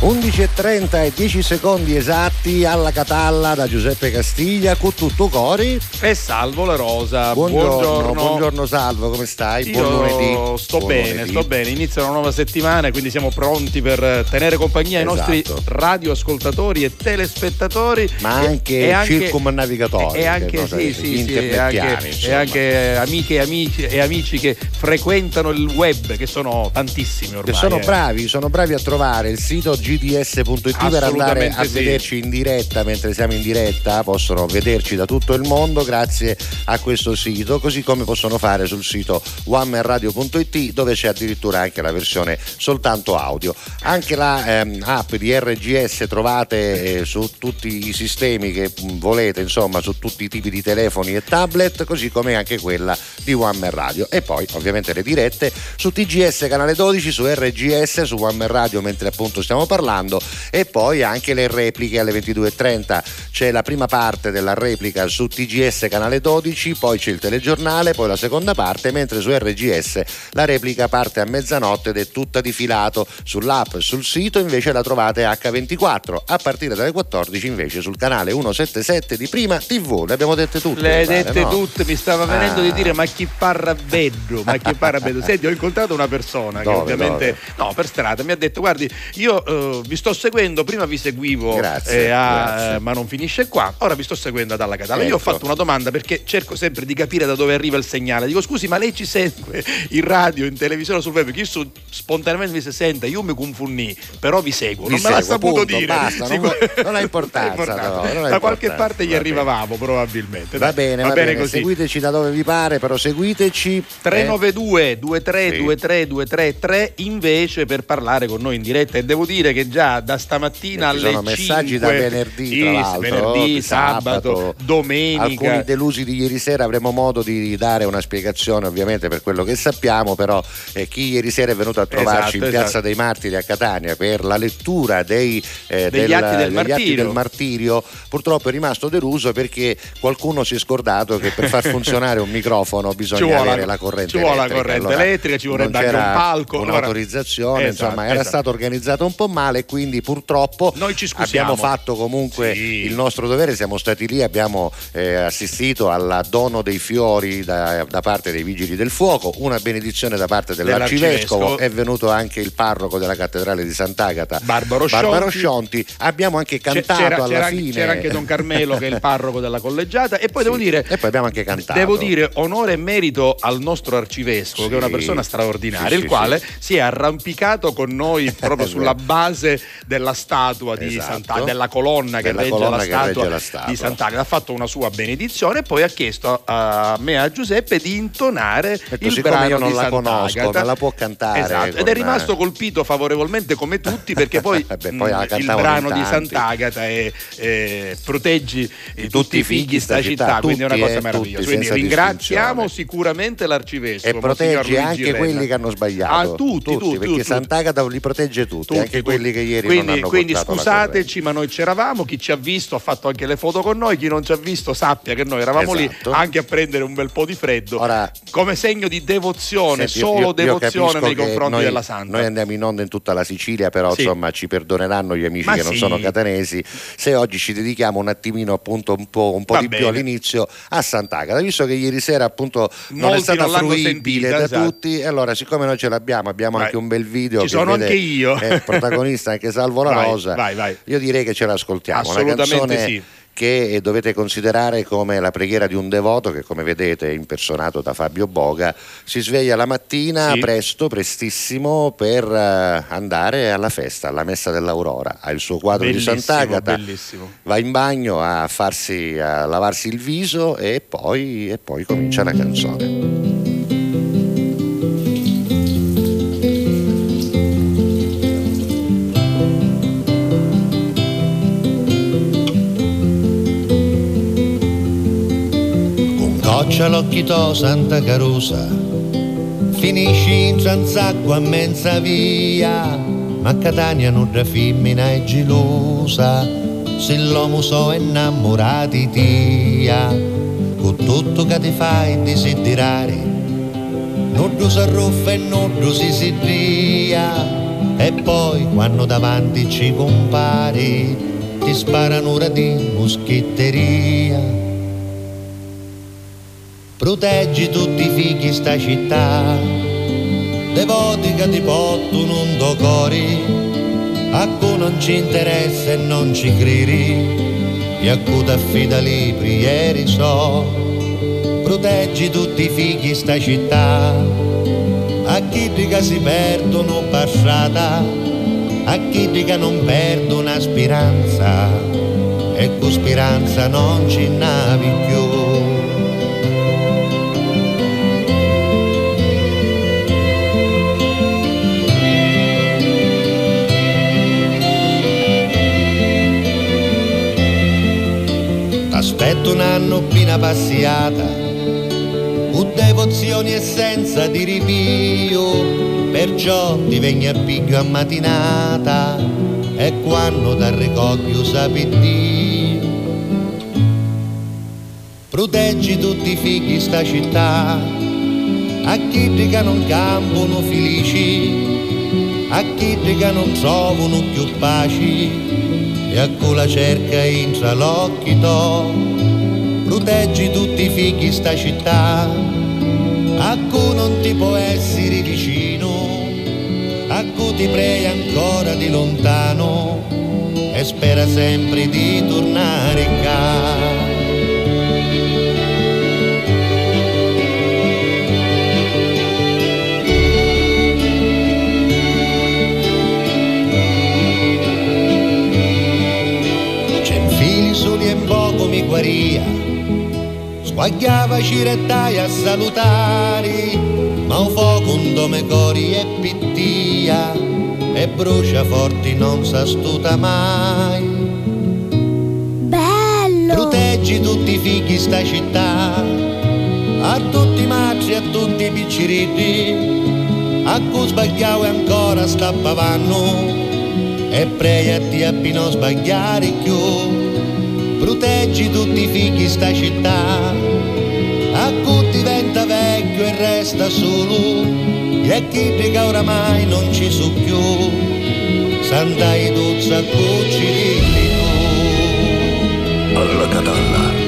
11.30 e 10 secondi esatti alla Catalla da Giuseppe Castiglia con tutto cori e Salvo la Rosa buongiorno buongiorno, buongiorno Salvo come stai? Io Buon lunedì sto Buon bene lunedì. sto bene inizia una nuova settimana quindi siamo pronti per tenere compagnia esatto. ai nostri radioascoltatori e telespettatori ma anche, e, anche circumnavigatori e anche, sì, sì, sì, e anche, e anche amiche e amici, e amici che frequentano il web che sono tantissimi ormai che sono eh. bravi sono bravi a trovare il sito gds.it per andare a sì. vederci in diretta mentre siamo in diretta, possono vederci da tutto il mondo grazie a questo sito, così come possono fare sul sito onemanradio.it dove c'è addirittura anche la versione soltanto audio. Anche la ehm, app di RGS trovate eh, su tutti i sistemi che volete, insomma, su tutti i tipi di telefoni e tablet, così come anche quella di One Radio. E poi ovviamente le dirette su TGS canale 12, su RGS, su One Radio mentre appunto stiamo parlando parlando e poi anche le repliche alle 22.30 c'è la prima parte della replica su TGS canale 12 poi c'è il telegiornale poi la seconda parte mentre su RGS la replica parte a mezzanotte ed è tutta di filato sull'app sul sito invece la trovate H24 a partire dalle 14 invece sul canale 177 di Prima TV le abbiamo dette tutte le hai dette no? tutte mi stava venendo ah. di dire ma chi parla vedo ma chi parla vedo senti ho incontrato una persona dove, che ovviamente dove? no per strada mi ha detto guardi io eh, vi sto seguendo, prima vi seguivo grazie, eh, a, grazie. ma non finisce qua, ora vi sto seguendo dalla Catalla. Ecco. Io ho ecco. fatto una domanda perché cerco sempre di capire da dove arriva il segnale. Dico scusi, ma lei ci segue in radio, in televisione, sul web? Che io spontaneamente mi si sente, io mi confunni, però vi seguo. Vi non seguo, me l'ha saputo punto, dire. Basta, non, non, ha importanza. No, non da qualche parte gli arrivavamo probabilmente. Va bene, va, va bene, bene così. Seguiteci da dove vi pare, però seguiteci. 392 23 23 233 invece per parlare con noi in diretta e devo dire che già da stamattina alle sono 5 messaggi da venerdì, sì, venerdì sabato, sabato, domenica alcuni delusi di ieri sera avremo modo di dare una spiegazione ovviamente per quello che sappiamo però eh, chi ieri sera è venuto a trovarci esatto, in Piazza esatto. dei Martiri a Catania per la lettura dei, eh, degli, del, atti, del degli atti, del martirio purtroppo è rimasto deluso perché qualcuno si è scordato che per far funzionare un microfono bisogna avere la corrente ci vuole elettrica. la corrente allora, elettrica ci vorrebbe anche un palco un'autorizzazione esatto, insomma era esatto. stato organizzato un po' male quindi purtroppo abbiamo fatto comunque sì. il nostro dovere, siamo stati lì, abbiamo eh, assistito al dono dei fiori da, da, parte dei vigili del fuoco, una benedizione da parte dell'arcivescovo, è venuto anche il parroco della cattedrale di Sant'Agata, Barbaro, Barbaro Scionti. abbiamo anche cantato c'era, alla c'era, fine. C'era anche Don Carmelo che è il parroco della collegiata e poi sì. devo dire... E poi abbiamo anche cantato. Devo dire onore e merito al nostro arcivescovo sì. che è una persona straordinaria, il quale si è arrampicato con noi proprio sulla base della statua di esatto. Santa, della colonna, che, regge colonna che, regge la statua di Sant'Agata, ha fatto una sua benedizione e poi ha chiesto a me e a Giuseppe di intonare ecco, il brano io non di la conosco, me la può cantare. Esatto. Ed è rimasto colpito favorevolmente come tutti perché poi, Beh, poi mh, il brano di Sant'Agata è, è proteggi tutti, tutti i figli sta città, città quindi è una cosa meravigliosa. Quindi ringraziamo sicuramente l'arcivescovo. E protegge anche quelli che hanno sbagliato. Ah, tutti, tutti, tutti perché tutti. Sant'Agata li protegge tutti, tutti anche quelli che ieri quindi, non Quindi scusateci, ma noi c'eravamo, chi ci ha visto ha fatto anche le foto con noi, chi non ci ha visto sappia che noi eravamo esatto. lì anche a prendere un bel po' di freddo, Ora, come segno di devozione, senti, solo io, devozione io nei confronti noi, della Santa. Noi andiamo in onda in tutta la Sicilia, però sì. insomma ci perdoneranno gli amici ma che sì. non sono catanesi se oggi ci dedichiamo un attimino appunto un po', un po di bene. più all'inizio a Sant'Agata, visto che ieri sera appunto non Molti è stata non fruibile sentita, da esatto. tutti, e allora siccome noi ce l'abbiamo, abbiamo vai. anche un bel video ci sono vede, anche io. È il protagonista anche Salvo La vai, Rosa. Vai, vai. Io direi che ce l'ascoltiamo. Assolutamente una canzone sì che dovete considerare come la preghiera di un devoto che come vedete è impersonato da Fabio Boga, si sveglia la mattina Sì. presto, prestissimo per eh, andare alla festa, alla messa dell'Aurora, ha il suo quadro Bellissimo, di Sant'Agata, bellissimo. va in bagno a, farsi, a lavarsi il viso e poi, e poi comincia la canzone. Coccia l'occhito Santa Carusa, finisci in tranzacqua a mezza via, ma Catania non da femmina è gelosa, se l'uomo so innamorati tia, con tutto tu che ti fai desiderare, non si arruffa e non si si ria. E poi quando davanti ci compari, ti sparano ora di moschetteria. Proteggi tutti i figli sta città, devoti che ti portano un do cori, a cui non ci interessa e non ci credi, e a cui ti affida libri ieri so. Proteggi tutti i figli sta città, a chi che si perdono passata, a chi che non perdono speranza, e con speranza non ci navi più. Aspetto un anno appena passiata con devozioni e senza di ripio, perciò ti vengi a piglio a mattinata e quando ti ricoglio sapi Dio. Proteggi tutti i figli sta città, a chi che non campano felici, a chi che non trovano più paci, e a cui la cerca intra l'occhio proteggi tutti i figli sta città, a cui non ti può essere vicino, a cui ti prega ancora di lontano e spera sempre di tornare in casa. Mi guaria Guagliava cirettai a salutare, ma un fuoco un dome cori e pittia, e brucia forti non s'astuta mai. Bello! Proteggi tutti i figli sta città, a tutti i matri, a tutti i picciriti, a cui sbagliavo e ancora stappavano, e pregati a non sbagliare più proteggi tutti i figli sta città, a cui diventa vecchio e resta solo, e chi che oramai non ci su più, sandai duzza cucci di tu. Alla catalla.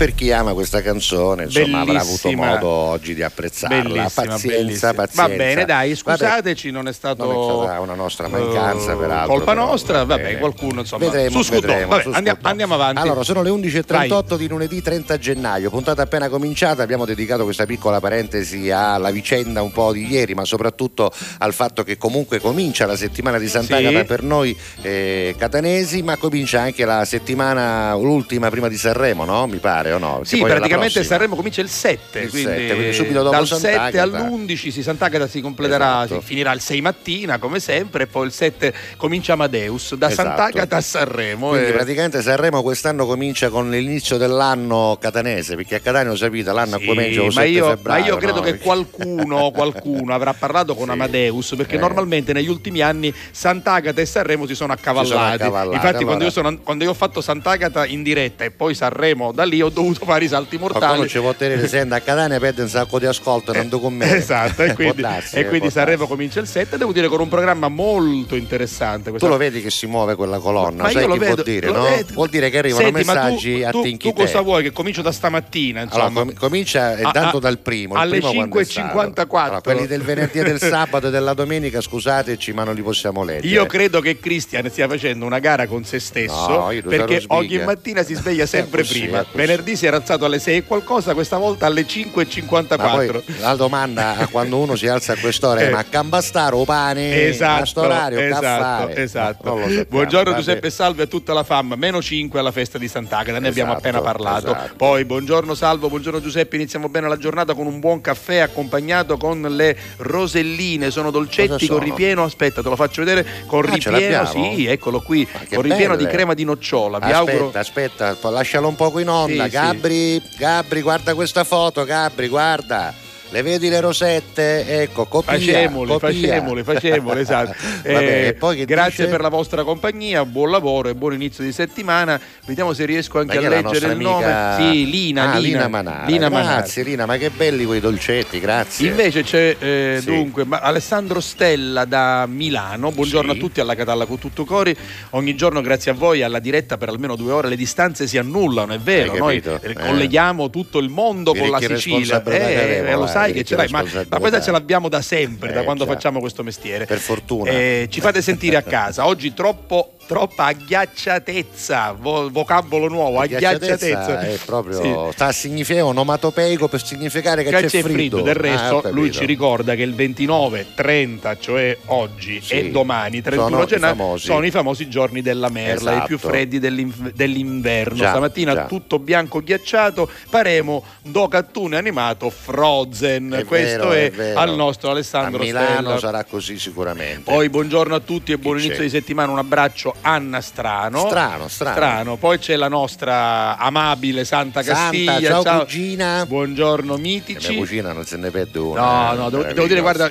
Per chi ama questa canzone, insomma, Bellissima. avrà avuto modo oggi di apprezzarla. Bellissima, pazienza, bellissima. pazienza. Va bene, dai, scusateci, Vabbè, non è stato non è stata una nostra mancanza, uh, peraltro. colpa però, nostra, va vabbè, bene. qualcuno insomma Vedremo, su vedremo, Vabbè, su andiamo, andiamo avanti. Allora, sono le 11.38 di lunedì 30 gennaio, puntata appena cominciata, abbiamo dedicato questa piccola parentesi alla vicenda un po' di ieri, ma soprattutto al fatto che comunque comincia la settimana di Sant'Agata Sì. per noi eh, catanesi, ma comincia anche la settimana, l'ultima prima di Sanremo, no? Mi pare o no? Perché Sì, praticamente. Sanremo comincia il 7, Il quindi, 7, quindi subito dopo dal Sant'Agata. 7 all'11 si Sant'Agata si completerà, Esatto. si finirà il 6 mattina come sempre e poi il 7 comincia Amadeus, da Esatto. Sant'Agata a Sanremo. Quindi e- praticamente Sanremo quest'anno comincia con l'inizio dell'anno catanese, perché a Catania lo sapete, l'anno Sì, comincia il ma 7 io, ma febbraio. io credo no? che qualcuno, qualcuno avrà parlato con Sì. Amadeus perché Eh. normalmente negli ultimi anni Sant'Agata e Sanremo si sono accavallati. accavallati, Infatti, quando, allora- io sono- quando io ho fatto Sant'Agata in diretta e poi Sanremo da lì ho dovuto fare i salti Qualcuno mortali. ci può tenere sempre a Catania perde un sacco di ascolto non con me. Esatto, e quindi, Può darsi, e eh, quindi Sanremo comincia il 7, devo dire con un programma molto interessante. Tu questa- lo vedi che si muove quella colonna, Ma sai che vedo, vuol dire, no? vedo. Vuol dire che arrivano Senti, messaggi tu, a tu, tinchi tu cosa vuoi? Che comincio da stamattina, insomma. Allora, com- comincia intanto dal primo. alle primo quando è stato? 5.54. Allora, quelli del venerdì e del sabato e della domenica, scusateci, ma non li possiamo leggere. Io credo che Christian stia facendo una gara con se stesso No, perché ogni mattina si sveglia sempre prima. Venerdì venerdì si era alzato alle 6 e qualcosa, questa volta alle 5.54. la domanda quando uno si alza a quest'ora è eh. ma cambastare o pane esatto, esatto, esatto. Buongiorno Giuseppe Salve a tutta la fam, meno 5 alla festa di Sant'Agata, ne esatto, abbiamo appena parlato. Esatto. Poi buongiorno Salvo, buongiorno Giuseppe, iniziamo bene la giornata con un buon caffè accompagnato con le roselline, sono dolcetti con ripieno, aspetta te lo faccio vedere, con ah, ripieno, sì, eccolo qui, con ripieno belle. di crema di nocciola. Vi aspetta, auguro... aspetta, lascialo un poco in onda, sì, Gabri. Gabri, guarda questa foto, Gabri, guarda le vedi le rosette? Ecco, copia, facemole, copia. facemole, facemole, esatto. eh, grazie dice... per la vostra compagnia, buon lavoro e buon inizio di settimana. Vediamo se riesco anche a leggere il nome. Sì, Lina, ah, Lina, Lina Manara. Lina grazie Lina, ma che belli quei dolcetti, grazie. Invece c'è eh, sì. dunque Alessandro Stella da Milano. Buongiorno sì. a tutti alla Catalla con tutto cori. Ogni giorno grazie a voi alla diretta per almeno due ore le distanze si annullano, è vero, noi eh. colleghiamo tutto il mondo con la Sicilia. Eh, lo sai sai che ce l'hai, ma, ma, questa ce l'abbiamo da sempre, eh, da quando già. facciamo questo mestiere. Per fortuna. Eh, ci fate sentire a casa. Oggi troppo troppa agghiacciatezza, vo- vocabolo nuovo, agghiacciatezza. È proprio, sì. sta a significare onomatopeico per significare che, che c'è, c'è fritto. fritto. Del resto ah, lui ci ricorda che il 29, 30, cioè oggi sì. e domani, 31 sono gennaio, i sono i famosi giorni della merla, esatto. i più esatto. freddi dell'inv- dell'inverno. Già, Stamattina già. tutto bianco ghiacciato, faremo do cartone animato Frozen. È Questo vero, è, è al nostro Alessandro a Milano Stella. sarà così sicuramente. Poi buongiorno a tutti e buon Chi inizio c'è? di settimana, un abbraccio Anna Strano. Strano, strano. strano. Poi c'è la nostra amabile Santa Castiglia. Santa, ciao, ciao, cugina. Buongiorno mitici. La mia cugina non se ne perde una. No, no, devo, devo dire, guarda,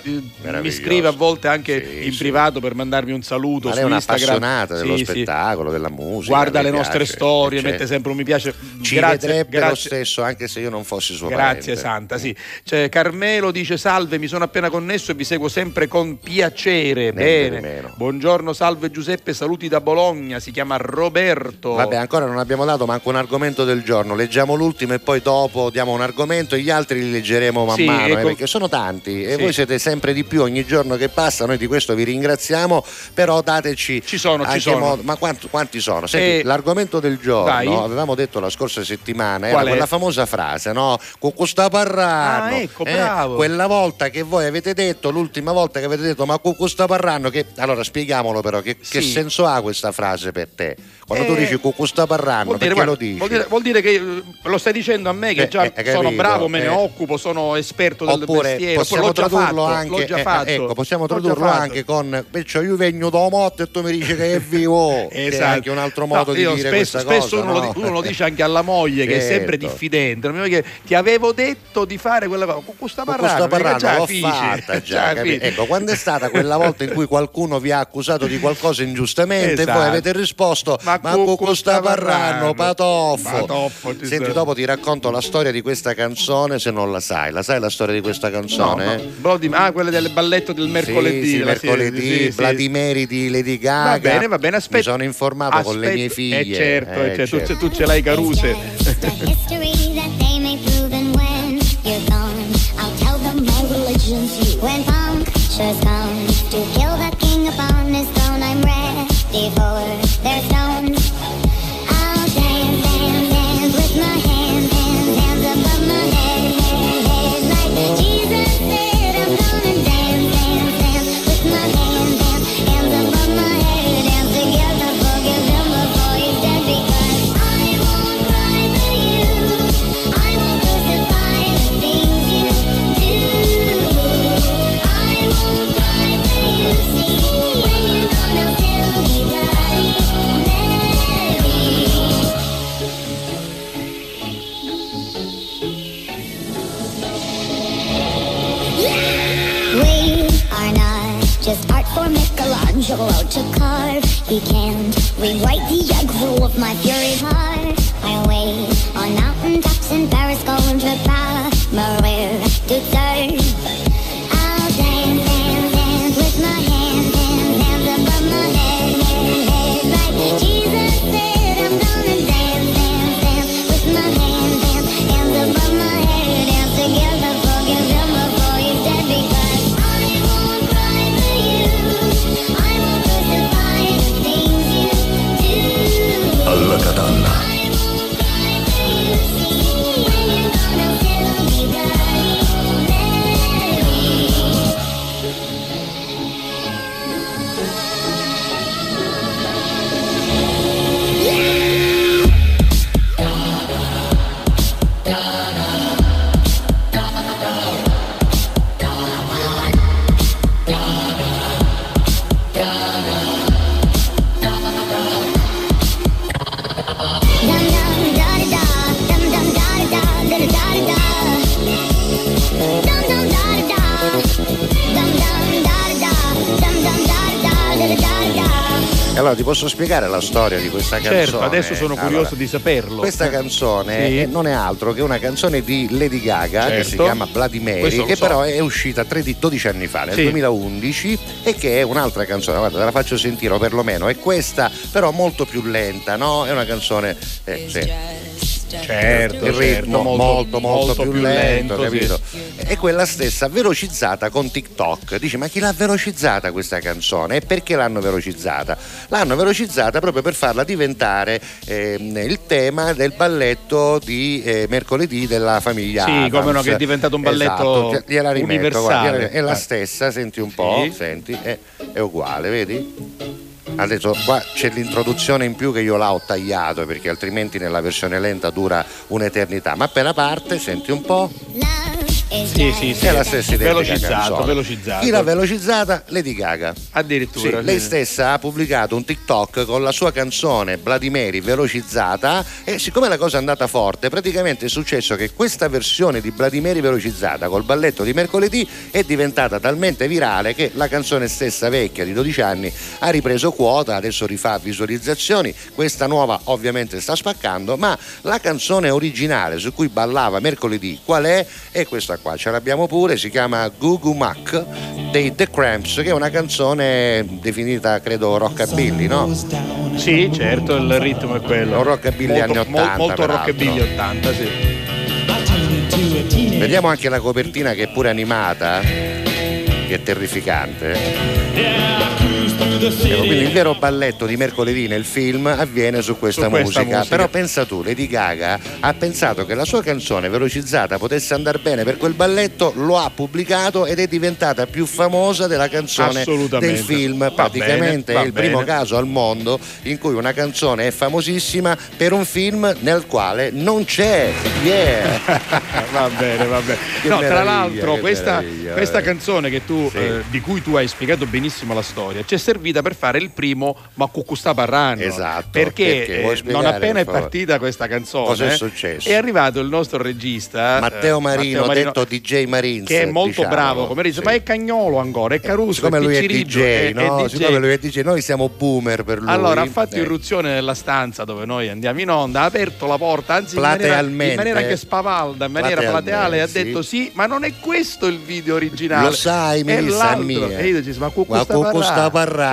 mi scrive a volte anche sì, in sì. privato per mandarmi un saluto Ma su lei è Instagram. appassionata dello sì, spettacolo, della musica. Guarda le nostre piace, storie, mette sempre un mi piace. Ci grazie, grazie. lo stesso anche se io non fossi suo Grazie parente. Santa, sì. Cioè, Carmelo dice salve, mi sono appena connesso e vi seguo sempre con piacere. Bene. Buongiorno, salve Giuseppe, saluti da Bologna, si chiama Roberto. Vabbè, ancora non abbiamo dato manco un argomento del giorno. Leggiamo l'ultimo e poi dopo diamo un argomento e gli altri li leggeremo man sì, mano, ecco. eh, perché sono tanti e sì. voi siete sempre di più ogni giorno che passa. Noi di questo vi ringraziamo, però dateci Ci sono, ci sono. Modo, ma quanti, quanti sono? Senti, eh, l'argomento del giorno, dai. avevamo detto la scorsa settimana, era quella famosa frase, no? Con questa parranno. Ah, ecco, eh, quella volta che voi avete detto, l'ultima volta che avete detto, ma con questa parranno che allora spieghiamolo però che, sì. che senso ha questa frase per te? Quando eh, tu dici con sta parlando, perché dire, lo dici? Vuol dire, vuol dire, che eh, lo stai dicendo a me che eh, già eh, sono bravo, me ne eh. occupo, sono esperto del Oppure mestiere. Possiamo tradurlo fatto, anche, ecco, possiamo tradurlo anche con perciò io vengo da morte e tu mi dici che è vivo. esatto. È esatto. anche un altro modo no, di dire spesso, spesso cosa, uno, no? uno, lo dice anche alla moglie che è sempre certo. diffidente. Che ti avevo detto di fare quella cosa. Con questa parrana, l'ho fatta già. ecco, quando è stata quella volta in cui qualcuno vi ha accusato di qualcosa ingiustamente e voi avete risposto ma questa Parranno, Patoffo. Patoffo Senti, dopo ti racconto la storia di questa canzone se non la sai. La sai la storia di questa canzone? No, no. Ah, quella del balletto del mercoledì. Sì, sì mercoledì, sì, Vladimiri di Lady Gaga. Va bene, va bene, aspetta. Mi sono informato aspetta. con le mie figlie. Eh certo, eh, certo. Tu, tu ce l'hai Caruse. when punctures come to kill before. Michelangelo to carve. He can't rewrite the aggro of my fury heart. I wait on mountain tops in Paris, going to Paris, Maria to serve. Allora ti posso spiegare la storia di questa canzone? Certo, adesso sono curioso allora, di saperlo. Questa canzone sì. non è altro che una canzone di Lady Gaga certo. che si chiama Bloody Mary, che so. però è uscita 12 anni fa, nel sì. 2011, e che è un'altra canzone. Guarda, te la faccio sentire, o perlomeno è questa, però molto più lenta, no? È una canzone. Eh, sì certo, il ritmo certo, molto, molto, molto, molto più, più, lento, lento capito? Sì. E quella stessa velocizzata con TikTok. Dici, ma chi l'ha velocizzata questa canzone? E perché l'hanno velocizzata? L'hanno velocizzata proprio per farla diventare eh, il tema del balletto di eh, mercoledì della famiglia. Sì, Adams. come no, che è diventato un balletto esatto. universale. Guarda, è la stessa, senti un po', sì. senti, è, è uguale, vedi? Adesso qua c'è l'introduzione in più che io l'ho tagliato perché altrimenti nella versione lenta dura un'eternità. Ma appena parte, senti un po'. Sì, sì, sì. È la stessa identica velocizzato, velocizzato. Chi l'ha velocizzata? Lady Gaga. Addirittura. Sì, lei stessa ha pubblicato un TikTok con la sua canzone Vladimiri velocizzata e siccome la cosa è andata forte, praticamente è successo che questa versione di Vladimiri velocizzata col balletto di mercoledì è diventata talmente virale che la canzone stessa vecchia di 12 anni ha ripreso quota, adesso rifà visualizzazioni, questa nuova ovviamente sta spaccando, ma la canzone originale su cui ballava mercoledì qual è? È questa qua, ce l'abbiamo pure, si chiama Gugu Mac dei The Cramps, che è una canzone definita credo rockabilly, no? Sì, certo, il ritmo è quello. Un rockabilly molto, anni 80. Molto rockabilly 80, sì. Vediamo anche la copertina che è pure animata, che è terrificante. Ecco, quindi il vero balletto di mercoledì nel film avviene su questa, su questa musica. musica. Però pensa tu, Lady Gaga ha pensato che la sua canzone velocizzata potesse andare bene per quel balletto, lo ha pubblicato ed è diventata più famosa della canzone del film. Praticamente bene, è il bene. primo caso al mondo in cui una canzone è famosissima per un film nel quale non c'è. Yeah! va bene, va bene. No, tra l'altro questa, questa, canzone tu, sì. eh, di cui tu hai spiegato benissimo la storia ci è servita servita per fare il primo Ma Cucustà Parranno. Esatto. Perché, perché non appena è partita questa canzone, cosa è successo? È arrivato il nostro regista Matteo Marino, Matteo Marino detto DJ Marins, che è molto diciamo, bravo, come dice, sì. ma è cagnolo ancora, è caruso. Siccome lui è DJ, no? È DJ. Siccome lui è DJ, noi siamo boomer per lui. Allora ha fatto eh. irruzione nella stanza dove noi andiamo in onda, ha aperto la porta, anzi in maniera, in maniera che spavalda, in maniera plateale, ha detto sì, ma non è questo il video originale. Lo sai, mi sa mia. E io dico, ma Cucustà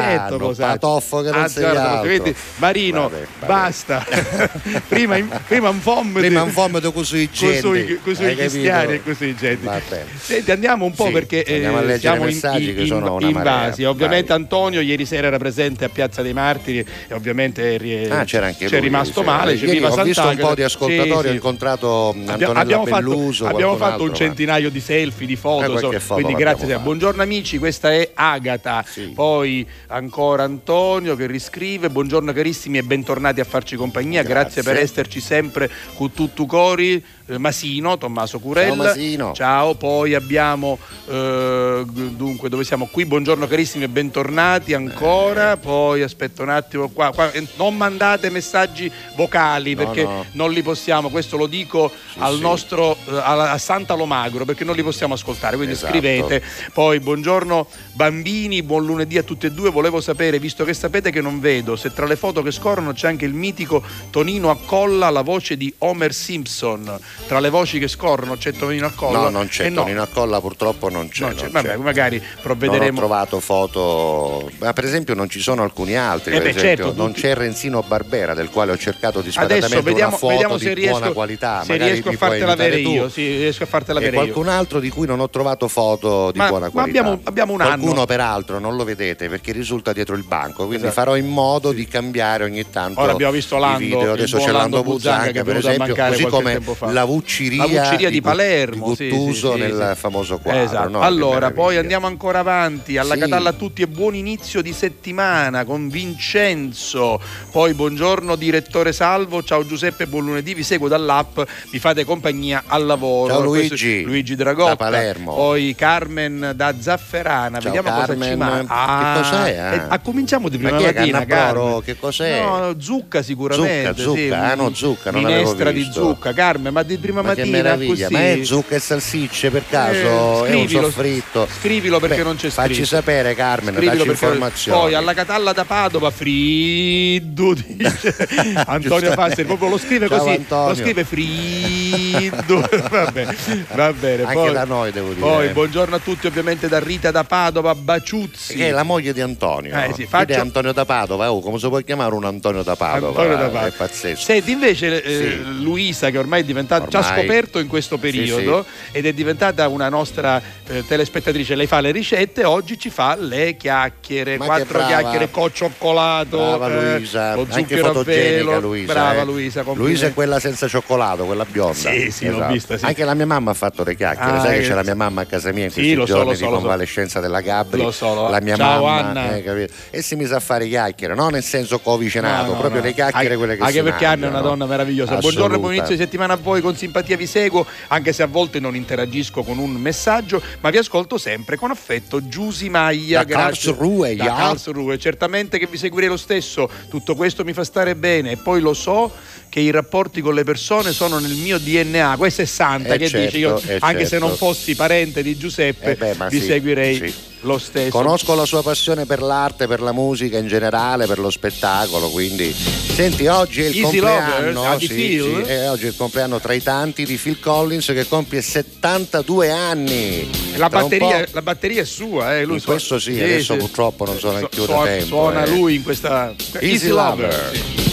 Parranno certo, patoffo che non ah, sei certo, Vedi, Marino, vabbè, vabbè. basta. prima, prima un fomito. Prima un fomito così gente. Così cristiani e così gente. Senti, andiamo un po' sì, perché eh, siamo in, in, in, invasi. Ovviamente Vai. Antonio ieri sera era presente a Piazza dei Martiri e ovviamente ah, c'era anche c'è rimasto male. C'è ieri ho visto un po' di ascoltatori, ho incontrato Antonella abbiamo Belluso. Fatto, abbiamo fatto un centinaio di selfie, di foto. Eh, quindi grazie. Buongiorno amici, questa è Agata. Poi ancora Antonio che riscrive buongiorno carissimi e bentornati a farci compagnia grazie, grazie per esserci sempre con tutto cori eh, Masino, Tommaso Curella. Ciao Masino. Ciao, poi abbiamo eh, dunque dove siamo qui? Buongiorno carissimi e bentornati ancora. Eh. Poi aspetta un attimo qua, qua, eh, non mandate messaggi vocali no, perché no. non li possiamo, questo lo dico sì, al sì. nostro a Santa Lomagro perché non li possiamo ascoltare, quindi esatto. scrivete. Poi buongiorno bambini, buon lunedì a tutti e due. Volevo sapere, visto che sapete che non vedo, se tra le foto che scorrono c'è anche il mitico Tonino Accolla, la voce di Homer Simpson tra le voci che scorrono c'è Tonino Accolla? No, non c'è eh Tonino no. Accolla, purtroppo non c'è. Non c'è. Non Vabbè, c'è. magari provvederemo. Non ho trovato foto, ma per esempio non ci sono alcuni altri. Eh beh, esempio, certo, non c'è Renzino Barbera, del quale ho cercato disperatamente vediamo, una foto vediamo se di riesco, buona qualità. Se riesco a fartela avere io, sì, riesco a fartela avere e qualcun altro di cui non ho trovato foto di ma, buona qualità. Ma abbiamo, abbiamo un Qualcuno anno. peraltro non lo vedete perché risulta dietro il banco, quindi esatto. farò in modo di cambiare ogni tanto Ora abbiamo visto Lando, i video. Adesso c'è Lando Buzzanca, per esempio, così come la Vucciria Fucceria di, di Palermo, di Guttuso sì, sì, nel sì, famoso quadro. Esatto. No? Allora, poi andiamo ancora avanti. Alla Catalla a tutti e buon inizio di settimana con Vincenzo. Poi buongiorno direttore Salvo, ciao Giuseppe, buon lunedì, vi seguo dall'app, mi fate compagnia al lavoro. Ciao Luigi. Luigi Dragotta. Da Palermo. Poi Carmen da Zafferana, ciao vediamo Carmen. cosa ci manca. Ah, cos'è? Ah. Eh, ah, cominciamo di prima Ma chi è mattina, Cannaboro? Che cos'è? No, zucca sicuramente. Zucca, sì. zucca, ah no, zucca, non Minestra di zucca, Carmen, ma di prima Ma che mattina meraviglia, così. ma è zucca e salsicce per caso? Eh, è un scrivilo, soffritto. Scrivilo perché Beh, non c'è Facci scritto. sapere Carmen, Scrivilo dacci informazioni. poi alla Catalla da Padova friddo dice Antonio Passeri proprio lo scrive Ciao, così Antonio. lo scrive friddo vabbè va bene Anche poi, da noi devo dire. poi buongiorno a tutti ovviamente da Rita da Padova Baciuzzi Che è la moglie di Antonio. Eh, sì, faccio- è Antonio da Padova. Oh, come si può chiamare un Antonio da Padova? Antonio da Padova. È pazzesco. Senti, invece eh, Sì. Luisa, che ormai è diventata, ci ha Ormai. scoperto in questo periodo ed è diventata una nostra eh, telespettatrice, lei fa le ricette, oggi ci fa le chiacchiere, Ma quattro chiacchiere con cioccolato, Brava eh, Luisa, lo anche fotogenica velo. Luisa. Brava eh. Luisa, Luisa è quella senza cioccolato, quella bionda. Sì, sì, l'ho vista, sì. Anche la mia mamma ha fatto le chiacchiere. Ah, Sai eh, che c'è la mia mamma a casa mia in sì, questi so, giorni lo so, di lo so. convalescenza della Gabri. Lo so, lo- La mia Ciao, mamma, Anna. Eh, capito? e si mise a fare chiacchiere, non nel senso co-vicinato, No, no, proprio no. le chiacchiere Anche- quelle che anche si perché Anna è una donna meravigliosa. Buongiorno buon inizio di settimana a voi, con simpatia vi seguo, anche se a volte non interagisco con un messaggio, ma vi ascolto sempre con affetto. Giusy Maglia, Da grazie. Karlsruhe, Da ja. Karlsruhe. certamente che vi seguirei lo stesso. Tutto questo mi fa stare bene e poi lo so che i rapporti con le persone sono nel mio DNA. Questa è Santa Eh, che certo, dice io, eh, anche se certo. non fossi parente di Giuseppe, Eh beh, vi sì, seguirei sì. Lo stesso. Conosco la sua passione per l'arte, per la musica in generale, per lo spettacolo, quindi senti, oggi è il Easy compleanno, Lover, sì, sì, eh, oggi è il compleanno tra i tanti di Phil Collins che compie 72 anni. La batteria, la batteria è sua, eh, lui questo sì, adesso purtroppo non sono più da suona, tempo, Suona eh. lui in questa Easy Lover. sì.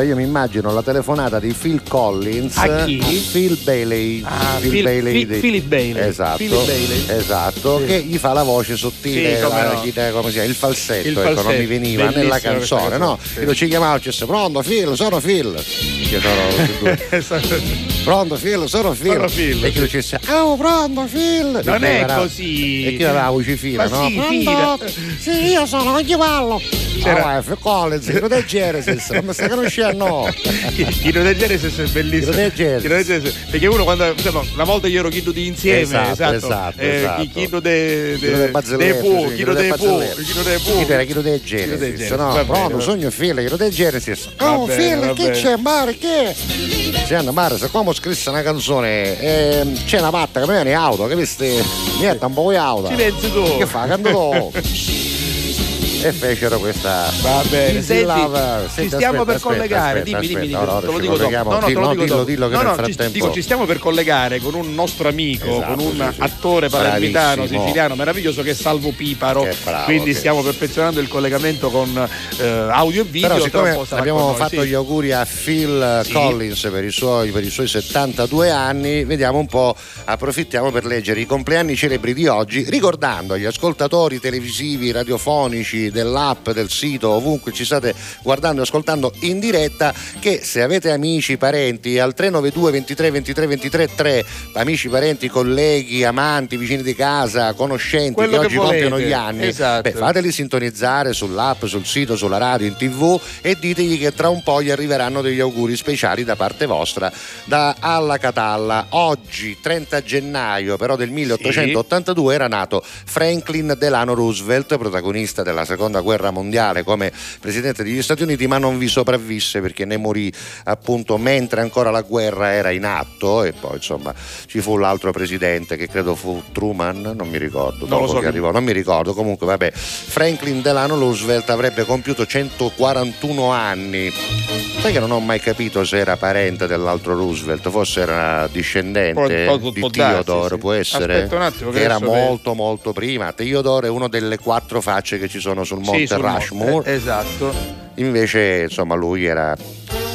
Know. Ora io mi immagino la telefonata di Phil Collins A chi? Phil Bailey. Ah, Phil- Phil- di- Philip Bailey. Esatto, Philip Bailey. esatto Sì. che gli fa la voce sottile, Sì, come la- no. come si chiama, il falsetto, Il ecco, non falsetto, mi veniva bellissima nella canzone, no? sì. Io ci chiamavo e disse pronto Phil, sono Phil. Che sono e due. Pronto Phil, sono Phil. Sono Phil, E chi sì. dicesse, oh pronto Phil. Non è era- così. E chi aveva la Ma no? sì, Pronto? Sì, io sono, non chi parlo. C'era- Ah, Phil Collins, quello del Genesis, non mi stai conoscendo c'è no? Chino De Genesis è bellissimo. Chino De Genesis. Chino De Genesis. Perché uno quando insomma, una volta io ero Chino di insieme, Esatto, esatto. esatto, Eh, esatto. Chino de, sì, Chino de Barzelletta. Chino de. Chi era Chino De Chino De Genesis? No, va- sogno figlio, Chino De Genesis. Oh, va che c'è, Mare, che? Sì, Anna Mare, se come ho scritto una canzone, ehm, c'è una patta che mi viene auto, che viste? Niente, un po' di auto. Silenzio tu. Che fa? Canto E fecero questa. Va bene, senti, Lover. ci stiamo aspetta, per aspetta, collegare, aspetta, dimmi, dimmi, aspetta, dimmi, no, te lo dico dopo. No, no, te Dillo, lo dico dillo, No, no, ci, frattempo- dico, ci stiamo per collegare con un nostro amico, Esatto, con un sì, sì. attore palermitano, siciliano meraviglioso che è Salvo Piparo. Che bravo, Quindi che- stiamo perfezionando il collegamento con eh, audio e video. Però siccome abbiamo noi, fatto sì. gli auguri a Phil. Collins per i, suoi, per i suoi 72 anni, vediamo un po', approfittiamo per leggere i compleanni celebri di oggi, ricordando agli ascoltatori televisivi, radiofonici, dell'app, del sito, ovunque ci state guardando e ascoltando in diretta, che se avete amici, parenti, al 392 23 23 23 3, amici, parenti, colleghi, amanti, vicini di casa, conoscenti Quello che oggi volete. compiono gli anni, Esatto. beh, fateli sintonizzare sull'app, sul sito, sulla radio, in tv e ditegli che tra un po' gli arriveranno degli auguri speciali da parte vostra da Alla Catalla. Oggi, 30 gennaio però del 1882, era nato Franklin Delano Roosevelt, protagonista della seconda guerra mondiale come presidente degli Stati Uniti, ma non vi sopravvisse perché ne morì appunto mentre ancora la guerra era in atto e poi insomma ci fu l'altro presidente che credo fu Truman, non mi ricordo, Non so che che- arrivò, non mi ricordo, comunque vabbè, Franklin Delano Roosevelt avrebbe compiuto 141 anni. Sai che non ho mai capito se era parente dell'altro Roosevelt, forse era discendente Può- può- di può darsi, Theodore, sì. può essere? Aspetta un attimo che era molto molto prima. Theodore è una delle quattro facce che ci sono sul Sì, Monte sul monte, Rushmore. eh, esatto. Invece, insomma, lui era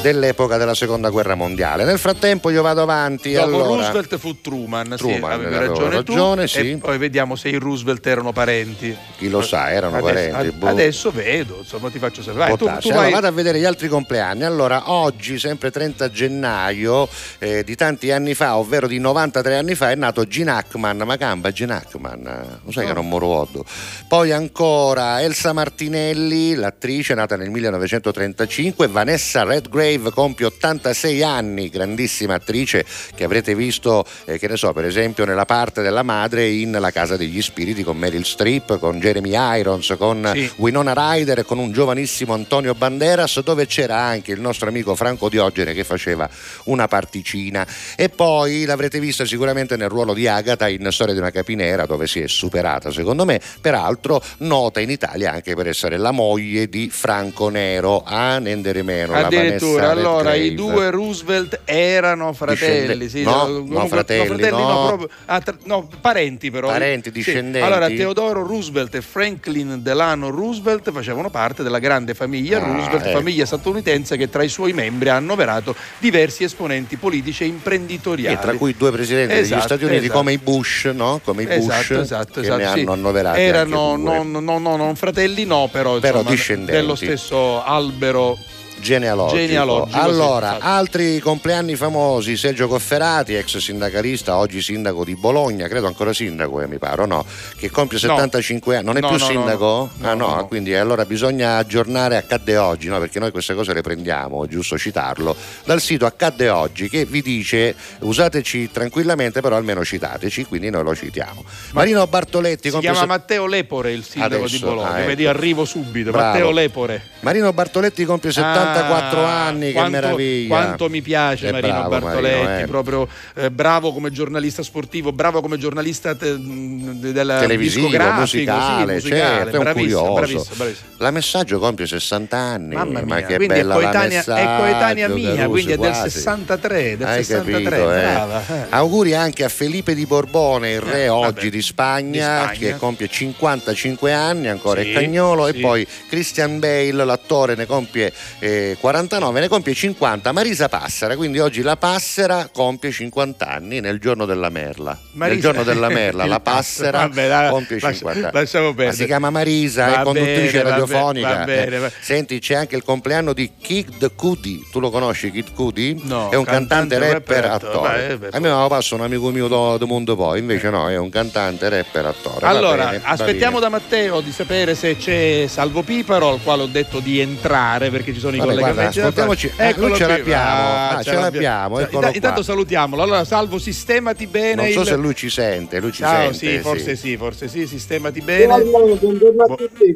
dell'epoca della seconda guerra mondiale. Nel frattempo io vado avanti. Dopo allora, Roosevelt fu Truman, sì, Truman, avevi avevo ragione, ragione, tu. sì. E poi vediamo se i Roosevelt erano parenti. chi lo sa, erano adesso, parenti. ad- boh. adesso vedo, insomma, ti faccio sapere. Può tu, tu Allora, vai. vado a vedere gli altri compleanni. Allora, oggi, sempre 30 gennaio eh, di tanti anni fa, ovvero di 93 anni fa, è nato Gene Hackman. Ma camba Gene Hackman, lo sai che non morodo. Poi ancora Elsa Martinelli, l'attrice nata nel 1935. Vanessa Redgrave compie 86 anni, grandissima attrice che avrete visto, eh, che ne so, per esempio, nella parte della madre in La Casa degli Spiriti con Meryl Streep, con Jeremy Irons, con Sì. Winona Ryder e con un giovanissimo Antonio Banderas dove c'era anche il nostro amico Franco Diogene che faceva una particina. E poi l'avrete vista sicuramente nel ruolo di Agatha in Storia di una capinera dove si è superata secondo me. Peraltro nota in Italia anche per essere la moglie di Franco Nero a Nendere Meno la Vanessa allora i Redgrave. due Roosevelt erano fratelli, sì, no, comunque- no, fratelli, no. proprio- ah, tra- no, parenti però. Parenti, Sì. discendenti. Allora, Teodoro Roosevelt e Franklin Delano Roosevelt facevano parte della grande famiglia Ah, Roosevelt, ecco. famiglia statunitense che tra i suoi membri ha annoverato diversi esponenti politici e imprenditoriali. e tra cui due presidenti degli Esatto, Stati Uniti esatto. come i Bush, no? Come i Bush Esatto, esatto, che esatto, ne sì. hanno annoverati Erano due. non, non- non- non fratelli, no, però, Però insomma, discendenti. dello stesso albero genealogico. genealogico allora, altri compleanni famosi, Sergio Cofferati, ex sindacalista, oggi sindaco di Bologna, credo ancora sindaco, eh, mi pare, no? Che compie 75 no. anni, non è no, più no, sindaco? ah no, quindi allora bisogna aggiornare accadde oggi, perché noi queste cose le prendiamo, è giusto citarlo, dal sito accadde oggi che vi dice usateci tranquillamente, però almeno citateci, quindi noi lo citiamo. Ma Marino Bartoletti... Si compie... chiama Matteo Lepore il sindaco Adesso, di Bologna, ah, ecco. vedi arrivo subito, Bravo. Matteo Lepore. Marino Bartoletti compie 75 84 ah, anni, quanto, che meraviglia. Quanto mi piace Marino bravo, Bartoletti, Marino, eh. proprio eh, bravo come giornalista sportivo, bravo come giornalista te, della televisione musicale, sì, musicale certo, è un bravissimo, bravissimo, La Messaggio compie 60 anni, Mamma mia. ma che quindi bella è coetanea, è coetanea mia, Caruso, quindi è quasi. del 63, del Hai 63, capito, eh? brava. Eh. Auguri anche a Felipe di Borbone, il eh, re oggi di, Spagna, di Spagna, che compie 55 anni, ancora sì, è cagnolo, sì. e poi Christian Bale, l'attore, ne compie eh, 49, ne compie 50. Marisa Passera, quindi oggi la Passera compie 50 anni nel giorno della Merla. nel Marisa- giorno della Merla, la Passera, vabbè, la- compie lascia- 50 anni. si chiama Marisa, Va è conduttrice bene, va radiofonica. bene, va bene, Eh, va- Senti, c'è anche il compleanno di Kid Cudi. Tu lo conosci, Kid Cudi? No, è un cantante, cantante, rapper, rapper, attore. beh, a me mi passa un amico mio do, do mondo poi, invece no, è un cantante, rapper, attore. Allora, bene, aspettiamo bene. da Matteo di sapere se c'è Salvo Piparo, al quale ho detto di entrare perché ci sono i Guarda, ascoltiamoci. Eccolo noi ce l'abbiamo, Ah, ah, ce l'abbiamo, Intanto salutiamolo. Allora, salvo, sistemati bene. Non so se lui ci sente, lui ci sente. sì, forse sì. forse sì, sistemati bene. buongiorno a tutti.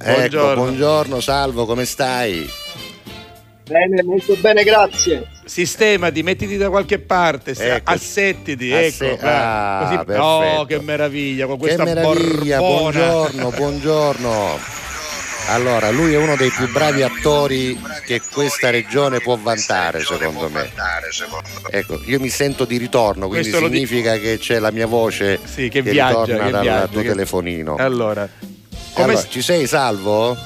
Ecco, Buongiorno. buongiorno Salvo, come stai? Bene, molto bene, grazie. Sistemati, mettiti da qualche parte, Ecco. assettiti, Asse- ecco. ah, così- oh, che meraviglia, con Che questa meraviglia, borbona. buongiorno, buongiorno. Allora, lui è uno dei più bravi attori che questa regione può vantare, secondo me. Ecco, io mi sento di ritorno, quindi Questo significa che c'è la mia voce Sì, che viaggia, ritorna che dal viaggia, tuo che- telefonino. Allora, come Allora, ci sei, Salvo?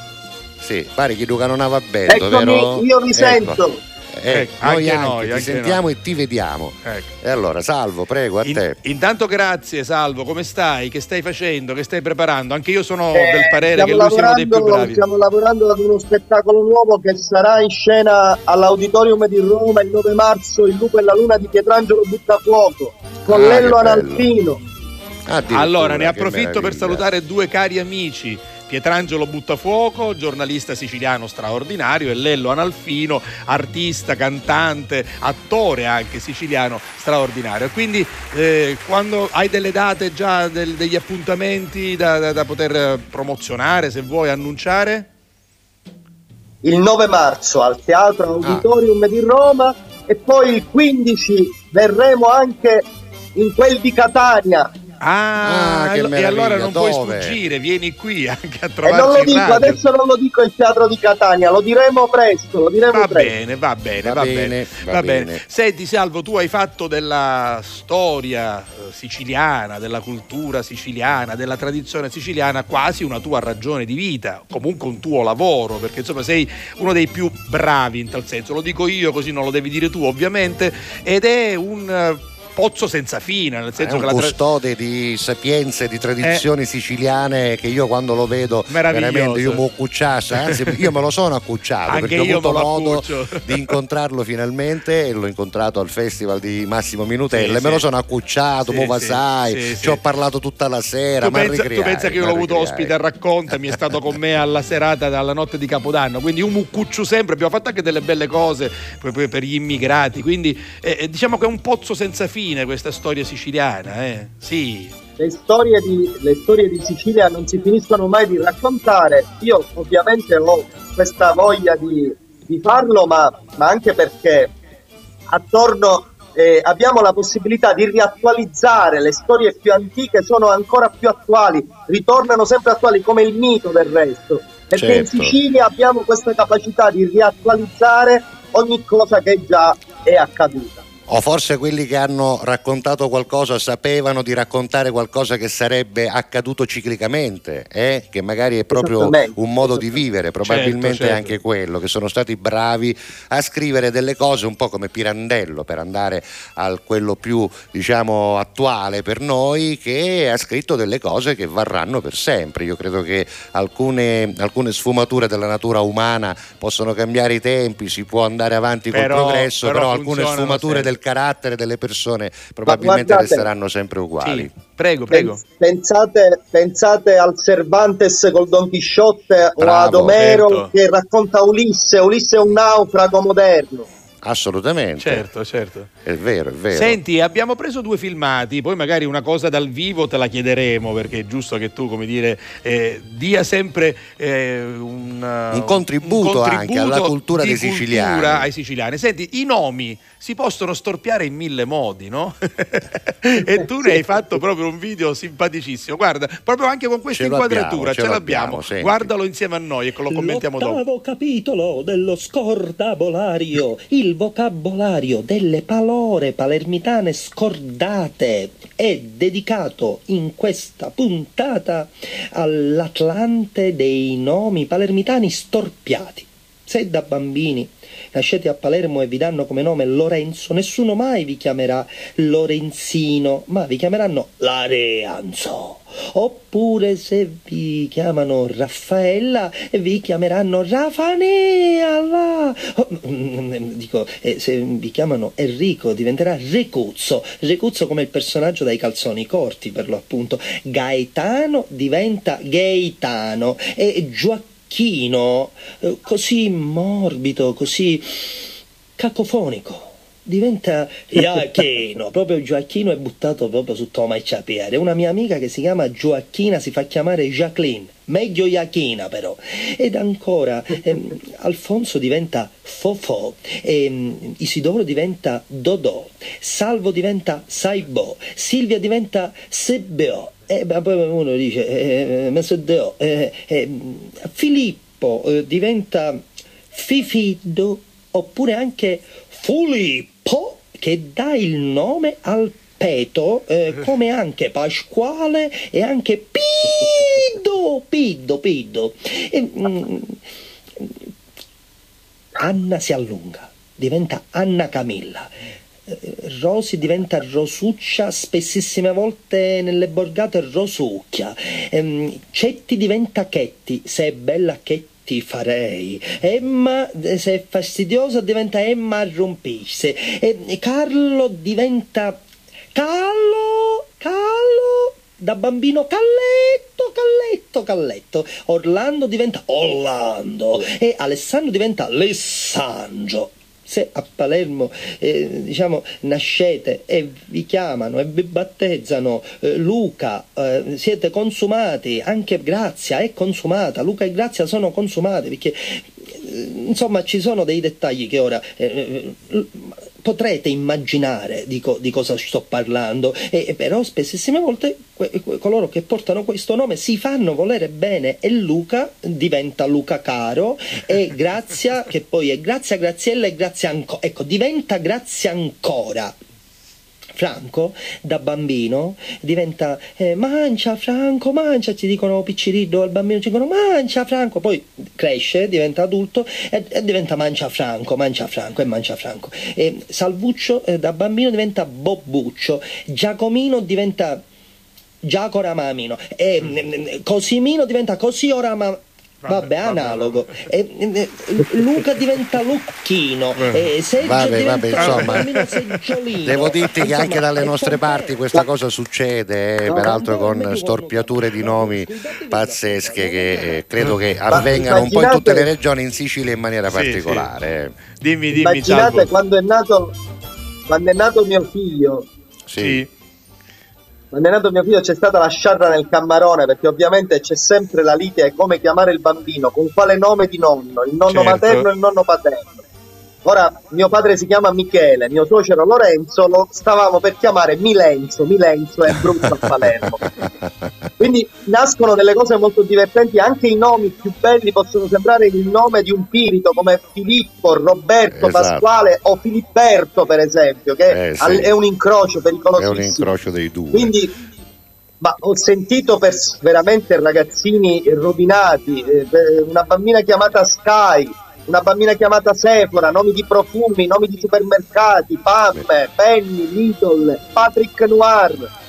Sì, pare che Luca non aveva Eccomi, vero? io vi Ecco. sento. Eh, Ecco, noi anche anche, noi, ti anche sentiamo e ti vediamo. ecco. E allora, Salvo, prego, a In- te. intanto grazie Salvo, come stai? Che stai facendo? Che stai preparando? Anche io sono Eh, del parere che stiamo lui sia uno dei più lavorando- bravi. Stiamo lavorando ad uno spettacolo nuovo che sarà in scena all'Auditorium di Roma il 9 marzo, Il lupo e la luna di Pietrangelo Buttafuoco, con Ah, Lello. Analfino. Allora, ne approfitto per salutare due cari amici. Pietrangelo Buttafuoco, giornalista siciliano straordinario, e Lello Analfino, artista, cantante, attore anche siciliano straordinario. Quindi, eh, quando hai delle date già, del- degli appuntamenti da, da- da poter promozionare, se vuoi annunciare? Il 9 marzo al Teatro Auditorium di Roma e poi il 15 verremo anche in quel di Catania. Ah, Ah, e allora non puoi dove? sfuggire, vieni qui anche a E non trovarci lo dico, radio. adesso non lo dico il Teatro di Catania, lo diremo presto, lo diremo Va presto. bene, va bene, Va va, bene, bene, va va bene. bene. Senti Salvo, tu hai fatto della storia eh, siciliana, della cultura siciliana, della tradizione siciliana quasi una tua ragione di vita, comunque un tuo lavoro, perché insomma sei uno dei più bravi in tal senso, lo dico io così non lo devi dire tu ovviamente, ed è un eh, pozzo senza fine, nel È senso un che la tra- custode di sapienze, di tradizioni siciliane che io quando lo vedo veramente io mi accucciasso, anzi io me lo sono accucciato perché ho io avuto modo di incontrarlo finalmente e l'ho incontrato al festival di Massimo Minutella Sì, me sì. lo sono accucciato, Sì, mo sai, sì, ci ho parlato tutta la sera, Tu pensa, tu pensa che io l'ho avuto ospite a al Racconta, mi è stato con me alla serata dalla notte di Capodanno, quindi un muccuccio sempre, abbiamo fatto anche delle belle cose per, per- per gli immigrati, quindi eh, eh, diciamo che è un pozzo senza fine questa storia siciliana, eh? Sì. Le storie, di, le storie di Sicilia non si finiscono mai di raccontare. Io ovviamente ho questa voglia di, di farlo, ma, ma anche perché attorno eh, abbiamo la possibilità di riattualizzare le storie più antiche, sono ancora più attuali, ritornano sempre attuali come il mito del resto. Perché in Certo. Sicilia abbiamo questa capacità di riattualizzare ogni cosa che già è accaduta. O forse quelli che hanno raccontato qualcosa sapevano di raccontare qualcosa che sarebbe accaduto ciclicamente, eh? che magari è proprio un modo di vivere, probabilmente Certo, certo. anche quello, che sono stati bravi a scrivere delle cose un po' come Pirandello, per andare a quello più diciamo attuale per noi, che ha scritto delle cose che varranno per sempre. Io credo che alcune, alcune sfumature della natura umana possono cambiare i tempi, si può andare avanti col Però- progresso, però però, alcune sfumature sempre. del carattere delle persone probabilmente guardate- resteranno sempre uguali. Sì, prego, prego. Pens- Pensate, pensate al Cervantes col Don Chisciotte o Bravo, ad Omero certo. che racconta Ulisse. Ulisse è un naufrago moderno. Assolutamente. Certo, certo. È vero, è vero. Senti, abbiamo preso due filmati, poi magari una cosa dal vivo te la chiederemo perché è giusto che tu, come dire, eh, dia sempre eh, un, uh, Un contributo anche alla cultura dei siciliani. cultura ai siciliani. Senti, i nomi si possono storpiare in mille modi, no? e tu ne hai fatto proprio un video simpaticissimo. Guarda, proprio anche con questa Ce inquadratura, l'abbiamo, ce, ce l'abbiamo. Guardalo insieme a noi e lo commentiamo dopo. L'ottavo capitolo dello scordabolario, il vocabolario delle palore palermitane scordate, è dedicato in questa puntata all'Atlante dei nomi palermitani storpiati. Se da bambini nascete a Palermo e vi danno come nome Lorenzo, nessuno mai vi chiamerà Lorenzino, ma vi chiameranno Lareanzo. Oppure se vi chiamano Raffaella, vi chiameranno Rafaneala. Oh, mm, Dico, eh, se vi chiamano Enrico diventerà Recuzzo. Recuzzo come il personaggio dai calzoni corti, per lo appunto. Gaetano diventa Gaetano e Gioacchino Gioacchino, eh, così morbido, così cacofonico. Diventa Gioacchino, proprio Gioacchino è buttato proprio su Toma e Ciapiere. Una mia amica che si chiama Gioacchina si fa chiamare Jacqueline, meglio Iachina però. Ed ancora ehm, Alfonso diventa Fofò, ehm, Isidoro diventa Dodò, Salvo diventa Saibò, Silvia diventa Sebbeò. E ma poi uno dice, eh, Deo, eh, eh, Filippo eh, diventa Fifiddo oppure anche Filippo che dà il nome al peto eh, come anche Pasquale e anche Piddo, Piddo, Piddo. E, mm, Anna si allunga, diventa Anna Camilla. Rosi diventa Rosuccia, spessissime volte nelle borgate Rosucchia. Ehm, Cetti diventa Chetti, se è bella Chetti farei. Emma, eh, se è fastidiosa, diventa Emma rompisse. E Carlo diventa Callo, Callo, da bambino Calletto, Calletto, Calletto. Orlando diventa Orlando e Alessandro diventa Alessandro. Se a Palermo eh, diciamo, nascete e vi chiamano e vi battezzano eh, Luca, eh, siete consumati, anche Grazia è consumata, Luca e Grazia sono consumati perché eh, insomma ci sono dei dettagli che ora eh, eh, potrete immaginare di, co- di cosa sto parlando, e, e però spessissime volte que- que- coloro che portano questo nome si fanno volere bene e Luca diventa Luca Caro e Grazia, che poi è Grazia Graziella e Grazia ancora, ecco, diventa Grazia ancora. Franco da bambino diventa eh, mancia Franco, mancia, ci dicono picciriddo al bambino, ci dicono mancia Franco, poi cresce, diventa adulto e, e diventa mancia Franco, mancia Franco e mancia Franco. E Salvuccio eh, da bambino diventa Bobbuccio, Giacomino diventa Giacora Mamino e mm, Cosimino diventa Cosiora Ma- Vabbè, analogo. E, e, Luca diventa Lucchino. E Sergio Vabbè, diventa vabbè, insomma. Seggiolino. Devo dirti che anche Insomma, dalle è nostre parti questa cosa succede, eh, No, peraltro con storpiature di nomi pazzesche che eh, credo che avvengano un po' in tutte le regioni, in Sicilia in maniera Sì, particolare. eh. Dimmi, dimmi, Immaginate quando è nato quando è nato mio figlio Sì. Sì. Nato mio figlio c'è stata la sciarra nel cammarone perché ovviamente c'è sempre la lite come chiamare il bambino, con quale nome di nonno, il nonno Certo. materno e il nonno paterno. Ora, mio padre si chiama Michele, mio suocero Lorenzo, lo stavamo per chiamare Milenzo, Milenzo è brutto a Palermo. Quindi nascono delle cose molto divertenti, anche i nomi più belli possono sembrare il nome di un pirito come Filippo, Roberto, Esatto. Pasquale o Filipperto per esempio, che Eh, sì. è un incrocio È pericolosissimo. un incrocio dei due. Quindi, ma ho sentito per veramente ragazzini rovinati, eh, una bambina chiamata Sky, una bambina chiamata Sephora, nomi di profumi, nomi di supermercati, Pamme, Penny, Lidl, Patrick Noir.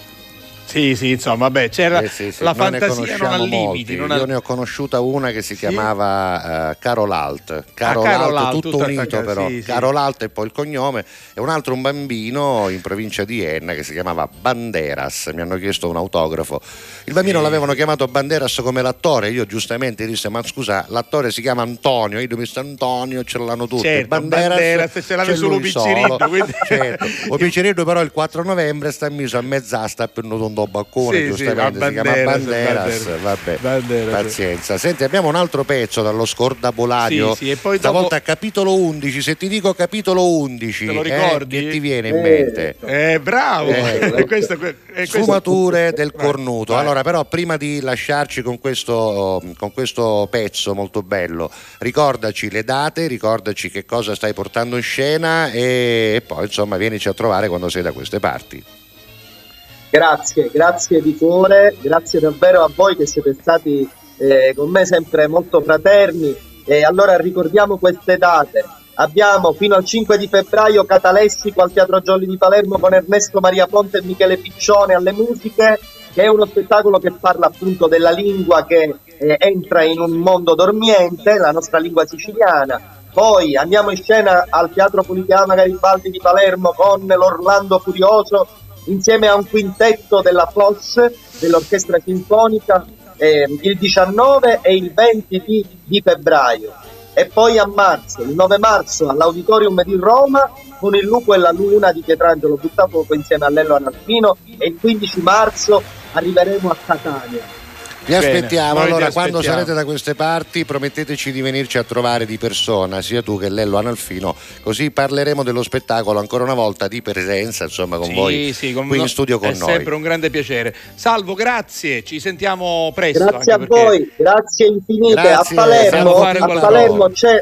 Sì, sì, insomma, beh, c'era Eh sì, sì, la noi fantasia non ha limiti. non ha- Io ne ho conosciuta una che si Sì? chiamava eh, Carol Alt. Carol, Ah, Carol Alt, tutto unito però. Carol Alt e poi il cognome. E un altro un bambino in provincia di Enna che si chiamava Banderas. Mi hanno chiesto un autografo. Il bambino l'avevano chiamato Banderas come l'attore. Io giustamente disse: Ma scusa, l'attore si chiama Antonio. Io mi sto Antonio, ce l'hanno tutti. Certo, Banderas, Banderas, ce l'aveva c'è solo Piccirillo, quindi- Certo. O Piccirillo però il 4 novembre sta messo a mezz'asta per un baccone, Sì, sì, giustamente a si chiama Banderas, Banderas, vabbè, Banderas. pazienza. Senti, abbiamo un altro pezzo dallo scordabolario, Sì, sì, e poi stavolta dopo- capitolo 11, se ti dico capitolo 11, Te lo eh, ricordi? che ti viene in Eh, mente? Eh, bravo! Eh, questo- e questo- Sfumature del Vai, cornuto. vai. Allora, però, prima di lasciarci con questo, con questo pezzo molto bello, ricordaci le date, ricordaci che cosa stai portando in scena e, e poi, insomma, vienici a trovare quando sei da queste parti. Grazie, grazie di cuore, grazie davvero a voi che siete stati eh, con me sempre molto fraterni. E allora ricordiamo queste date. Abbiamo fino al 5 di febbraio Catalessico al Teatro Giolli di Palermo con Ernesto Maria Ponte e Michele Piccione alle musiche, che è uno spettacolo che parla appunto della lingua che eh, entra in un mondo dormiente, la nostra lingua siciliana. Poi andiamo in scena al Teatro Politeama Garibaldi di Palermo con l'Orlando Furioso insieme a un quintetto della FOS, dell'Orchestra Sinfonica, ehm, il 19 e il 20 di, di febbraio. E poi a marzo, il 9 marzo all'Auditorium di Roma con il Lupo e la Luna di Pietrangelo Buttafuoco insieme a Lello Analfino e il 15 marzo arriveremo a Catania. Vi Bene, aspettiamo, allora quando aspettiamo. sarete da queste parti prometteteci di venirci a trovare di persona, sia tu che Lello Analfino, così parleremo dello spettacolo ancora una volta di presenza, insomma con Sì, voi sì, con qui no- in studio con è noi. sempre un grande piacere. Salvo, grazie, ci sentiamo presto. Grazie a perché- voi, grazie infinite. Grazie, a Palermo, a. Palermo c'è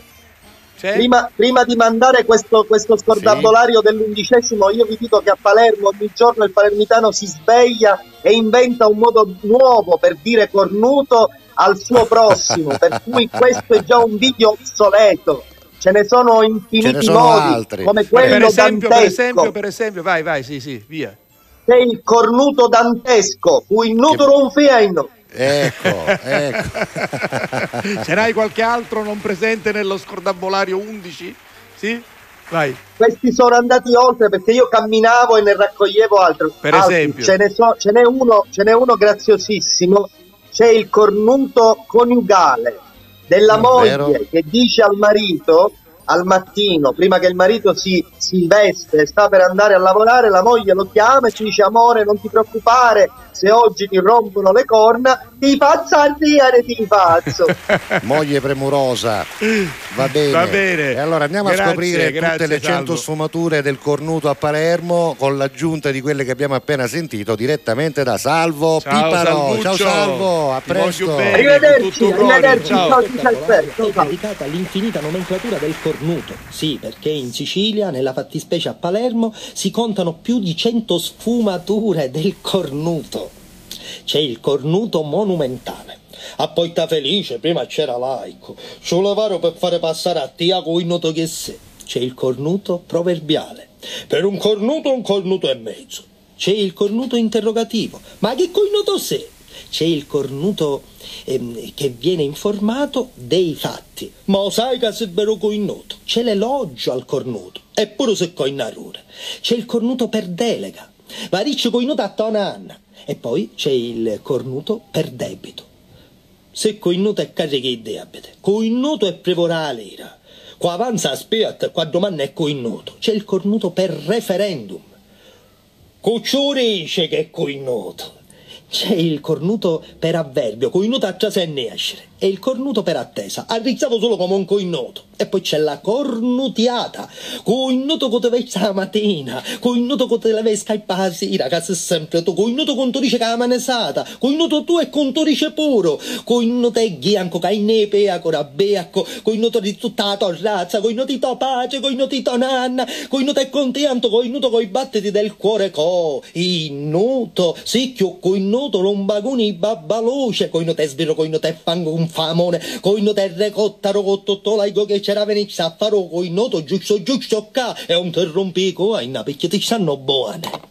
C'è? Prima, prima di mandare questo, questo scordabolario dell'undicesimo, io vi dico che a Palermo ogni giorno il palermitano si sveglia e inventa un modo nuovo per dire cornuto al suo prossimo, per cui questo è già un video obsoleto. Ce ne sono infiniti ne sono modi, altri. come per quello esempio, per dantesco. esempio, per esempio, vai, vai, sì, sì, via. C'è il cornuto dantesco, cui nutrono un fieno. Ecco, ecco. Ce n'hai qualche altro non presente nello scordabolario 11? Sì? Vai. Questi sono andati oltre perché io camminavo e ne raccoglievo altro. Per altri. esempio? Ce ne, so- ce n'è uno, ce n'è uno graziosissimo. C'è il cornuto coniugale della Mm, moglie vero. che dice al marito al mattino, prima che il marito si, si veste e sta per andare a lavorare, la moglie lo chiama e ci dice amore non ti preoccupare, se oggi ti rompono le corna ti faccio ardiare, ti faccio. Moglie premurosa, va bene. Va bene. E allora andiamo Grazie, a scoprire tutte grazie, le 100 Salvo. sfumature del cornuto a Palermo con l'aggiunta di quelle che abbiamo appena sentito direttamente da Salvo Ciao, Piparo. Salvuccio. Ciao Salvo, a presto. bene. Arrivederci, arrivederci, ciao. ciao, è dedicata all'infinita nomenclatura del cornuto. Sì, perché in Sicilia, nella fattispecie a Palermo, si contano più di 100 sfumature del cornuto. C'è il cornuto monumentale. A Poita Felice prima c'era laico, ci volevano per fare passare a tia con il noto che sé. C'è il cornuto proverbiale. Per un cornuto un cornuto e mezzo. C'è il cornuto interrogativo. Ma che cornuto sei? C'è il cornuto ehm, che viene informato dei fatti. Ma sai che se vero cornuto? C'è l'elogio al cornuto. Eppure se coinarure. C'è il cornuto per delega. Ma dice cornuto a tonanna. E poi c'è il cornuto per debito. Se coinnuto è carico di debite, coinnuto è prevorare la lira. Qua avanza aspetta, qua domani è coinnuto. C'è il cornuto per referendum. Cucciurice che è coinnuto. C'è il cornuto per avverbio, coinnuto a trasenne escere. E il cornuto per attesa, arrizzato solo come un coinnuto. E poi c'è la cornutiata, coinnuto che te vedi la mattina, coinnuto che te la la sera, che sei sempre tu, coinnuto con dice che la manesata, coinnuto tu e con dice puro, coinnuto è ghianco, che hai nepe, ancora beacco, coinnuto di tutta la tua razza, coinnuto di tua pace, coinnuto di tua nanna, coinnuto è contento, coinnuto coi battiti del cuore co, che coinnuto non baguni babbaloce, coinnuto è svero, coinnuto è fango famone, recottaro con tutto l'aigo che c'era venisse a fare coinnuto giusto giusto qua, e un terrompico, ai perché ti stanno buone.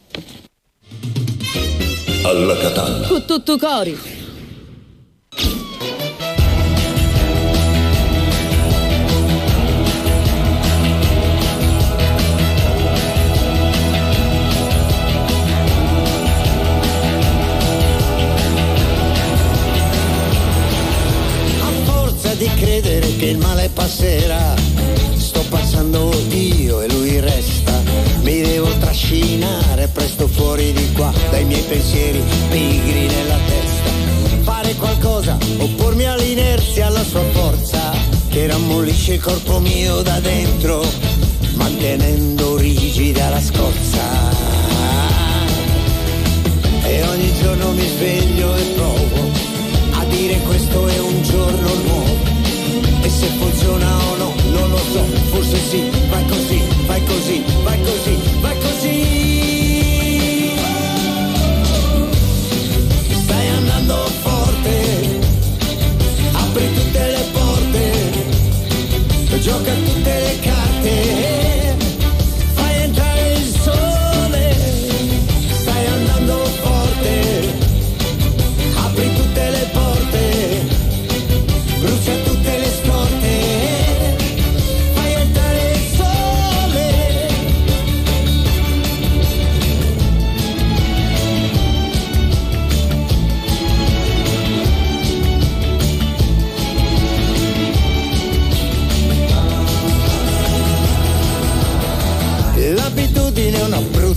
Alla Catalla. Con tutto cori. Di credere che il male passerà, sto passando io e lui resta. Mi devo trascinare presto fuori di qua dai miei pensieri pigri nella testa. Fare qualcosa, oppormi all'inerzia, alla sua forza, che rammollisce il corpo mio da dentro, mantenendo rigida la scorza. E ogni giorno mi sveglio e provo a dire questo è un giorno nuovo. Se funziona o no, non lo so, forse sì, vai così, vai così, vai così, vai così. Stai andando forte, apri tutte le porte, gioca tutte le carte,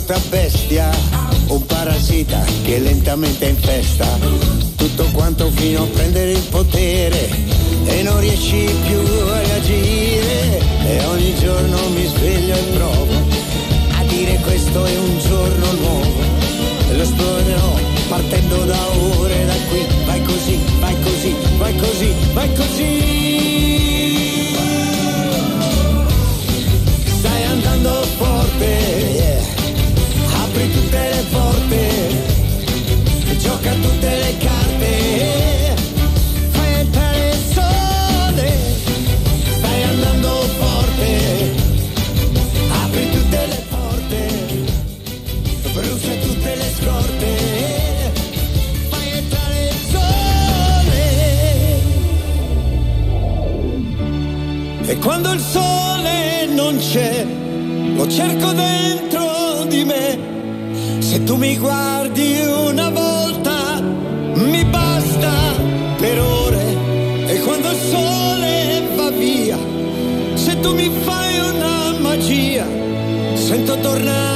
brutta bestia, un parassita che lentamente infesta tutto quanto fino a prendere il potere e non riesci più a reagire. E ogni giorno mi sveglio e provo a dire questo è un giorno nuovo. E lo esplorerò partendo da ore da qui vai così vai così vai così vai così tutte le porte gioca tutte le carte. Fai entrare il sole stai andando forte apri tutte le porte brucia tutte le scorte. Fai entrare il sole. E quando il sole non c'è lo cerco dentro se tu mi guardi una volta mi basta per ore. E quando il sole va via se tu mi fai una magia sento tornare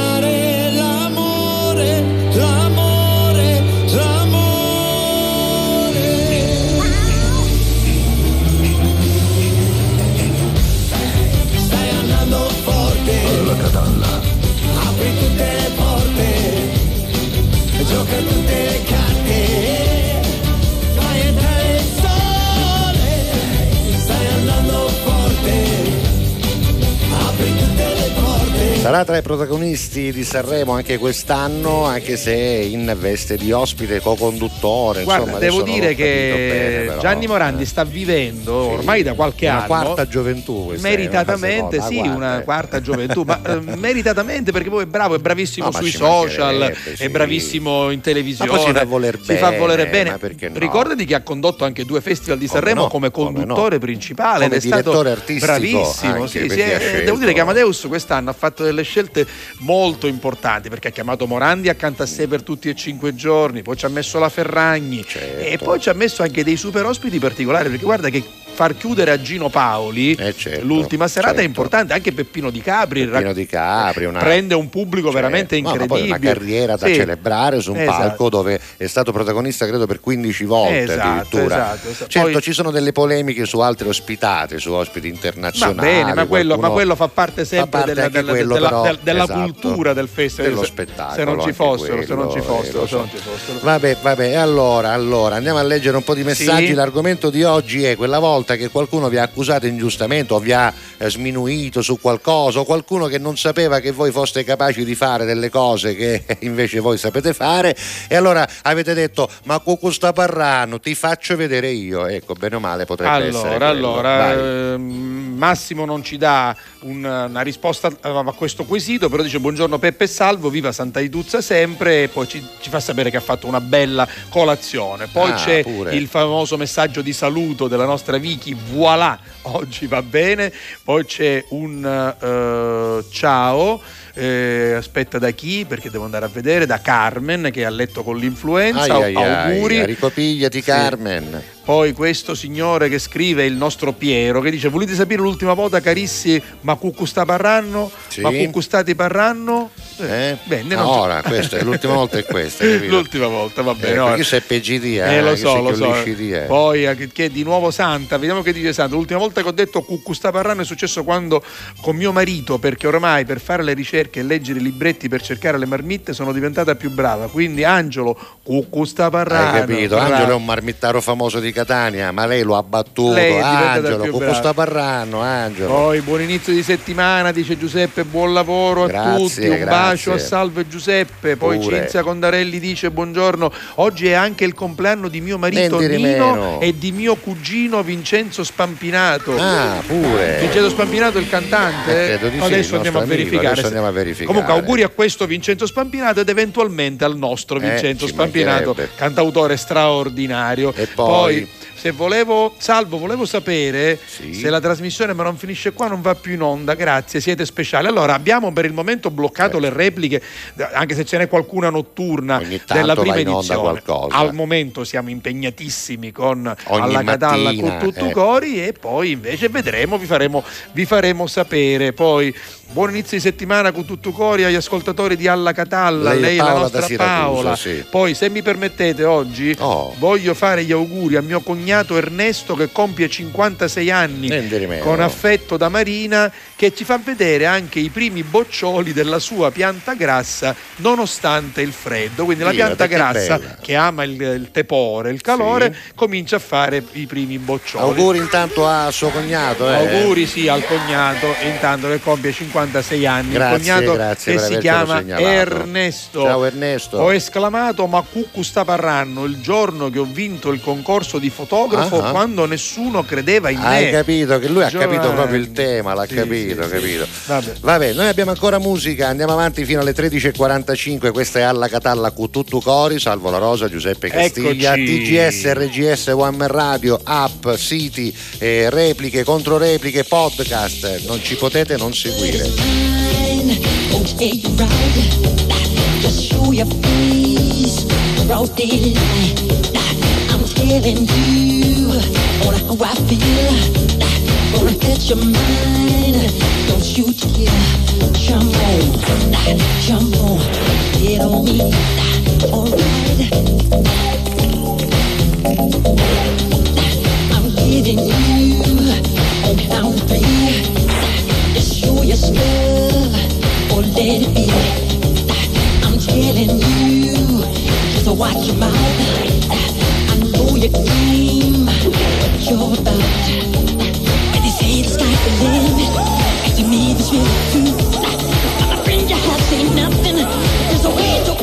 Sarà tra i protagonisti di Sanremo anche quest'anno, anche se in veste di ospite co-conduttore. Guarda, insomma, devo dire che bene. Gianni Morandi sta vivendo ormai da qualche una anno quarta gioventù. è, meritatamente una sì seconda, una quarta gioventù ma eh, meritatamente perché poi è bravo è bravissimo No, sui ci social mancherebbe, è sì. bravissimo in televisione Ma si fa voler si fa bene, volere bene no? ricordati che ha condotto anche due festival di Sanremo no, come come conduttore principale Come ed è stato artistico bravissimo anche, sì, sì, ha eh, scelto- devo dire che Amadeus quest'anno ha fatto delle scelte molto importanti perché ha chiamato Morandi accanto a sé per tutti e cinque giorni poi ci ha messo la Ferragni Certo. e poi ci ha messo anche dei super ospiti particolari perché guarda che far chiudere a Gino Paoli Eh, certo, l'ultima serata certo. è importante anche Peppino Di Capri Peppino Di Capri, una- prende un pubblico Certo. veramente No, ma incredibile poi una carriera da Sì. celebrare su un Esatto. palco dove è stato protagonista credo per 15 volte Esatto, addirittura. esatto, esatto. Certo, Poi- ci sono delle polemiche su altre ospitate, su ospiti Va internazionali. bene, ma quello, ma quello fa parte sempre fa parte della, della- quello, della- però, del- della esatto, cultura del festival. dello Se- spettacolo. Se non ci fossero, se non ci quello, eh, se non so. ci fossero. Vabbè, vabbè, allora, allora andiamo a leggere un po' di messaggi. Sì. L'argomento di oggi è quella volta che qualcuno vi ha accusato ingiustamente o vi ha eh, sminuito su qualcosa, o qualcuno che non sapeva che voi foste capaci di fare delle cose che invece voi sapete fare, e allora avete detto: Ma Cucu sta parlando, ti faccio vedere io. Ecco, bene o male potrebbe essere. Allora, quello. allora ehm, Massimo non ci dà un- una risposta eh, a questo quesito, però dice buongiorno Peppe e Salvo, viva Santa Iduzza sempre e poi ci, ci fa sapere che ha fatto una bella colazione. Poi Ah, c'è pure. il famoso messaggio di saluto della nostra Vicky, voilà, oggi va bene. Poi c'è un eh, ciao. eh, aspetta da chi? Perché devo andare a vedere. Da Carmen che ha letto con l'influenza. Ai, ai, ai, auguri. ricopigliati, Sì. Carmen. Poi questo signore che scrive, il nostro Piero, che dice: Volete sapere l'ultima volta, carissimi, ma Cuccu sta parranno? Sì. Ma Cuccu stati parranno? Eh? Bene, Ah, non- ora, questa è l'ultima volta è questa. capito? L'ultima volta, va bene. Eh, ora- perché se PGD, eh, Eh, lo so, lo so. eh. Poi eh, che, di nuovo Santa, vediamo che dice Santa. L'ultima volta che ho detto Cuccu sta parlando è successo quando con mio marito, perché ormai per fare le ricerche e leggere i libretti per cercare le marmitte sono diventata più brava. Quindi Angelo, Cuccu sta parlando. Hai capito? Bravo. Angelo è un marmittaro famoso di Catania, ma lei lo ha battuto. Lei Angelo, più come brava. sta parlando, Angelo? Poi buon inizio di settimana, dice Giuseppe, buon lavoro a Grazie, tutti, un grazie. bacio a Salve Giuseppe. Poi Pure. Cinzia Condarelli dice buongiorno, oggi è anche il compleanno di mio marito Niente di Nino meno. e di mio cugino Vincenzo Spampinato. Ah, pure. Vincenzo Spampinato è il cantante? Eh, di sì, adesso il andiamo a amico, verificare. adesso andiamo a verificare. Comunque auguri a questo Vincenzo Spampinato ed eventualmente al nostro Eh, Vincenzo ci Spampinato, cantautore straordinario. E poi? Se volevo, Salvo, volevo sapere se la trasmissione, ma non finisce qua, non va più in onda. Grazie, siete speciali. Allora, abbiamo per il momento bloccato le repliche, anche se ce n'è qualcuna notturna della prima edizione. Al momento siamo impegnatissimi con Ogni alla Catalla con tutto eh. e poi invece vedremo, vi faremo, vi faremo sapere. Poi buon inizio di settimana con tutto cori agli ascoltatori di Alla Catalla, Lei lei, è la nostra Paola. sì. Poi se mi permettete oggi Oh. voglio fare gli auguri a mio cognato Ernesto che compie 56 anni con affetto da Marina che ci fa vedere anche i primi boccioli della sua pianta grassa nonostante il freddo. Quindi la Dio, pianta grassa bella. che ama il, il tepore, il calore, comincia a fare i primi boccioli. Auguri intanto a suo cognato. eh. Auguri sì al cognato, intanto che compie 56 anni. Grazie, il cognato grazie che si chiama. Ernesto. Ciao Ernesto. Ho esclamato ma cuccu sta parranno il giorno che ho vinto il concorso di fotografo ah. quando nessuno credeva in Hai me. capito che lui ha Giovanni. capito proprio il tema, l'ha Sì, capito, sì, capito. sì. Vabbè. Vabbè, noi abbiamo ancora musica, andiamo avanti fino alle 13.45, questa è Alla Catalla con tutto cori, salvo la Rosa, Giuseppe Castiglia, Eccoci. TGS, RGS, One Radio, app, siti, eh, repliche, controrepliche, podcast, non ci potete non seguire. mine. Okay, you right. Just show your face. Broad daylight. I'm telling you how I feel. Gonna catch your mind. Don't you dare jump on, jump on, get on me. Alright. I'm giving you show your stuff or let it be. I'm telling you, just watch your mouth. I know your game, what you're about believe it. I'ma bring your say nothing. There's a way to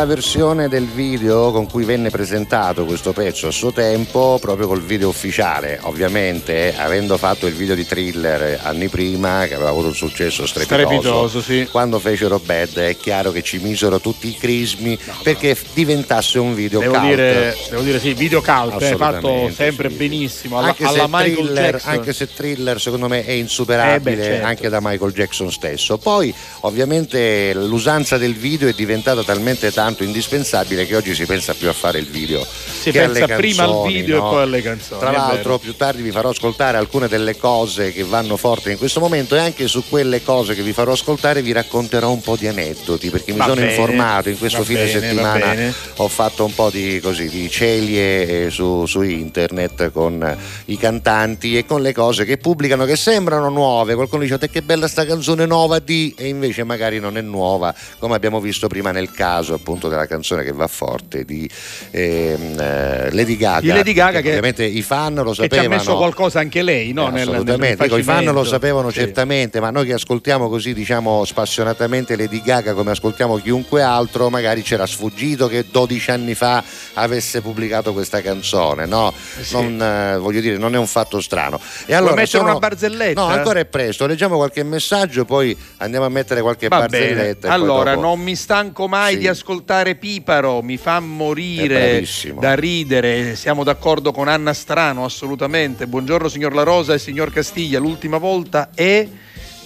la versione del video con cui venne presentato questo pezzo a suo tempo, proprio col video ufficiale. Ovviamente, avendo fatto il video di thriller anni prima, che aveva avuto un successo strepitoso, Strepitoso, sì. quando fecero Bad è chiaro che ci misero tutti i crismi perché diventasse un video Devo cult. dire, devo dire sì, video cult, è fatto sempre sì. benissimo. Alla, anche, alla se thriller, anche se thriller secondo me è insuperabile Eh beh, certo. anche da Michael Jackson stesso. Poi ovviamente l'usanza del video è diventata talmente tanto indispensabile che oggi si pensa più a fare il video. Si pensa alle prima al canzoni, video no? e poi alle canzoni. Tra l'altro più tardi vi farò ascoltare alcune delle cose che vanno forte in questo momento e anche su quelle cose che vi farò ascoltare vi racconterò un po' di aneddoti perché mi Va sono bene, informato in questo fine bene, settimana ho fatto un po' di, così, di celie eh, su, su internet con eh, i cantanti e con le cose che pubblicano che sembrano nuove. Qualcuno dice: "Te che bella sta canzone nuova di e invece magari non è nuova, come abbiamo visto prima nel caso appunto appunto della canzone che va forte di ehm, eh, Lady Gaga. Di Lady Gaga che- ovviamente i fan lo Che ci ha sapevano. messo qualcosa anche lei, no? Eh, Nel- nel assolutamente, Dico, i fan lo sapevano Sì. certamente, ma noi che ascoltiamo così diciamo spassionatamente Lady Gaga come ascoltiamo chiunque altro, magari c'era sfuggito che 12 anni fa avesse pubblicato questa canzone, no? sì. Non, eh, voglio dire, non è un fatto strano. E allora mettere sono- una barzelletta? No, ancora è presto, leggiamo qualche messaggio, poi andiamo a mettere qualche Va barzelletta. Allora, dopo- non mi stanco mai Sì. di ascoltare Piparo, mi fa morire da ridere. Siamo d'accordo con Anna Strano, assolutamente. Buongiorno signor La Rosa e signor Castiglia. L'ultima volta è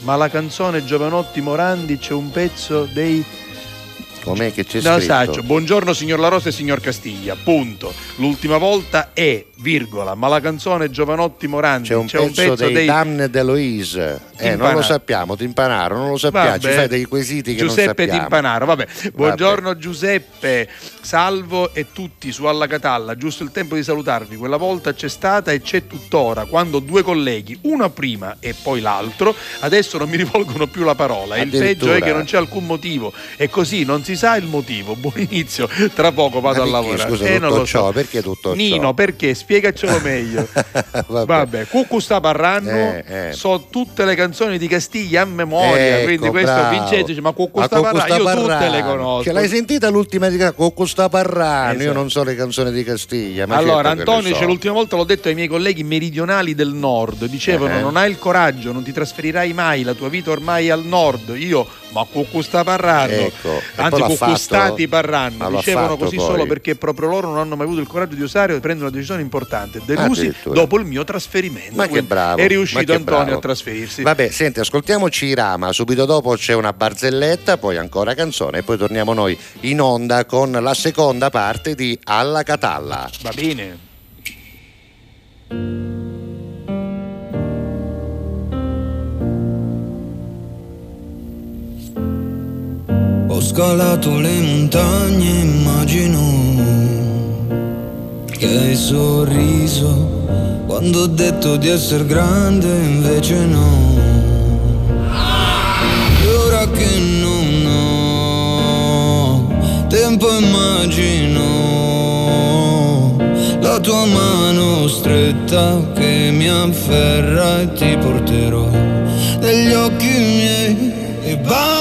ma la canzone Giovanotti Morandi c'è un pezzo dei Com'è che c'è No, scritto? saggio. Buongiorno signor La Rosa e signor Castiglia. Punto. L'ultima volta è, virgola, ma la canzone Giovanotti Morandi C'è un pezzo, dei, Damned Eloise. Eh, non lo sappiamo, Timpanaro, non lo sappiamo. Ci Vabbè. fai dei quesiti che Giuseppe non sappiamo. Timpanaro, vabbè. Buongiorno Giuseppe, Salvo e tutti su Alla Catalla. Giusto il tempo di salutarvi. Quella volta c'è stata e c'è tuttora quando due colleghi, uno prima e poi l'altro, adesso non mi rivolgono più la parola. Il peggio è che non c'è alcun motivo. E così non si sa il motivo. Buon inizio, tra poco vado a lavorare. scusa, Eh, non tutto lo so. ciò? Perché tutto ciò? Nino, perché? Spiegacelo meglio. Vabbè. Vabbè, Cucù sta parrando, Eh, eh. so tutte le canzoni di Castiglia a memoria, Ecco, quindi questo bravo. Vincenzo dice ma Cucù Ma sta sta io tutte le parlando. conosco. Che l'hai sentita l'ultima di Cocco sta parlando? Io Esatto. non so le canzoni di Castiglia. Ma allora, certo Antonio so. L'ultima volta l'ho detto ai miei colleghi meridionali del nord. Dicevano: Eh. Non hai il coraggio, non ti trasferirai mai, la tua vita ormai è al nord. Io, ma Cucù sta parlando. Ecco, Anzi, Cucù fatto- stati parlando. Dicevano così poi. solo perché proprio loro non hanno mai avuto il coraggio di osare e prendere una decisione importante. Delusi Addirittura. dopo il mio trasferimento. Ma che bravo. È riuscito Antonio bravo. a trasferirsi. Vabbè, senti, ascoltiamoci Rama. Subito dopo c'è una barzelletta, poi ancora canzone, e poi torniamo noi in onda con la seconda parte di Alla Catalla. Va bene. Ho scalato le montagne, immagino che hai sorriso. Quando ho detto di essere grande, invece no. E ora che non ho tempo, immagino la tua mano stretta che mi afferra e ti porterò negli occhi miei. E ballerò,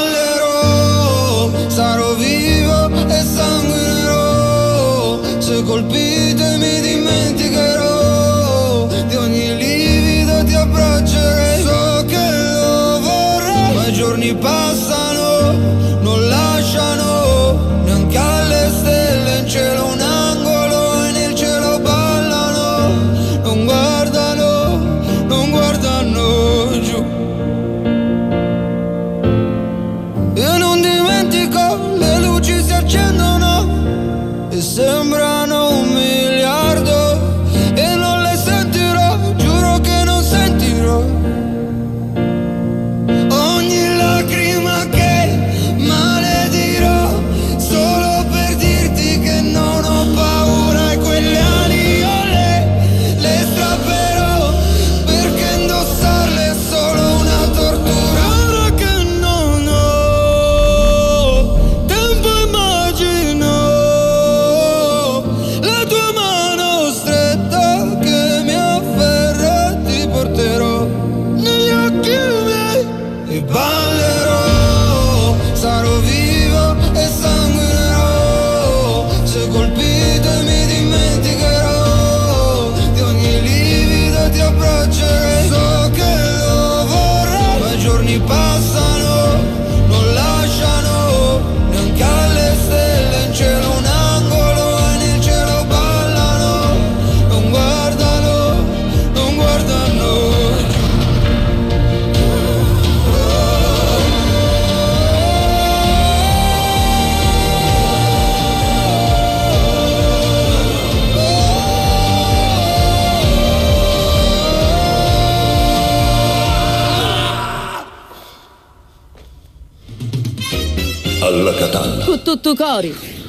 tutto cori.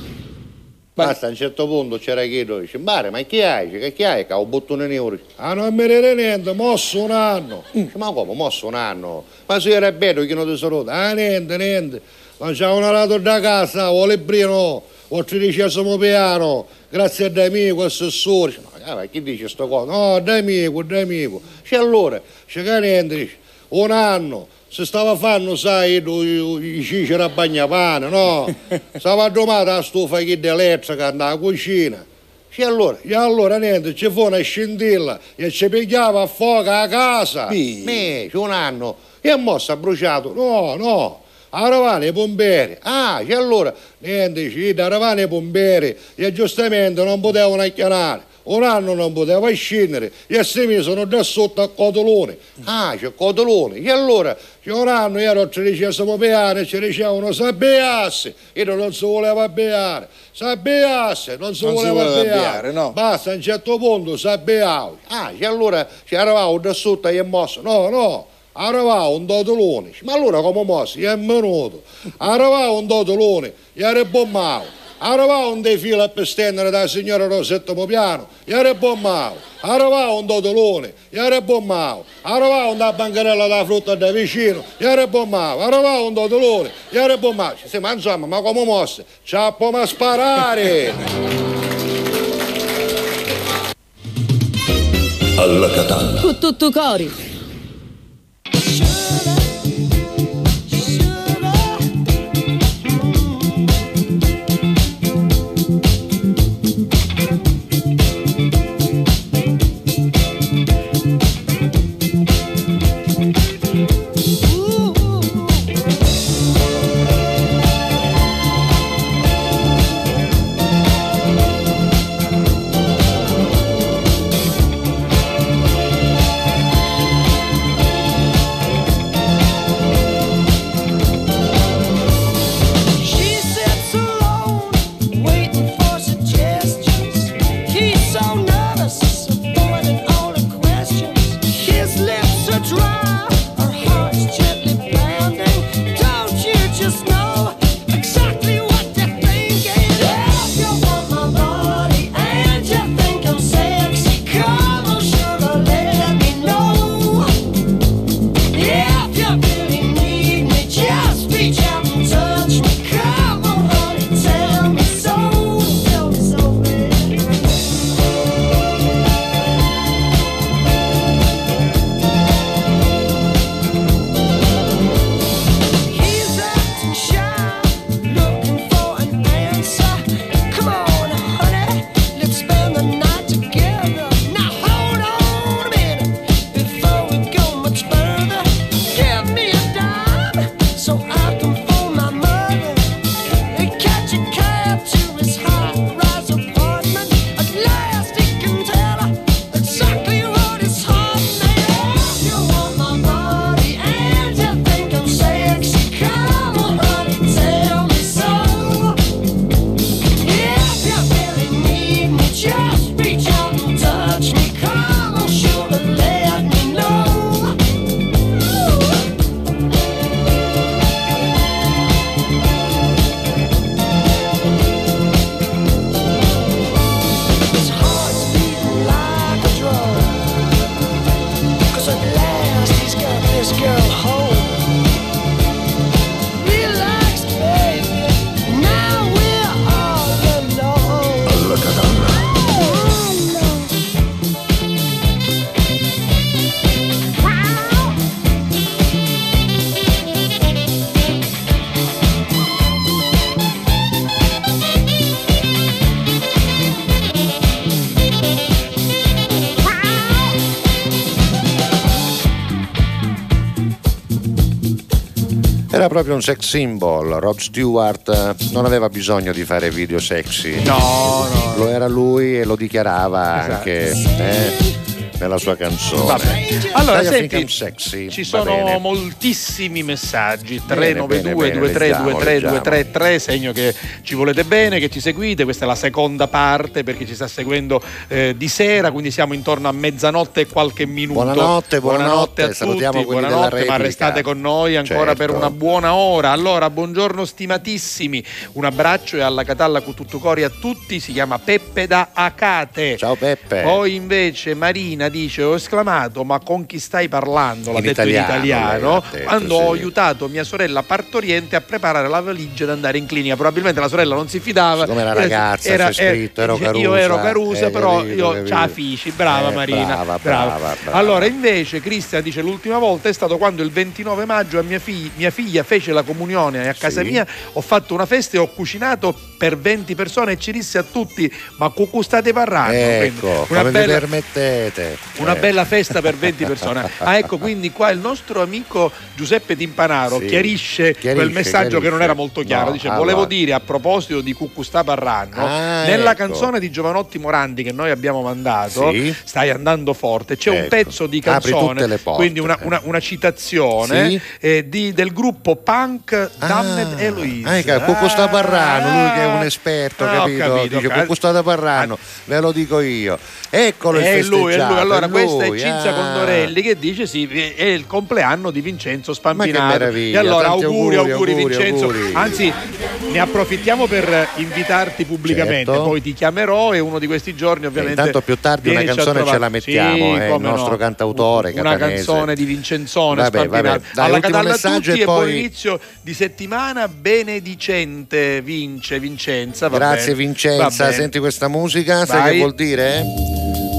Basta, a un certo punto c'era Chiedo, dice, Mare, ma chi hai? Dice, Che chi hai? Che ho un bottone euro. Ah, non mi rende niente, mosso un anno. Dice, ma come, mosso un anno? Ma se era bello che non ti saluta? Ah, niente, niente. Mangiamo una lato da casa, o librino, o tredicesimo piano, grazie a D'Amico, assessore. Ma ah, chi dice sto cosa? No, D'Amico, D'Amico. C'è allora, c'è che niente, dice, un anno, si stava fanno, sai, i ciceri a bagnapane, no? Stava domata la stufa che elettrica nella cucina. E allora, e allora niente, ci fu una scintilla e ci pigliava a fuoco a casa. Me, c'è un anno. E mo sta bruciato. No, no. Aravane i pomperi. Ah, e allora, niente, ci aravane i pomperi. E giustamente non potevano chiamare. Un anno non poteva scendere e si misero da sotto a cotolone. Ah, c'è cotolone. E allora, un anno ero al tredicesimo piano e ci dicevano sabbeasse. E non si voleva beare. Sabbeasse, non si Non voleva voleva beare. beare, no. Basta, a un certo punto sabbeavo. Ah, e allora ci eravamo da sotto e mosso. No, no. Arrivava un dotolone, ma allora come mosso? È venuto. Arrivava un dotolone, gli era bommato. Arrivava un defilo per stendere da signora piano, gli era bommato. Arrivava un dotolone, gli era bommato. Arrivava una bancarella da frutta da vicino, gli era bommato. Arrivava un dotolone, gli era bommato. Sì, ma insomma, ma come mosse? Ciappo ma sparare! Alla Catalla. Con tutto cori. Proprio un sex symbol. Rod Stewart eh, non aveva bisogno di fare video sexy. No, no. Lo era lui e lo dichiarava Esatto. anche eh, nella sua canzone. Vabbè. Allora, Dai, senti, sexy. Ci sono moltissimi messaggi Bene, 392 bene, bene, 23 leggiamo, 23 leggiamo. 233 segno che ci volete bene che ci seguite questa è la seconda parte perché ci sta seguendo eh, di sera quindi siamo intorno a mezzanotte e qualche minuto Buonanotte, buonanotte, a salutiamo tutti buonanotte ma restate con noi ancora Certo. per una buona ora allora buongiorno stimatissimi un abbraccio e alla Catalla con tutto cori a tutti si chiama Peppe da Acate Ciao Peppe. poi invece Marina dice ho esclamato ma con chi stai parlando? L'ha In detto italiano, in italiano detto, quando ho sì. aiutato mia sorella partoriente a preparare la valigia da andare in clinica. Probabilmente la sorella non si fidava. Siccome era Era- ragazza, era- c'è scritto, ero dice, Io Carusa, ero Carusa, eh, però capito, io capito. la fici. Brava Eh, Marina. brava, brava, brava. Allora invece Cristian dice l'ultima volta è stato quando il 29 maggio a mia, figlia, mia figlia fece la comunione a casa Sì. mia, ho fatto una festa e ho cucinato per 20 persone e ci disse a tutti ma cucù state parlando? Ecco, una come bella, permettete? Una Eh. bella festa per 20 persone. Ah, ecco, quindi qua il nostro amico Giuseppe Timpanaro Sì. chiarisce, Chiarisce, quel messaggio che non chiarisce. era molto chiaro. No, Dice: allora. Volevo dire a proposito di Cucù sta parrando, Ah, nella ecco. canzone di Giovanotti Morandi che noi abbiamo mandato, Sì. stai andando forte. C'è un Ecco. pezzo di canzone, quindi una, una- una citazione Sì. eh, di- del gruppo punk Damned Eloise. Ah, ecco, Cucù sta parlando, lui che è un esperto, Ah, ho capito? capito, Dice sta parlando, ve lo dico io. Eccolo il è lui, lui. Allora, questa è Cinzia ah. Condorelli che dice: Sì, è il compleanno di Vincenzo Spampinato. E allora, auguri, auguri, auguri, auguri, Vincenzo. Anzi, ne approfittiamo per invitarti pubblicamente. Certo. Poi ti chiamerò e uno di questi giorni, ovviamente. intanto più tardi una canzone ce la mettiamo, Sì, eh, il nostro no. cantautore Una catanese. canzone di Vincenzone Vabbè, vabbè. Dai, Alla Catalla tutti e e buon poi- inizio di settimana benedicente. Vince, Vincenza. va Grazie Vincenza, senti questa musica, sai che vuol dire?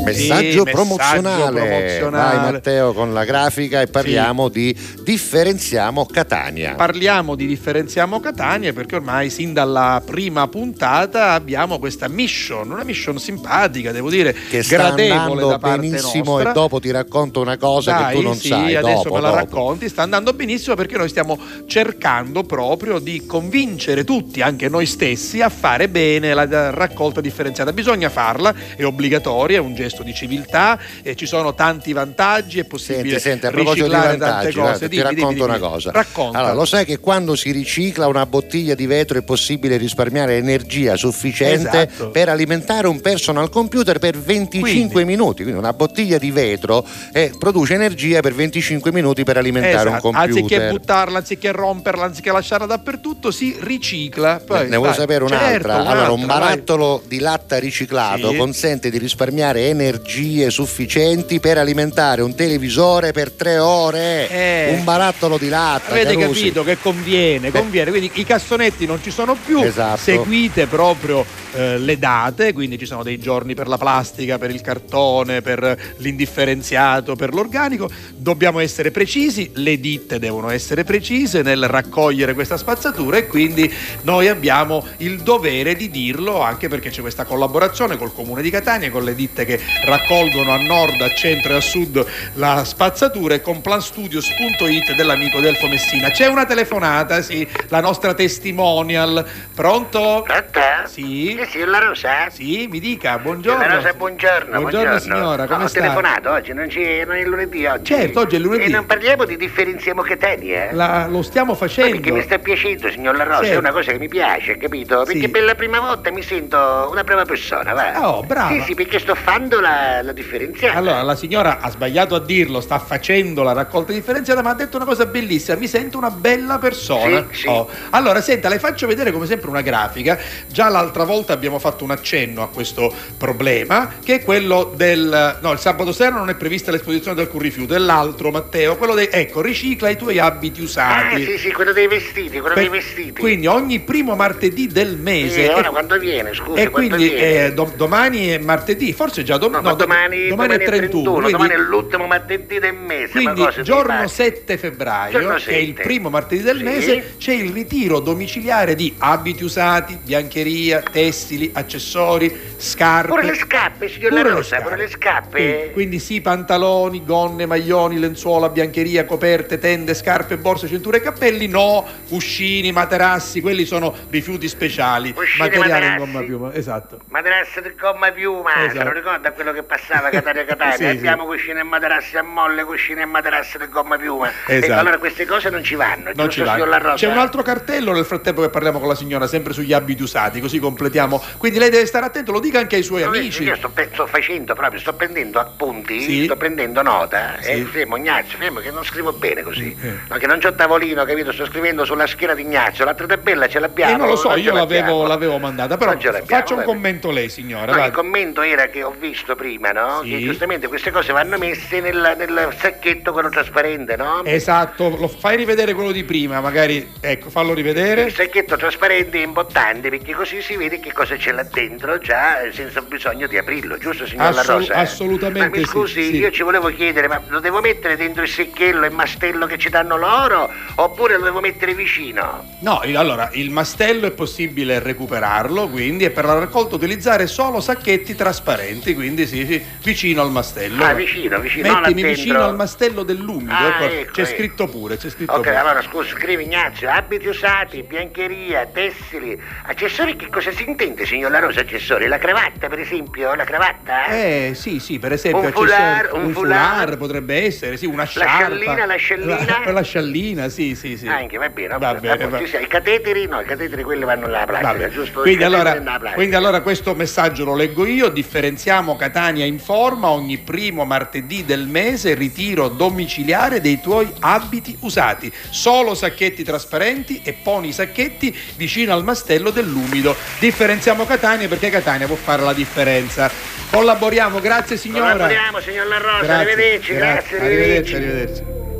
Messaggio, messaggio promozionale. promozionale. Vai Matteo con la grafica e parliamo di differenziamo Catania. Parliamo di differenziamo Catania perché ormai sin dalla prima puntata abbiamo questa mission, una mission simpatica, devo dire, che sta gradevole andando da parte benissimo nostra. e dopo ti racconto una cosa Dai, che tu non sì, sai. adesso dopo, me la dopo. racconti, sta andando benissimo perché noi stiamo cercando proprio di convincere tutti, anche noi stessi, a fare bene la raccolta differenziata. Bisogna farla, è obbligatoria, è un gesto di civiltà, e ci sono tanti vantaggi, è possibile Senti, senti, a proposito di riciclare tante vantaggi, cose. guarda, ti Dimmi, racconto dimmi, una dimmi. cosa. Racconta. Allora, lo sai che quando si ricicla una bottiglia di vetro è possibile risparmiare energia sufficiente Esatto. per alimentare un personal computer per 25 Quindi. minuti. Quindi una bottiglia di vetro eh, produce energia per 25 minuti per alimentare un Esatto, computer. Anziché buttarla, anziché romperla, anziché lasciarla dappertutto, si ricicla. Poi, Ne- ne vuoi dai, sapere un'altra? certo, allora, un un'altra, vai. barattolo di latta riciclato Sì. consente di risparmiare energie sufficienti per alimentare un televisore per tre ore. Eh. Un barattolo di latta. Avete Carusi. capito che conviene, conviene, quindi i cassonetti non ci sono più, Esatto. seguite proprio eh, le date, quindi ci sono dei giorni per la plastica, per il cartone, per l'indifferenziato, per l'organico, dobbiamo essere precisi, le ditte devono essere precise nel raccogliere questa spazzatura e quindi noi abbiamo il dovere di dirlo anche perché c'è questa collaborazione col comune di Catania, con le ditte che raccolgono a nord, a centro e a sud la spazzatura e con planstudios.it dell'amico Delfo Messina. C'è una telefonata, sì, la nostra testimonial. Pronto? Pronto? Sì. Sì, la Rosa? Sì, mi dica, buongiorno. La Rosa, buongiorno. Buongiorno, signora, come ho sta? telefonato oggi, non, c'è, non è lunedì oggi. Certo, oggi è lunedì. E non parliamo di differenziamo Catania, eh? La- lo stiamo Ma facendo. Perché mi sta piacendo, signor La Rosa, Certo. è una cosa che mi piace, capito? Perché Sì. per la prima volta mi sento una brava persona, va? Oh, brava. Sì, sì, perché sto facendo la, la differenziata. Allora, la signora ha sbagliato a dirlo, sta facendo la raccolta differenziata, ma ha detto una cosa bellissima, mi sento una bella persona. Sì, sì. Oh. Allora, senta, le faccio vedere come sempre una grafica. Già l'altra volta abbiamo fatto un accenno a questo problema, che è quello del... No, il sabato sera non è prevista l'esposizione del currifiuto, è l'altro, Matteo, quello dei... Ecco, ricicla i tuoi abiti Ah, usati. sì, sì, quello dei vestiti, quello Per- dei vestiti. Quindi ogni primo martedì del mese. Sì, ora e- quando viene, scusi, e quindi viene? eh, do- domani è martedì, forse già dom- No, ma domani, domani è 31. quindi- domani è l'ultimo martedì del mese. quindi giorno pare? 7 febbraio, Giorno che è il 7. primo martedì del Sì. mese, c'è il ritiro domiciliare di abiti usati, biancheria, tessili, accessori, scarpe. Pure le scarpe, signor Pure La Rosa, pure le scarpe. Sì, quindi sì, pantaloni, gonne, maglioni, lenzuola, biancheria, coperte, tende, scarpe, borse, cinture e cappelli, no, cuscini, materassi, quelli sono rifiuti speciali, Cuscini, materiale in materassi. gomma piuma, esatto. Materassi di gomma piuma, Esatto. se non ricorda quello che passava Catania Catania. Sì, sì. Abbiamo cuscine e materassi a molle, cuscine e materassi di gomma piuma. Esatto. Ecco, allora queste cose non ci vanno, Non ci va. signor La Rosa? C'è un altro cartello nel frattempo che parliamo con la signora, sempre sugli abiti usati, così completiamo. Quindi lei deve stare attento, lo dica anche ai suoi No, amici. Io sto, sto facendo proprio, sto prendendo appunti, Sì. sto prendendo nota. Sì. E fermo, Ignazio, fermo che non scrivo bene così. Eh. No, che non c'ho tavolino, capito? Sto scrivendo sulla schiena di Ignazio. L'altra tabella ce l'abbiamo. Eh, non lo so, ce io l'avevo, l'avevo mandata, però Non faccia un commento lei, signora. No, il commento era che ho visto giusto prima, no? Sì. Che giustamente queste cose vanno messe nel, nel sacchetto quello trasparente, no? Esatto, lo fai rivedere quello di prima, magari, ecco, fallo rivedere. Il sacchetto trasparente è importante perché così si vede che cosa c'è là dentro già eh, senza bisogno di aprirlo, giusto signor La Assolut- Rosa? assolutamente Ma mi sì, scusi, sì. io ci volevo chiedere, ma lo devo mettere dentro il secchello e mastello che ci danno loro oppure lo devo mettere vicino? No, il- allora, il mastello è possibile recuperarlo, quindi, e per la raccolta utilizzare solo sacchetti trasparenti, quindi sì, sì, vicino al mastello. Ah, vicino, vicino, Mettimi vicino al mastello dell'umido, Ah, ecco, ecco, c'è ecco. scritto pure, c'è scritto Ok, pure. allora scusa, scrivi Ignazio, abiti usati, biancheria, tessili, accessori, che cosa si intende signor La Rosa accessori? La cravatta per esempio, la cravatta? Eh sì, sì, per esempio Un foulard, un un foulard. potrebbe essere, sì, una La sciarpa. sciallina, la sciallina? La, la sciallina, sì, sì, sì. Anche, va bene, Va va bene, va- I cateteri, no, i cateteri quelli vanno alla plastica, giusto? Quindi cateteri allora, quindi allora questo messaggio lo leggo io, differenziamo Catania in forma ogni primo martedì del mese, ritiro domiciliare dei tuoi abiti usati, solo sacchetti trasparenti e poni i sacchetti vicino al mastello dell'umido. Differenziamo Catania perché Catania può fare la differenza. Collaboriamo, grazie signora. Collaboriamo, signor La Rosa, Grazie, arrivederci, grazie, arrivederci. arrivederci. arrivederci.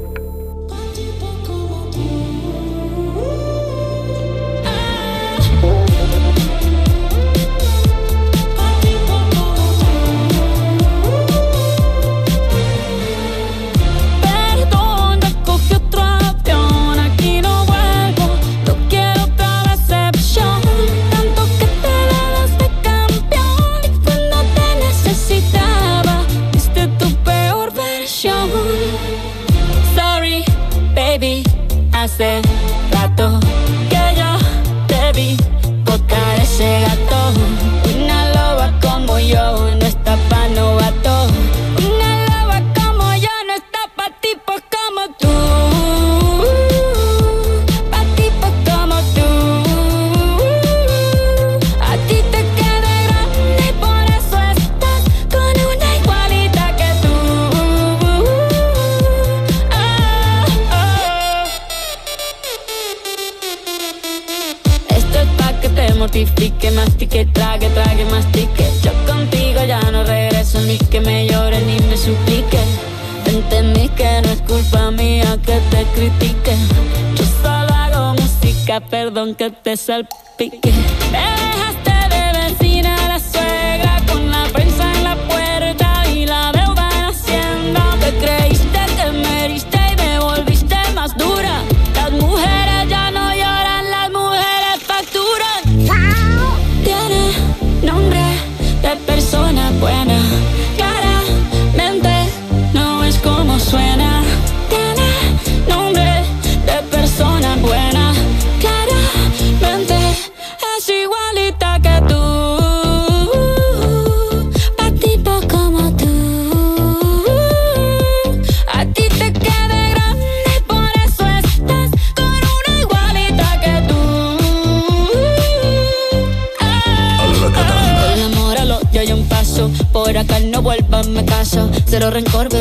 said mastique, trague, trague, mastique. Yo contigo ya no regreso ni que me llore ni me suplique. Entendí que no es culpa mía que te critique. Yo solo hago música, perdón que te salpique. Me dejaste de vecina la suegra con la prensa en la puerta y la deuda en hacienda. Te creíste que me heriste y me volviste más dura.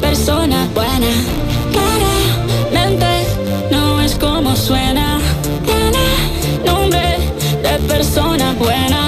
persona buena. Claramente no es como suena. Tiene nombre de persona buena.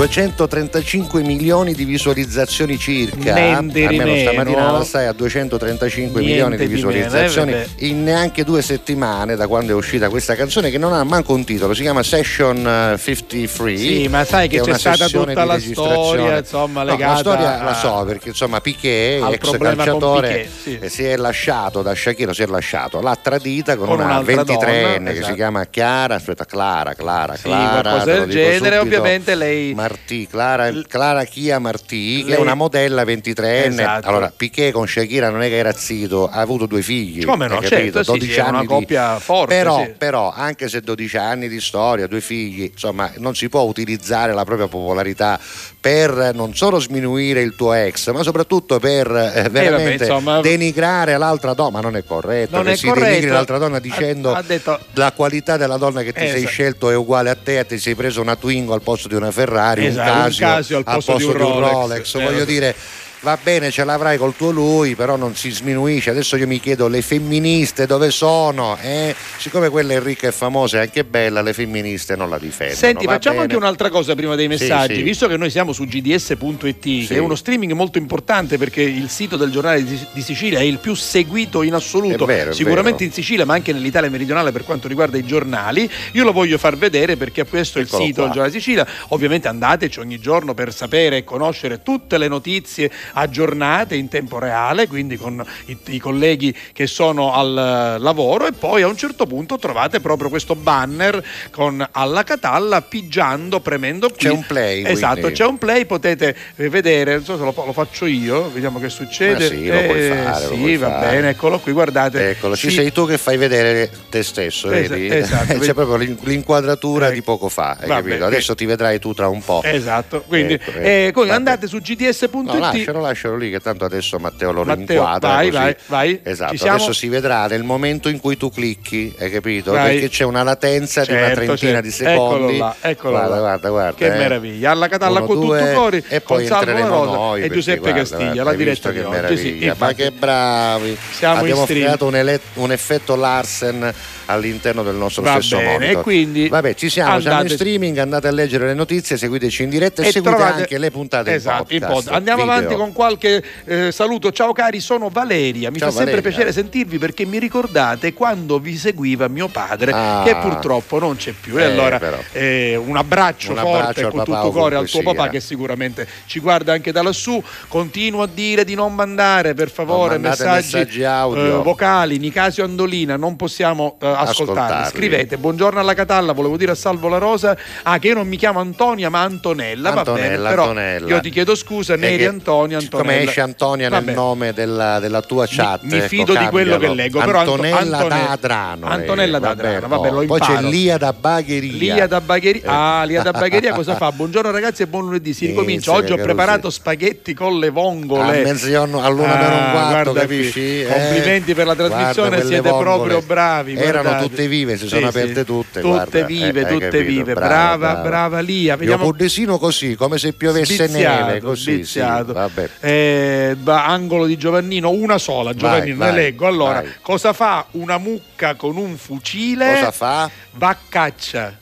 235 milioni di visualizzazioni circa. Niente di Almeno meno. stamattina la stai a 235 Niente milioni di di meno, visualizzazioni eh, vabbè. in neanche due settimane da quando è uscita questa canzone che non ha manco un titolo, si chiama Session eh, 53. Sì, ma sai che è c'è stata tutta di la storia, insomma, No, legata la storia a- la so perché insomma Piquet, ex calciatore, Piquet, sì. eh, si è lasciato da Shakira, si è lasciato, l'ha tradita con, Con una un'altra 23enne donna, che si esatto. chiama Chiara, aspetta, Clara, Clara, Sì, Clara. qualcosa lo del genere, subito. ovviamente lei Martì, Clara, Clara Chia Martì, che Lei- è una modella 23enne. Esatto. Allora, Piquet con Shakira non è che era zitto, ha avuto due figli. Come no, certo, sì, 12 sì, una anni di- coppia forte, Però, sì. però, anche se 12 anni di storia, due figli, insomma, non si può utilizzare la propria popolarità per non solo sminuire il tuo ex, ma soprattutto per eh, veramente insomma- denigrare l'altra donna. Ma non è corretto Non che è si corretto. denigri l'altra donna dicendo Ha- ha detto- la qualità della donna che ti sei Esatto. scelto è uguale a te, ti sei preso una Twingo al posto di una Ferrari, Esatto, un un Casio, Casio al posto di un Rolex. Eh, Voglio vabbè. dire, va bene, ce l'avrai col tuo lui, però non si sminuisce. Adesso io mi chiedo, le femministe dove sono? Eh? Siccome quella è ricca e famosa e anche bella, le femministe non la difendono. Senti, facciamo bene? anche un'altra cosa prima dei Sì, messaggi, sì. visto che noi siamo su gds.it, che è uno streaming molto importante perché il sito del giornale di, di Sicilia è il più seguito in assoluto, È vero, sicuramente in Sicilia, ma anche nell'Italia meridionale per quanto riguarda i giornali. Io lo voglio far vedere perché questo è il sito qua. del giornale di Sicilia. Ovviamente andateci ogni giorno per sapere e conoscere tutte le notizie aggiornate in tempo reale, quindi con i, i colleghi che sono al eh, lavoro e poi a un certo punto trovate proprio questo banner con alla Catalla pigiando, premendo qui. C'è un play, Esatto, quindi. c'è un play, potete eh, vedere, non so se lo, lo faccio io, vediamo che succede. Ma sì, lo puoi Eh, fare, Sì, puoi va fare. bene, eccolo qui, guardate. Eccolo, ci Sì. sei tu che fai vedere te stesso, Esa- vedi? esatto. C'è proprio l'in- l'inquadratura di poco fa, hai capito? Adesso ti vedrai tu tra un po'. Esatto, quindi Ecco, ecco. eh, andate su gds.it. No, lascialo, lascialo lì, che tanto adesso Matteo lo Matteo, rinquadra. vai, così. vai, vai. Esatto, adesso si vedrà nel momento in cui tu clicchi, hai capito? Vai. Perché c'è una latenza di una Certo, trentina certo. di secondi. Eccolo là, eccolo guarda, là. guarda, guarda. Che eh. meraviglia. Alla Catalla con tutto cori, e poi entreremo noi, e Giuseppe guarda, Castiglia, la diretta di che oggi. Sì, meraviglia. ma che bravi! Siamo in Abbiamo creato un, ele- un effetto Larsen all'interno del nostro Va stesso bene, monitor. e quindi Vabbè, ci siamo, siamo in andate- streaming, andate a leggere le notizie, seguiteci in diretta e, E seguite trovate- anche le puntate esatto, in in podcast. pod. Andiamo video. avanti con qualche eh, saluto. Ciao cari, sono Valeria. Mi Ciao, fa sempre Valeria. piacere sentirvi perché mi ricordate quando vi seguiva mio padre, Ah. che purtroppo non c'è più. E Eh, allora eh, un abbraccio Un forte abbraccio con tutto cuore al tuo papà che sicuramente ci guarda anche da lassù. Continuo a dire di non mandare per favore messaggi, messaggi audio. eh, vocali. Nicasio Andolina, non possiamo eh, ascoltarli. Ascoltarli. Scrivete buongiorno alla Catalla, volevo dire a Salvo la Rosa. Ah, che io non mi chiamo Antonia ma Antonella. va bene, Antonella, però Antonella. io ti chiedo scusa, Neri che Antonia, Antonella. esce Antonia nel Vabbè. nome della, della tua chat, mi ecco, fido di quello che leggo, però Anto- Antonella Antone- da Adrano. lei, Antonella da vabbè, Adrano, vabbè, lo Poi c'è. Lia da Bagheria. Lia da Bagheria. Eh. Ah, Lia da Bagheria cosa fa? Buongiorno ragazzi e buon lunedì. Si ricomincia. Oggi ho preparato spaghetti con le A vongole. mezzogiorno, all'una per un Ah, quarto, capisci? Eh, Complimenti per la trasmissione, siete proprio bravi. Erano tutte vive, si sono aperte tutte. Tutte vive, Eh, tutte vive. Brava, Brava, Lia. Io Vediamo Burdesino così, come se piovesse neve, così. Sì, vabbè. Eh, angolo di Giovannino, una sola. Giovannino, vai, ne leggo. Allora, vai. cosa fa una mucca con un fucile? Cosa fa? Va a caccia.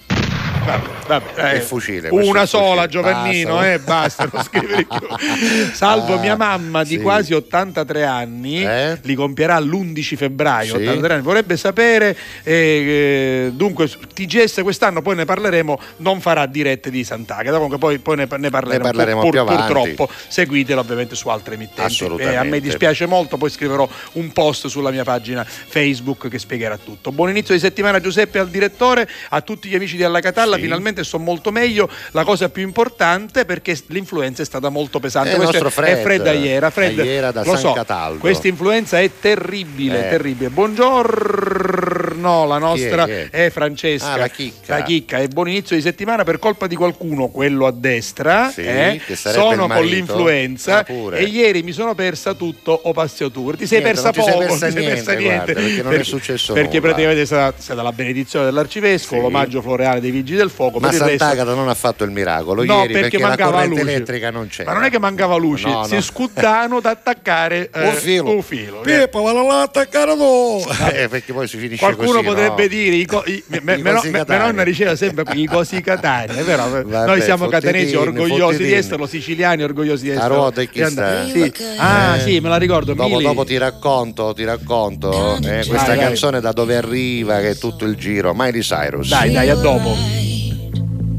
Vabbè, vabbè, Il fucile, Una sola, fucile. Giovannino, Basta. eh, basta, non scrivere più. Salvo Ah, mia mamma di sì. quasi 83 anni, Eh? li compierà l'11 febbraio. Sì. 83 anni. Vorrebbe sapere, eh, eh, dunque, TGS quest'anno, poi ne parleremo, non farà dirette di Sant'Agata. Comunque, poi, poi ne, ne parleremo, Ne parleremo pur- più avanti. purtroppo. Seguitelo ovviamente su altre emittenti. Eh, a me dispiace molto, poi scriverò un post sulla mia pagina Facebook che spiegherà tutto. Buon inizio di settimana Giuseppe al direttore, a tutti gli amici di Alla Catalla, Sì. finalmente sto molto meglio. La cosa più importante perché l'influenza è stata molto pesante. È il Questo nostro è Fred. Fred Aiera. Fred, Aiera da lo San so, Cataldo. questa influenza è terribile, Eh. terribile. Buongiorno, la nostra Chi è, chi è, Francesca. Ah, la chicca. La chicca. E buon inizio di settimana per colpa di qualcuno, quello a destra. Sì, eh, sono con l'influenza Ah, e ieri mi sono persa tutto o Tour. Ti sei Niente, persa ti sei poco, persa niente, persa niente. guarda, perché non è successo Perché nulla. praticamente è stata, è stata la benedizione dell'arcivescovo, Sì. l'omaggio floreale dei vigili del fuoco. Ma per il resto- Sant'Agata non ha fatto il miracolo No, ieri perché perché, la mancava corrente luce. elettrica non c'era. Ma non è che mancava luce, No, si no. scuddano da attaccare eh, Un filo. un filo. Pippo, ma non l'ha attaccato tu! Eh, perché poi si finisce Qualcuno così, potrebbe no? dire, i co- i- me- me- me- mia nonna diceva sempre i cosi catani, è vero? Vabbè, Noi siamo catanesi orgogliosi di esserlo, siciliani orgogliosi di A esserlo. ruota e chi sta? sì. Ah Eh, sì, me la ricordo. Dopo, dopo ti racconto, ti racconto eh, questa vai. canzone da dove arriva, che è tutto il giro. Miley Cyrus. Dai, dai, a dopo.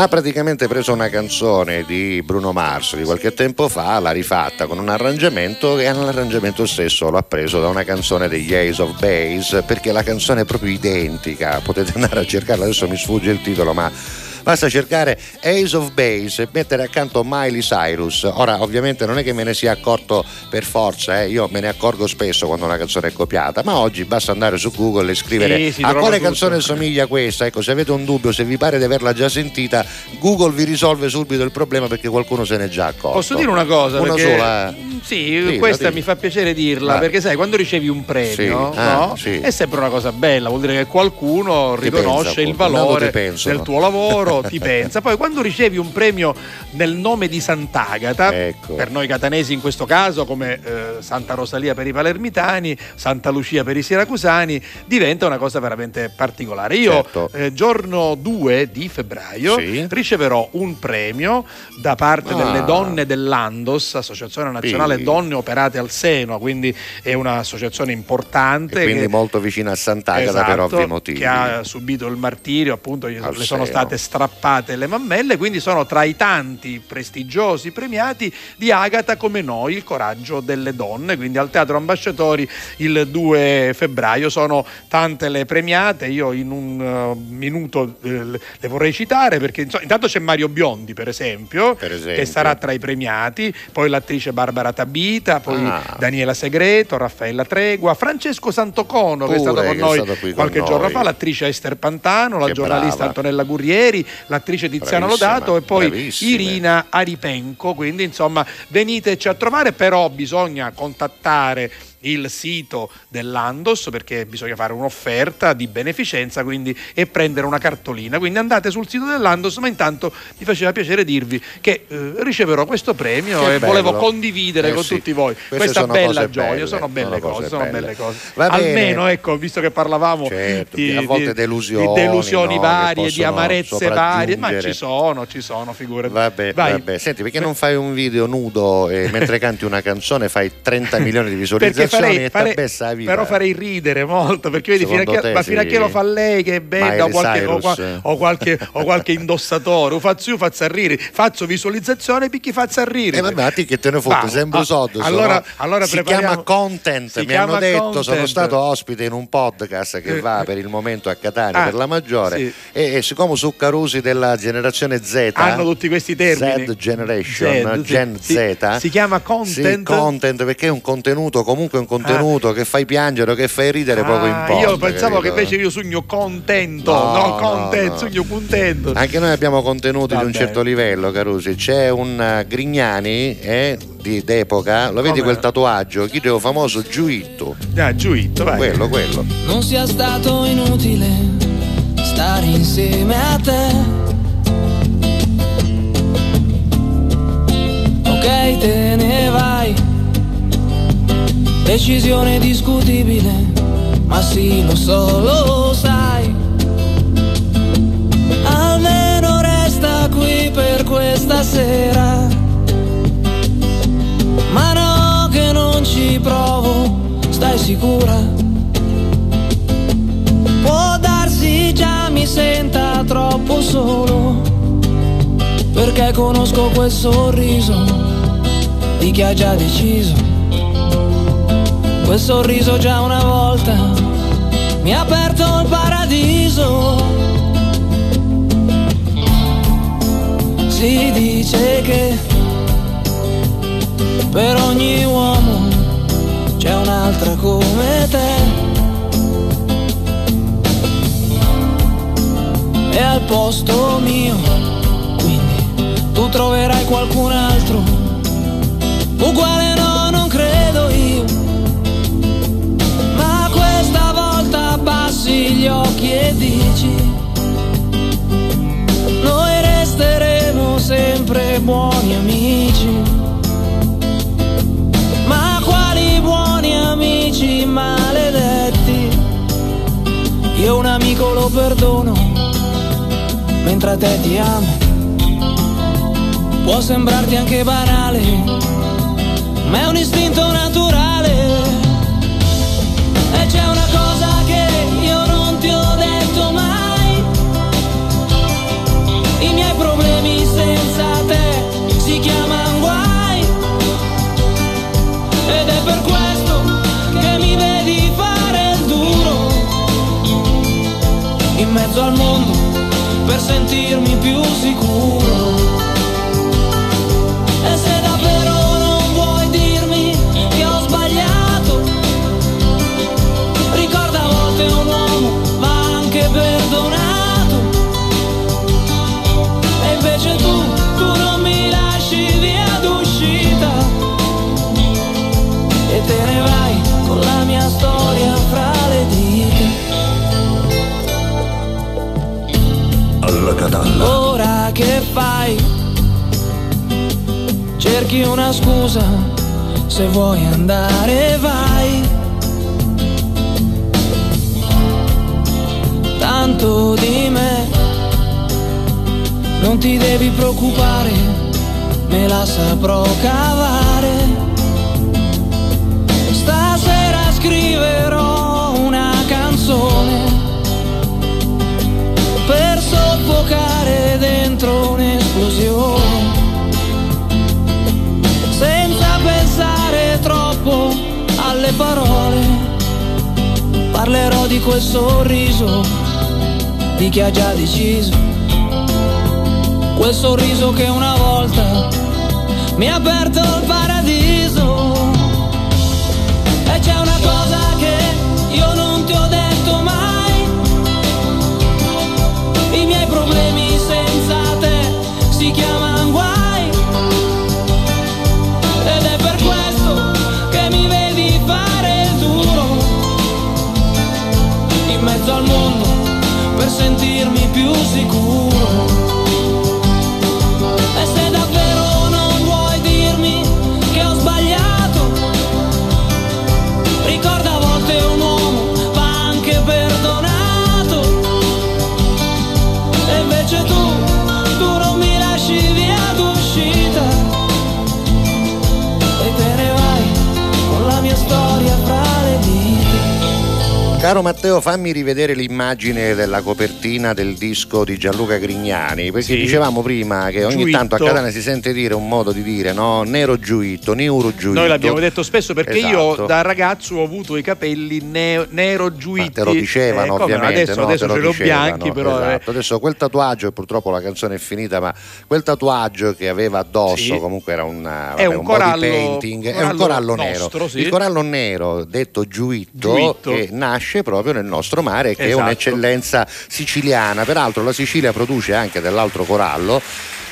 Ha praticamente preso una canzone di Bruno Mars di qualche tempo fa, l'ha rifatta con un arrangiamento e l'arrangiamento stesso l'ha preso da una canzone degli Ace of Base perché la canzone è proprio identica, potete andare a cercarla, adesso mi sfugge il titolo ma basta cercare Ace of Base e mettere accanto Miley Cyrus. Ora ovviamente non è che me ne sia accorto per forza, eh, io me ne accorgo spesso quando una canzone è copiata, ma oggi basta andare su Google e scrivere Sì, a quale tutto. canzone somiglia questa, ecco se avete un dubbio, se vi pare di averla già sentita, Google vi risolve subito il problema perché qualcuno se n'è già accorto. Posso dire una cosa? Una perché- sola? Mm, Sì, Dillo, questa dillo. mi fa piacere dirla, Ah. perché sai, quando ricevi un premio, Sì, ah, no? sì. È sempre una cosa bella, vuol dire che qualcuno Ti riconosce pensa, il valore del tuo lavoro, ti pensa. Poi quando ricevi un premio nel nome di Sant'Agata, Ecco. per noi catanesi in questo caso, come eh, Santa Rosalia per i palermitani, Santa Lucia per i siracusani, diventa una cosa veramente particolare. Io, Certo. eh, giorno 2 di febbraio, Sì. riceverò un premio da parte Ah. delle donne dell'Andos, Associazione Nazionale Sì. Donne Operate al Seno, quindi è un'associazione importante. E quindi che- molto vicina a Sant'Agata per Esatto, ovvi motivi. che ha subito il martirio, appunto gli- le sono state strappate le mammelle, quindi sono tra i tanti prestigiosi premiati di Agata come noi, il coraggio delle donne, quindi al Teatro Ambasciatori il 2 febbraio sono tante le premiate, io in un uh, minuto eh, le vorrei citare perché insomma, intanto c'è Mario Biondi per esempio, Per esempio. che sarà tra i premiati, poi l'attrice Barbara Tabita, poi Ah. Daniela Segreto, Raffaella Tregua, Francesco Santocono che è Pure, stato con noi stato qui con qualche giorno noi. fa, l'attrice Esther Pantano, la Che giornalista brava. Antonella Gurrieri, l'attrice Tiziana Bravissima, Lodato e poi bravissime. Irina Aripenco. Quindi insomma veniteci a trovare, però bisogna contattare il sito dell'Andos perché bisogna fare un'offerta di beneficenza quindi, e prendere una cartolina. Quindi andate sul sito dell'Andos, ma intanto mi faceva piacere dirvi che eh, riceverò questo premio Che e volevo bello. condividere Eh con sì, tutti voi queste questa bella gioia. belle, sono belle sono cose, cose sono belle. belle cose. Almeno ecco, visto che parlavamo Certo, di, a volte di- delusioni, di delusioni no, varie, di amarezze varie, ma ci sono, ci sono, figurati. Vabbè, Vai. vabbè. Senti, perché non fai un video nudo e mentre canti una canzone fai 30 milioni di visualizzazioni farei, farei- però farei ridere molto perché vedi fino a che, ma fino a sì? che lo fa lei che è bella o qualche, o, o qualche, o qualche indossatore faccio io faccio a ridere faccio visualizzazione picchi faccio a ridere E vabbè, a te che te ne fotte, sempre Ah, sotto. allora, sono- allora si chiama content, si mi hanno chiama detto, sono content. stato ospite in un podcast che va per il momento a Catania Ah, per la maggiore sì. e, e siccome su Carusi della generazione Z hanno tutti questi termini Z Generation, Z, sì. Gen Si- Z si chiama Sì, content content perché è un contenuto, comunque un contenuto che fai piangere o che fai ridere poco Ah, importa. io pensavo che capito? invece io sogno contento No, no, no, content no. sogno contento Anche noi abbiamo contenuti Va di un bene. certo livello, Carusi. C'è un eh, Grignani eh, di, d'epoca, lo vedi Come? quel tatuaggio? Chideo famoso Giuitto. ah, giuitto vai Quello, quello. Non sia stato inutile stare insieme a te. Ok, te ne. Decisione discutibile, ma sì, lo so, lo sai. Almeno resta qui per questa sera. Ma no, che non ci provo, stai sicura? Può darsi già mi senta troppo solo Perché conosco quel sorriso Di chi ha già deciso Quel sorriso già una volta mi ha aperto il paradiso. Si dice che per ogni uomo c'è un'altra come te. E al posto mio, quindi tu troverai qualcun perdono, mentre a te ti amo. Può sembrarti anche banale, ma è un istinto naturale. Mezzo al mondo per sentirmi più sicuro. Alla catalla. Ora che fai? Cerchi una scusa, se vuoi andare vai. Tanto di me, non ti devi preoccupare, me la saprò cavare. Stasera scriverò una canzone soffocare dentro un'esplosione. Senza pensare troppo alle parole, parlerò di quel sorriso di chi ha già deciso. Quel sorriso che una volta mi ha aperto il paradiso. Sentirmi più sicuro. Caro Matteo, fammi rivedere l'immagine della copertina del disco di Gianluca Grignani, perché Sì. dicevamo prima che ogni Giuitto. tanto a Catania si sente dire un modo di dire, no? Nero giuitto, neuro giuitto. Noi l'abbiamo detto spesso perché Esatto. io da ragazzo ho avuto i capelli ne- nero giuitti. Te lo dicevano Eh, ovviamente, Adesso, no? adesso ce l'ho bianchi, però. eh, esatto. Adesso quel tatuaggio, purtroppo la canzone è finita, ma quel tatuaggio che aveva addosso Sì. comunque era una, È vabbè, un body corallo- painting, è un corallo corallo nostro, nero. sì. Il corallo nero, detto giuitto, Giuitto. che nasce proprio nel nostro mare, che è Esatto. un'eccellenza siciliana. Peraltro la Sicilia produce anche dell'altro corallo.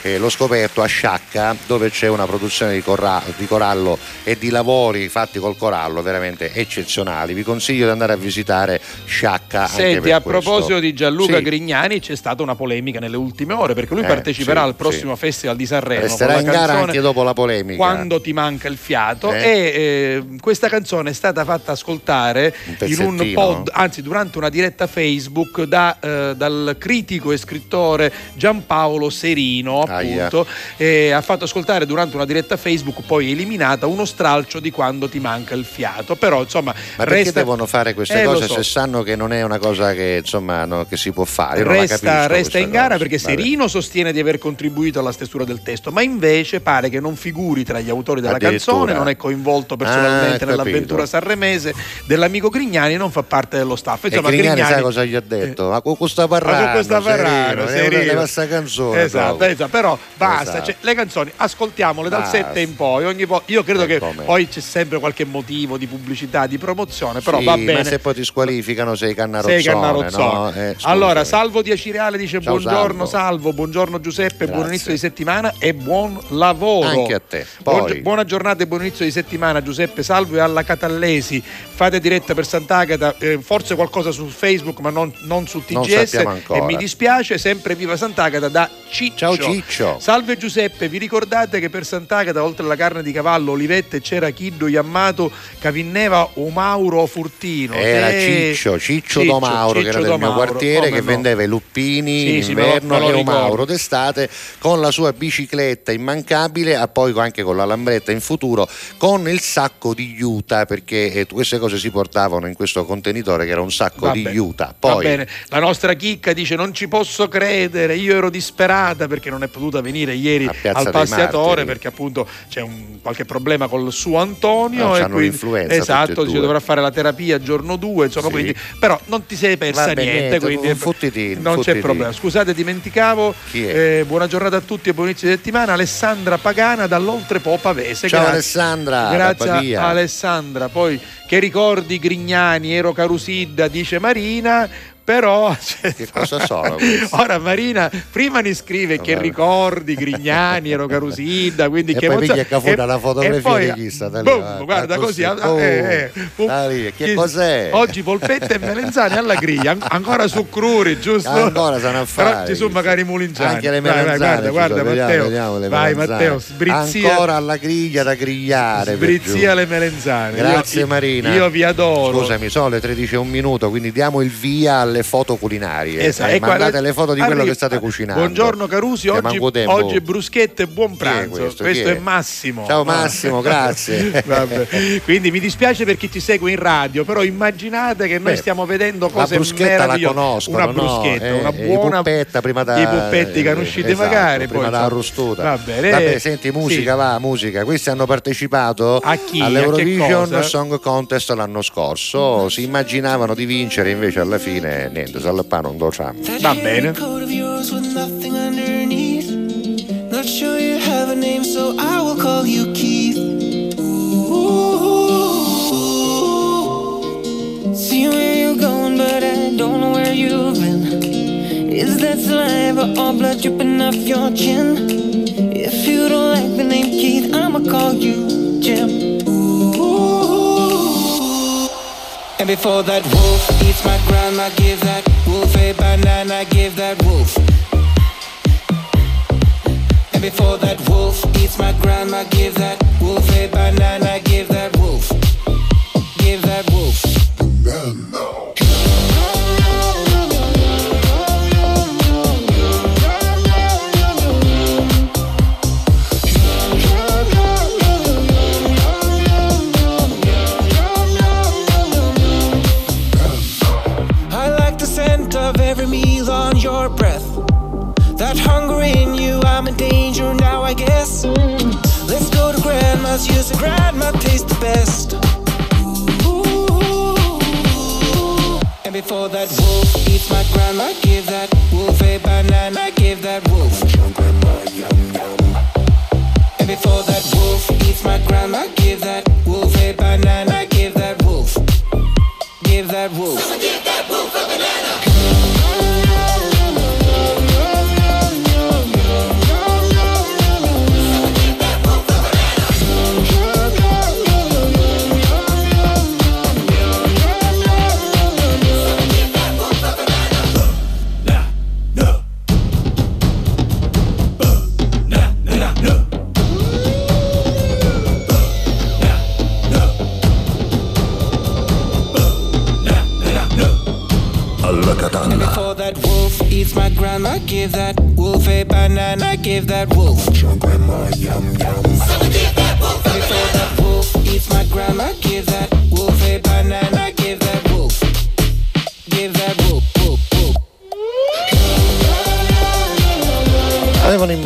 Eh, l'ho scoperto a Sciacca dove c'è una produzione di, corra- di corallo e di lavori fatti col corallo veramente eccezionali vi consiglio di andare a visitare Sciacca Senti, a questo. proposito di Gianluca Sì. Grignani, c'è stata una polemica nelle ultime ore perché lui Eh, parteciperà sì, al prossimo Festival di Sanremo. resterà in gara anche dopo la polemica Quando ti manca il fiato Eh. e eh, questa canzone è stata fatta ascoltare Un in un pod, anzi durante una diretta Facebook da, eh, dal critico e scrittore Giampaolo Serino appunto, e ha fatto ascoltare durante una diretta Facebook, poi eliminata, uno stralcio di quando ti manca il fiato. Però insomma, Ma perché resta... devono fare queste Eh, cose so. se sanno che non è una cosa che, insomma, no, che si può fare? Resta, resta in gara cosa. perché Vabbè. Serino sostiene di aver contribuito alla stesura del testo, ma invece pare che non figuri tra gli autori della canzone, non è coinvolto personalmente Ah, nell'avventura sanremese dell'amico Grignani, non fa parte dello staff. E Insomma, Grignani, Grignani sai cosa gli ha detto? Ma con questa parlando, Ma con questa Ferraro, Serino, Serino. sta canzone Esatto, esatto, però basta, Esatto. cioè, le canzoni ascoltiamole dal Basta. 7 in poi, ogni vo- io credo che come? poi c'è sempre qualche motivo di pubblicità, di promozione, però Sì, va ma bene. se poi ti squalificano sei cannarozzone, Sei cannarozzone. no? Eh, allora, Salvo di Acireale dice Ciao, buongiorno Salvo. Salvo. buongiorno Giuseppe, buon Grazie. inizio di settimana e buon lavoro. Anche a te. Buon- Poi- buona giornata e buon inizio di settimana Giuseppe Salvo e alla Catallesi. Fate diretta per Sant'Agata, eh, forse qualcosa su Facebook ma non, non su Non TGS ancora. e mi dispiace, sempre viva Sant'Agata da Ciccio. Ciao, Ciccio. Salve Giuseppe, vi ricordate che per Sant'Agata oltre alla carne di cavallo, olivette c'era Chiddo Yamato Cavinneva o Mauro Furtino? Era Eh, Ciccio, Ciccio, Ciccio, Domauro, che era Ciccio del mio Domauro, quartiere, come che no. vendeva i luppini Sì, in sì, inverno e. Omauro d'estate, con la sua bicicletta immancabile, e poi anche con la lambretta in futuro, con il sacco di juta, perché eh, queste cose si portavano in questo contenitore che era un sacco Va di bene. juta. Va Poi, bene, la nostra chicca dice non ci posso credere, io ero disperata perché non è potuta venire ieri al passiatore perché appunto c'è un, qualche problema col suo Antonio No, e quindi, esatto, due. dovrà fare la terapia giorno 2, insomma, Sì. quindi, però non ti sei persa Vabbè, niente, niente, quindi un non c'è fottitino. problema. Scusate, dimenticavo, eh, buona giornata a tutti e buon inizio di settimana, Alessandra Pagana dall'Oltrepo Pavese. Ciao Grazie. Alessandra, Grazie a Alessandra, poi che ricordi Grignani, ero Carusidda, dice Marina, però Che cosa sono questi? ora Marina prima ne scrive che Vabbè. ricordi Grignani, ero Carusidda, quindi E che poi emozio- piglia che fu e- dalla fotografia poi- di chi sta da lì, boom, va, guarda così, ah, eh, eh, lì, che cos'è? Oggi polpette e melenzane alla griglia, an- ancora su Cruri, giusto? Ancora sanno a Però fare. ci sono magari i mulingiani. Anche le Vai, vai, melanzane. guarda, guarda sono, Matteo. vediamo, vediamo vai melanzane. Matteo, sbrizzia. Ancora alla griglia da grigliare. Sbrizzia giù. le melenzane. Grazie Io- Marina. Io vi adoro. Scusami, sono le 13 e un minuto, quindi diamo il via alle foto culinarie. Esatto, Eh, e qua- mandate le foto di quello arriva- che state cucinando. Buongiorno Carusi, oggi, oggi è bruschette e buon pranzo. questo? questo Chi è? è? Massimo. Ciao No. Massimo, grazie. Quindi mi dispiace per chi ci segue in radio, però immaginate che noi Beh, stiamo vedendo cose meravigliose. Una no? bruschetta, Eh, una i buona puppetta prima da i puppetti che hanno usciti esatto, magari prima poi, da arrostuta. Va bene. Vabbè, senti, musica Sì. va, musica. Questi hanno partecipato chi? All'Eurovision? Song Contest l'anno scorso. Si immaginavano di vincere, invece alla fine niente, Sallepano non lo sanno. Va bene. coat of yours with nothing underneath. Not sure you have a name, so I will call you Keith. Ooh. See where you're going, but I don't know where you've been. Is that saliva or blood dripping off your chin? If you don't like the name Keith, I'ma call you Jim. Before that wolf eats my grandma, give that wolf a banana, give that wolf. And before that wolf eats my grandma, give that wolf a banana, guess. Let's go to grandma's, use a grandma taste the best. Ooh. And before that wolf eats my grandma, give that wolf a banana, give that wolf. And before that wolf eats my grandma, give that wolf a banana, gave that wolf. Jungle, grandma. yum yum.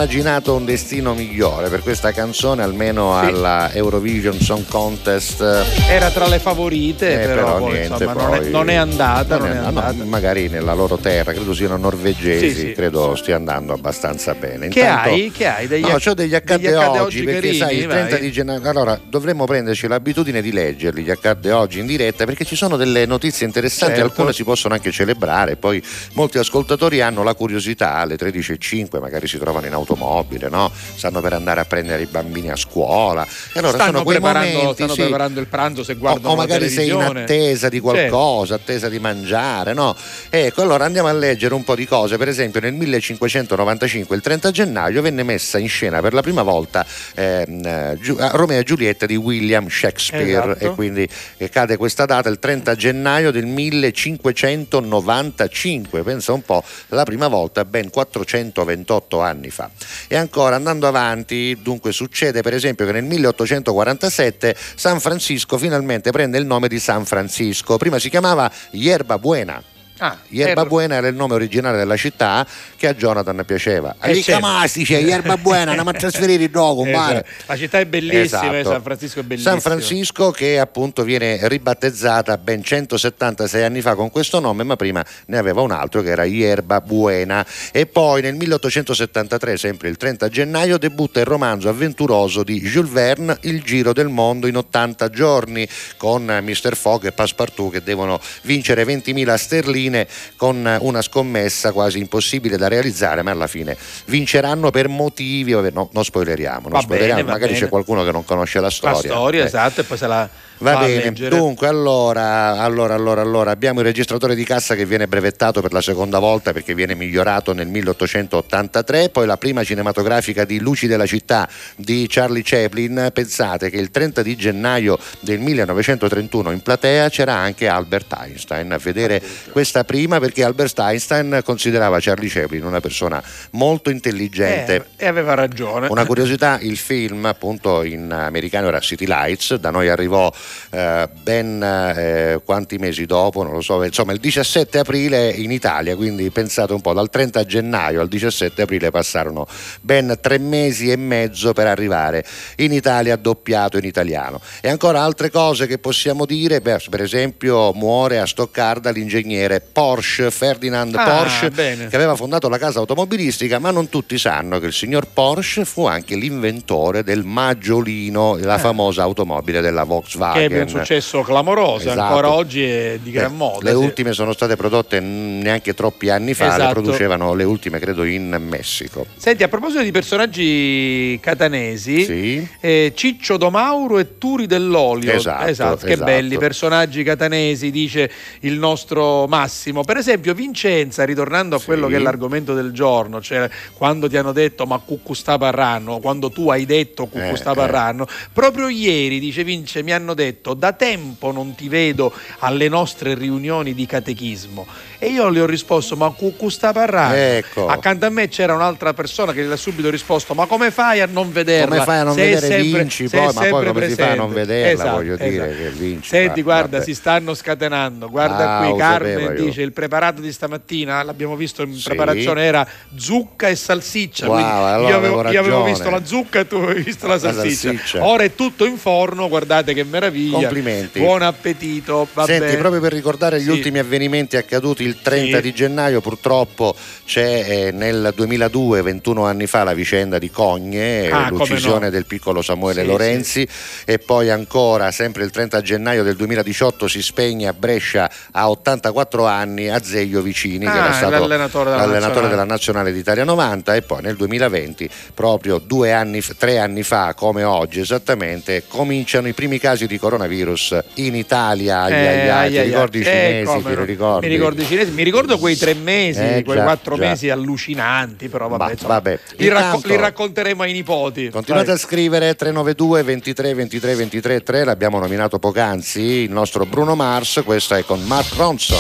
Immaginato un destino migliore per questa canzone, almeno Sì. alla Eurovision Song Contest. Era tra le favorite, Eh, però, però poi, niente, insomma, non, è, poi- non è andata. Non non è- è no, andata. magari nella loro terra, credo siano norvegesi, Sì, sì. credo stia andando abbastanza bene. Che Intanto- hai? Che hai? Degli, No, c'ho degli accadde degli accadde oggi, perché carini, sai, il 30 vai. di gennaio. Allora, dovremmo prenderci l'abitudine di leggerli gli accadde oggi in diretta perché ci sono delle notizie interessanti, Certo. alcune si possono anche celebrare. Poi molti ascoltatori hanno la curiosità alle 13.05, magari si trovano in automobile, no? Stanno per andare a prendere i bambini a scuola. E allora stanno, sono quei preparando, momenti, stanno sì. preparando il pranzo se O, guardano o magari la sei in attesa di qualcosa, attesa di mangiare, no? Ecco, allora andiamo a leggere un po' di cose. Per esempio, nel 1595, il 30 gennaio, venne messa in scena per la prima volta ehm, Romeo e Giulietta di William Shakespeare. Esatto. E quindi eh, cade questa data, il 30 gennaio del 1595. Pensa un po', la prima volta ben 428 anni fa. E ancora andando avanti, dunque succede per esempio che nel 1847 San Francisco finalmente prende il nome di San Francisco. Prima si chiamava Yerba Buena. Ah, Yerba Buena era il nome originale della città che a Jonathan piaceva. Eh, certo. Mastice, Yerba Buena, andiamo a trasferire il dopo. Esatto. La città è bellissima, Esatto. San Francisco è bellissimo. San Francisco che appunto viene ribattezzata ben 176 anni fa con questo nome, ma prima ne aveva un altro che era Yerba Buena. E poi nel 1873, sempre il 30 gennaio, debutta il romanzo avventuroso di Jules Verne, Il giro del mondo in 80 giorni, con Mr. Fogg e Passepartout che devono vincere 20.000 sterline con una scommessa quasi impossibile da realizzare, ma alla fine vinceranno per motivi, no, non spoileriamo, non Va spoileriamo, bene, magari c'è qualcuno che non conosce la La storia. storia, Eh. esatto, e poi se la Va bene, leggere. dunque allora, allora, allora, allora, abbiamo il registratore di cassa che viene brevettato per la seconda volta perché viene migliorato nel 1883, poi la prima cinematografica di Luci della città di Charlie Chaplin, pensate che il 30 di gennaio del 1931 in platea c'era anche Albert Einstein a vedere questa prima perché Albert Einstein considerava Charlie Chaplin una persona molto intelligente. Eh, e aveva ragione. Una curiosità, il film appunto in americano era City Lights, da noi arrivò eh, ben eh, quanti mesi dopo, non lo so, insomma il 17 aprile in Italia, quindi pensate un po', dal 30 gennaio al 17 aprile passarono ben tre mesi e mezzo per arrivare in Italia doppiato in italiano. E ancora altre cose che possiamo dire, beh, per esempio muore a Stoccarda l'ingegnere Porsche, Ferdinand Ah, Porsche, bene. che aveva fondato la casa automobilistica, ma non tutti sanno che il signor Porsche fu anche l'inventore del Maggiolino, la Eh. famosa automobile della Volkswagen. Ebbe un successo clamoroso, Esatto. ancora oggi è di gran Eh, moda. le sì. ultime sono state prodotte neanche troppi anni fa, le Esatto. producevano le ultime credo in Messico. Senti, a proposito di personaggi catanesi, eh, Ciccio Domauro e Turi dell'Olio. Esatto, che esatto. belli personaggi catanesi, dice il nostro Massimo. Per esempio, Vincenza, ritornando a quello che è l'argomento del giorno, cioè quando ti hanno detto ma cucù sta parranno, quando tu hai detto cucù Eh, sta eh. parranno, proprio ieri, dice Vince, mi hanno detto da tempo non ti vedo alle nostre riunioni di catechismo. E io le ho risposto ma cucù sta parranno. Ecco. Accanto a me c'era un'altra persona che gli ha subito risposto: Ma come fai a non vederla? Come fai a non Sei vedere sempre- Vinci poi, ma poi come si fa a presente." non vederla, Esatto, voglio dire esatto. che Vinci. Senti, va- guarda, vabbè. si stanno scatenando. Guarda Ah, qui, Carmen io. dice: il preparato di stamattina l'abbiamo visto in Sì. preparazione era zucca e salsiccia. Wow, allora io, avevo, avevo io avevo visto la zucca e tu avevi visto la La salsiccia. salsiccia. Ora è tutto in forno, guardate che meraviglia. Complimenti. Buon appetito. Va Senti, bene. proprio per ricordare gli Sì. ultimi avvenimenti accaduti il 30 Sì. di gennaio, purtroppo c'è eh, nel 2002, 21 anni fa, la vicenda di Cogne, eh, Ah, l'uccisione no. del piccolo Samuele Sì, Lorenzi e poi ancora, sempre il 30 gennaio del 2018, si spegne a Brescia a 84 anni Azeglio Vicini, che Ah, era stato l'allenatore della l'allenatore nazionale. della nazionale d'Italia 90 e poi nel 2020, proprio due anni, tre anni fa, come oggi esattamente, cominciano i primi casi di coronavirus in Italia. Ai, Eh, ai, ai, ai, ti ai, ricordi i ai. Eh, cinesi? come ti ricordi? Mi ricordo i cinesi, mesi. Mi ricordo quei tre eh, mesi, eh, quei già, quattro già. mesi allucinanti, però vabbè. Va, insomma, vabbè. Li, racco- li, racconteremo ai nipoti. Continuate Vai. a scrivere 392 23 23 23 3, l'abbiamo nominato poc'anzi, il nostro Bruno Mars, questo è con Mark Ronson.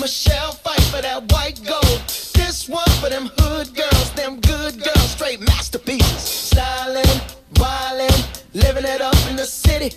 Michelle fight for that white gold. This living it up in the city.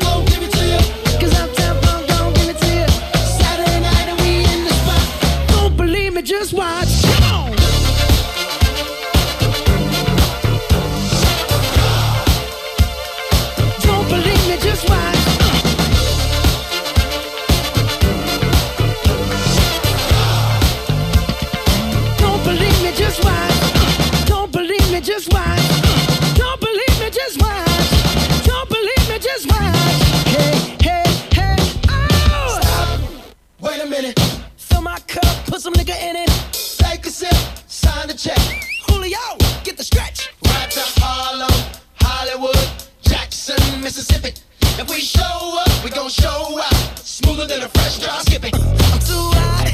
put some nigga in it. Take a sip, sign the check. Julio, get the stretch. Right to Harlem, Hollywood, Jackson, Mississippi. If we show up, we gon' show out. Smoother than a fresh drop. Skip it. I'm too hot.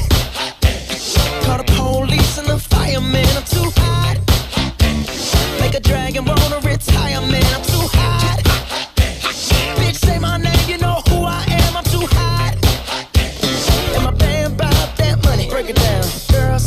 Call the police and the fireman. I'm too hot. Make a dragon wanna retire, man.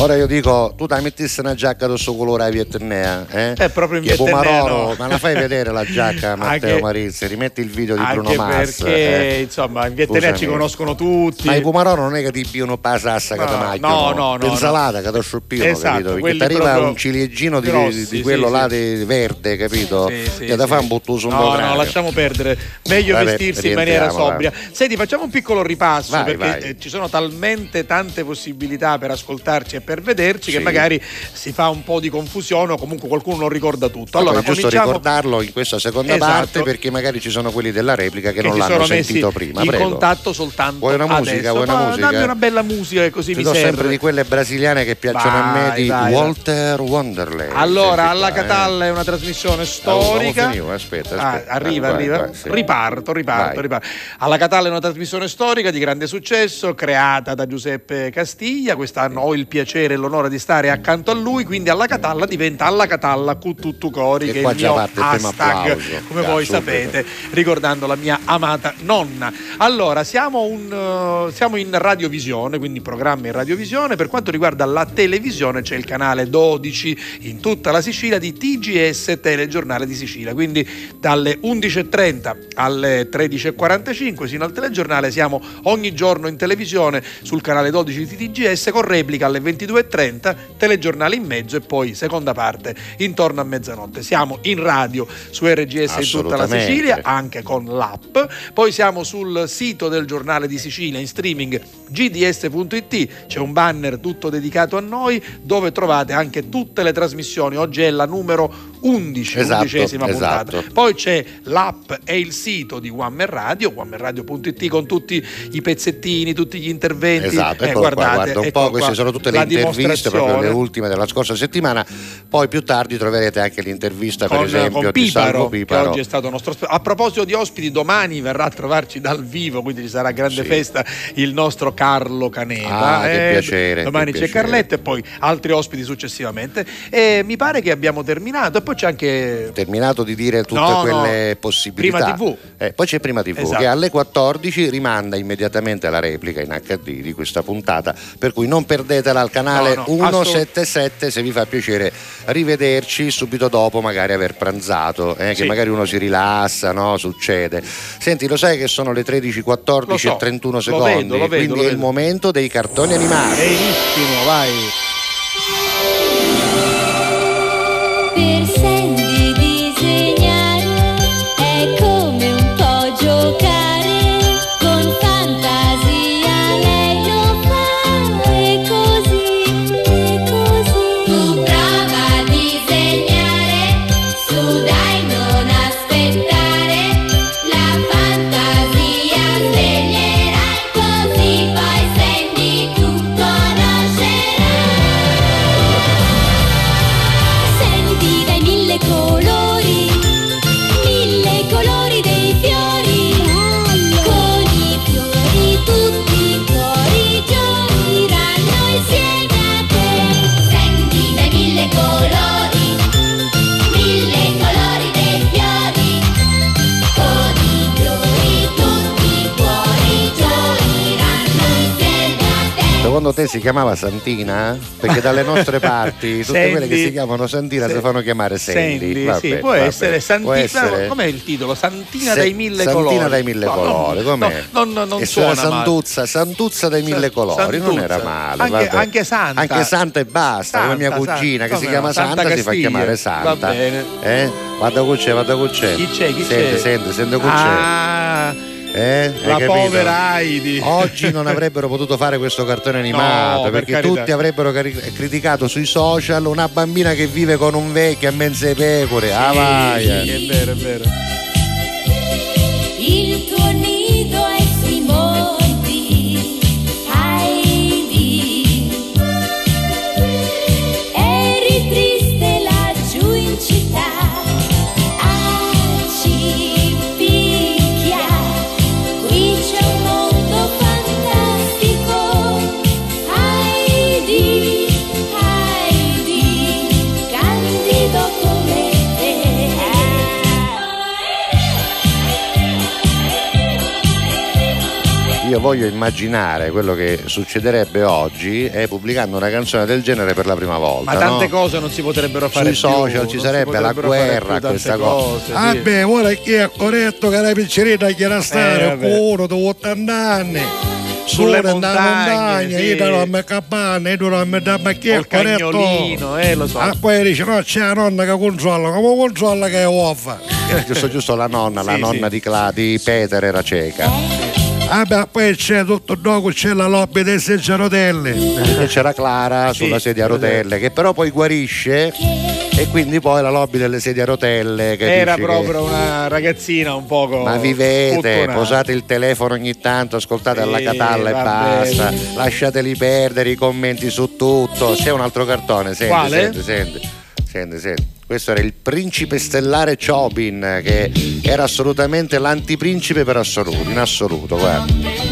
Ora io dico, tu ti mettessi una giacca del suo colore a Vietnea, eh? È proprio in Vietnea, Pomarolo, no. ma la fai vedere la giacca Matteo Anche- Marizzi, rimetti il video di Bruno Mars. perché, eh. insomma, in Vietnamese ci conoscono tutti. Ma i Pomarolo non è che ti piano pa sassa che No, macchiano, no, no, no, l'insalata che ti sciuppino, Esatto, capito? Perché ti arriva un ciliegino di, grossi, di quello sì, là sì. di verde, capito? Sì, sì, che sì. fa un buttuso un No, po' no, cranio. lasciamo perdere. Meglio Vabbè, vestirsi in maniera sobria. Senti, facciamo un piccolo ripasso Vai, perché vai. eh, ci sono talmente tante possibilità per ascoltarci e per vederci che Sì. magari si fa un po' di confusione o comunque qualcuno non ricorda tutto. Allora, Allora, è giusto cominciamo ricordarlo in questa seconda Esatto. parte perché magari ci sono quelli della replica che, che non l'hanno sentito prima. in Prego. contatto soltanto Vuoi una musica? adesso. Vuoi una Ma musica? Dammi una bella musica che così Ti mi do serve. sempre di quelle brasiliane che piacciono a me Vai, di vai, vai. Walter Wonderland. Allora, Senti alla qua, eh. Catalla è una trasmissione Oh, storica. non finivo, aspetta, Ah, aspetta. arriva, Vai, arriva. vai, sì. Riparto, riparto, Vai. riparto. Alla Catalla è una trasmissione storica di grande successo, creata da Giuseppe Castiglia. Quest'anno ho il piacere e l'onore di stare accanto a lui, quindi alla Catalla diventa alla Catalla cu tuttu cori, Che che, è il mio il hashtag, come voi sapete, ricordando la mia amata nonna. Allora, siamo, un, eh, siamo in radiovisione, quindi programma in radiovisione. Per quanto riguarda la televisione c'è il canale 12 in tutta la Sicilia di TGS Telegiornale di Sicilia. Quindi dalle 11.30 alle 13.45 sino al telegiornale siamo ogni giorno in televisione sul canale 12 di TGS con replica alle 22.30, telegiornale in mezzo e poi seconda parte intorno a mezzanotte. Siamo in radio su RGS in tutta la. Sicilia, anche con l'app. Poi siamo sul sito del giornale di Sicilia in streaming gds.it, c'è un banner tutto dedicato a noi dove trovate anche tutte le trasmissioni. Oggi è la numero 11, Esatto, undicesima puntata. esatto. Poi c'è l'app e il sito di One Man Radio, onemanradio.it con tutti i pezzettini, tutti gli interventi. Esatto, Eh, eccolo qua, guardate, guarda un eccolo po', queste sono tutte le interviste, proprio le ultime della scorsa settimana. Poi più tardi troverete anche l'intervista, per con, esempio, con Piparo, Piparo. che oggi è stato nostro ospite. A proposito di ospiti, domani verrà a trovarci dal vivo, quindi ci sarà grande Sì. festa il nostro Carlo Caneva. Ah, che Eh, piacere, Domani che c'è piacere. Carletto e poi altri ospiti successivamente. E mi pare che abbiamo terminato. E poi c'è anche terminato di dire tutte No, quelle no. possibilità. Prima TV. Eh, poi c'è Prima TV Esatto. che alle 14 rimanda immediatamente la replica in HD di questa puntata, per cui non perdetela al canale No, no, 177 se vi fa piacere rivederci subito dopo magari aver pranzato, eh, che Sì. magari uno si rilassa, no? succede. Senti, lo sai che sono le 13.14 Lo so, e 31 lo secondi, vedo, vedo, quindi è il momento dei cartoni animati. Benissimo, vai. Secondo te si chiamava Santina? Perché dalle nostre parti tutte Sandy. quelle che si chiamano Santina si fanno chiamare Sandy. Sandy, sì, può essere Può Santina. essere? Com'è il titolo? Santina Se- dai mille Santina colori. dai mille No, colori, no, com'è? no, non, non e suona. Santuzza, Santuzza dai mille colori, non Santuzza. era male. Anche- anche Santa. Anche Santa e basta, come mia Santa, cugina che Santa. si Come chiama no? Santa Santa, si fa chiamare Santa. Va bene. Eh? Guarda con c'è, guarda con c'è. Chi c'è? Chi sente, c'è? Sente, sente con Ah, c'è. Eh? La povera Heidi. Oggi non avrebbero potuto fare questo cartone animato per perché carità. tutti avrebbero cari- criticato sui social una bambina che vive con un vecchio a mezze pecore. ah, vai, eh. Sì, è vero, è vero. Voglio immaginare quello che succederebbe oggi eh, pubblicando una canzone del genere per la prima volta. Ma tante no? cose non si potrebbero fare Sui più, social ci non si sarebbe la guerra più a questa cosa. cose, sì. Ah beh, ora chi è corretto che la piccerina chiede stare Eh, vabbè. uno di 80 anni. Sulle montagne, montagna, sì. io dormo a capanna, io dormo a ma chi è Col corretto? cagnolino, eh, lo so. Ah, poi dice no, c'è la nonna che controlla, come controlla che è uffa? Eh, giusto, giusto la nonna, la Sì, nonna sì. di, Cla- di Peter era cieca. Ah beh, poi c'è tutto dopo c'è la lobby dei seggi a rotelle. E c'era Clara sulla sedia a rotelle che però poi guarisce e quindi poi la lobby delle sedie a rotelle Era che- proprio una ragazzina un poco. Ma vivete, sfortunata. posate il telefono ogni tanto, ascoltate alla Sì, catalla e basta. bene. Lasciateli perdere i commenti su tutto. C'è un altro cartone, senti, Quale? senti, senti. Senti, senti. Questo era il principe stellare Chobin, che era assolutamente l'antiprincipe per assoluto, in assoluto, guarda.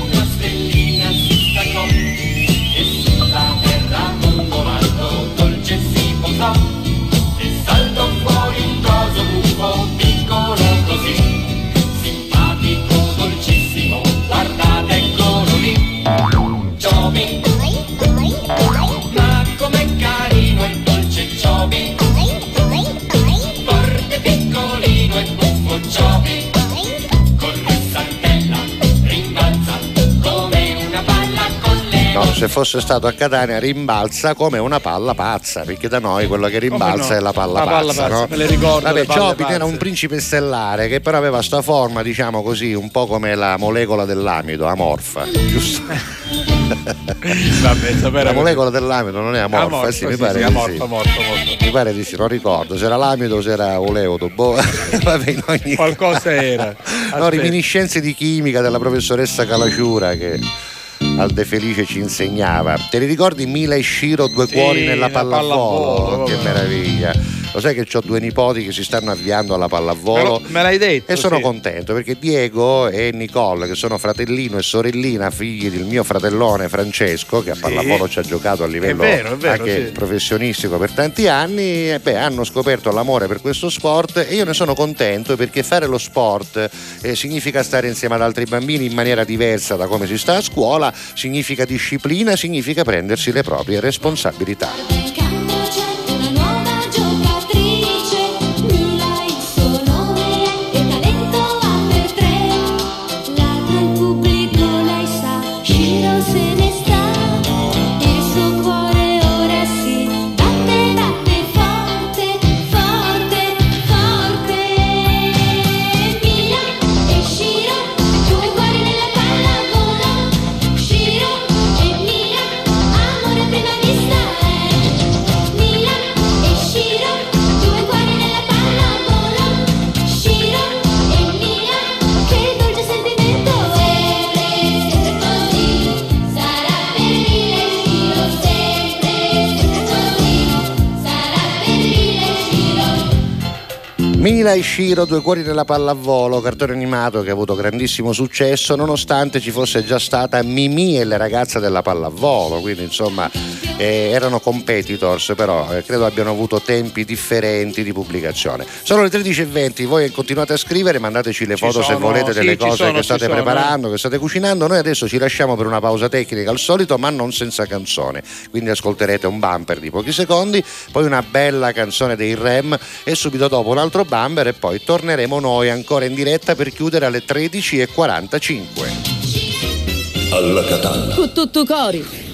Se fosse stato a Catania rimbalza come una palla pazza, perché da noi quello che rimbalza no? è la palla La palla pazza, pazza, no? me le ricordo, Vabbè, Chopin era un principe stellare che però aveva sta forma, diciamo così, un po' come la molecola dell'amido, amorfa, giusto? Vabbè, La molecola dell'amido non è amorfa, Amorfa, sì, mi sì, pare sì, amorfa, sì. amorfa. Mi pare di sì, non ricordo se era l'amido o se era oleodo. Boh. Vabbè, ogni Qualcosa era. No, Aspetta. reminiscenze di chimica della professoressa Calaciura che al De Felice ci insegnava. Te li ricordi Mila e Shiro, due Sì, cuori nella pallavolo? pallavolo, che vabbè. meraviglia. Lo sai che ho due nipoti che si stanno avviando alla pallavolo? Me, me l'hai detto. E sono sì. contento perché Diego e Nicole, che sono fratellino e sorellina, figli del mio fratellone Francesco, che a pallavolo ci ha giocato a livello vero, è vero, anche sì. professionistico per tanti anni, e beh, hanno scoperto l'amore per questo sport e io ne sono contento perché fare lo sport eh, significa stare insieme ad altri bambini in maniera diversa da come si sta a scuola, significa disciplina, significa prendersi le proprie responsabilità. Mila e Shiro, due cuori nella pallavolo, cartone animato che ha avuto grandissimo successo nonostante ci fosse già stata Mimì e le ragazze della pallavolo, quindi insomma eh, erano competitors, però eh, credo abbiano avuto tempi differenti di pubblicazione. Sono le 13.20, voi continuate a scrivere, mandateci le Ci foto se sono, volete sì, delle cose sono, che state sono. preparando, che state cucinando, noi adesso ci lasciamo per una pausa tecnica al solito ma non senza canzone, quindi ascolterete un bumper di pochi secondi, poi una bella canzone dei Rem e subito dopo un altro bumper e poi torneremo noi ancora in diretta per chiudere alle 13.45. Alla Catalla. Cu tutto cori.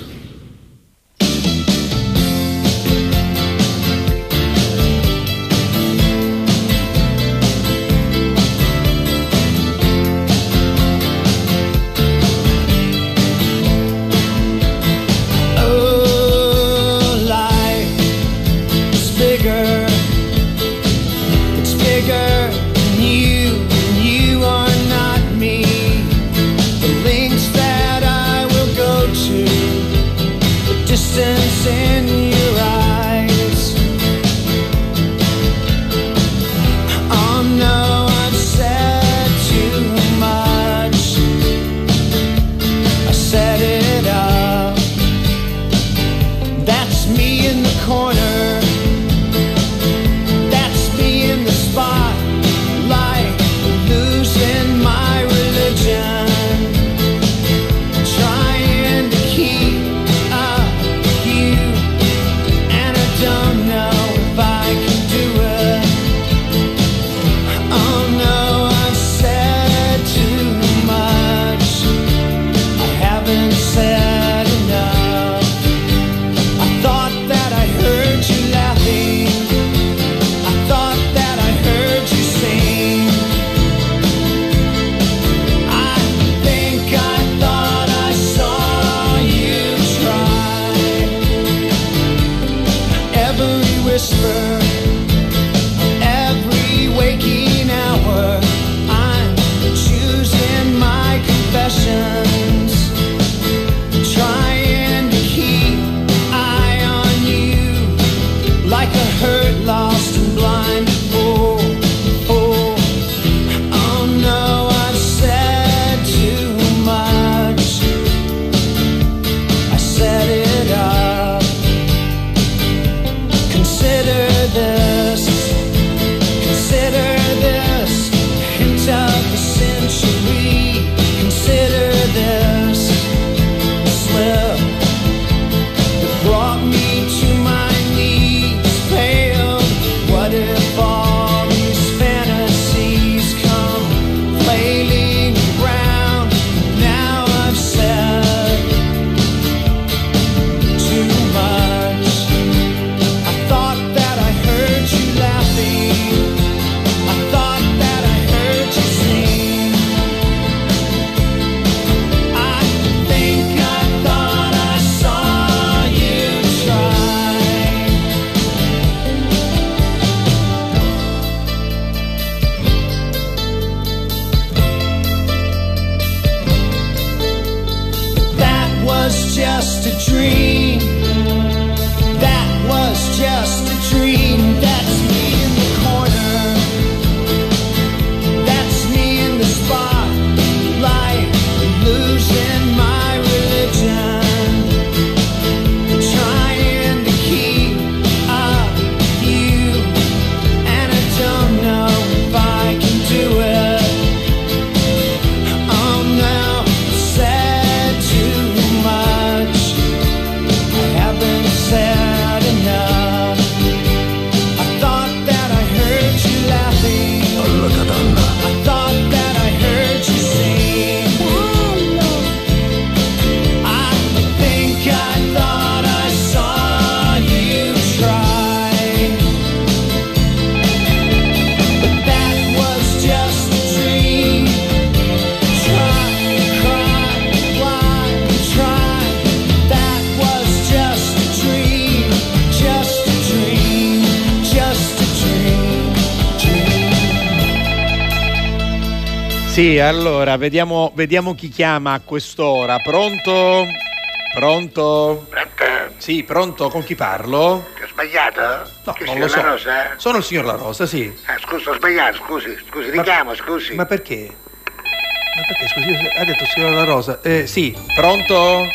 Sì, allora, vediamo, vediamo chi chiama a quest'ora. Pronto? Pronto? Sì, pronto, con chi parlo? Ho sbagliato? No, Che non lo so. La Rosa? Sono il signor La Rosa, sì. Ah, scusa, ho sbagliato, scusi, scusi, richiamo, scusi. Ma perché? Ma perché, scusi, ha detto signor La Rosa? Eh, sì, pronto?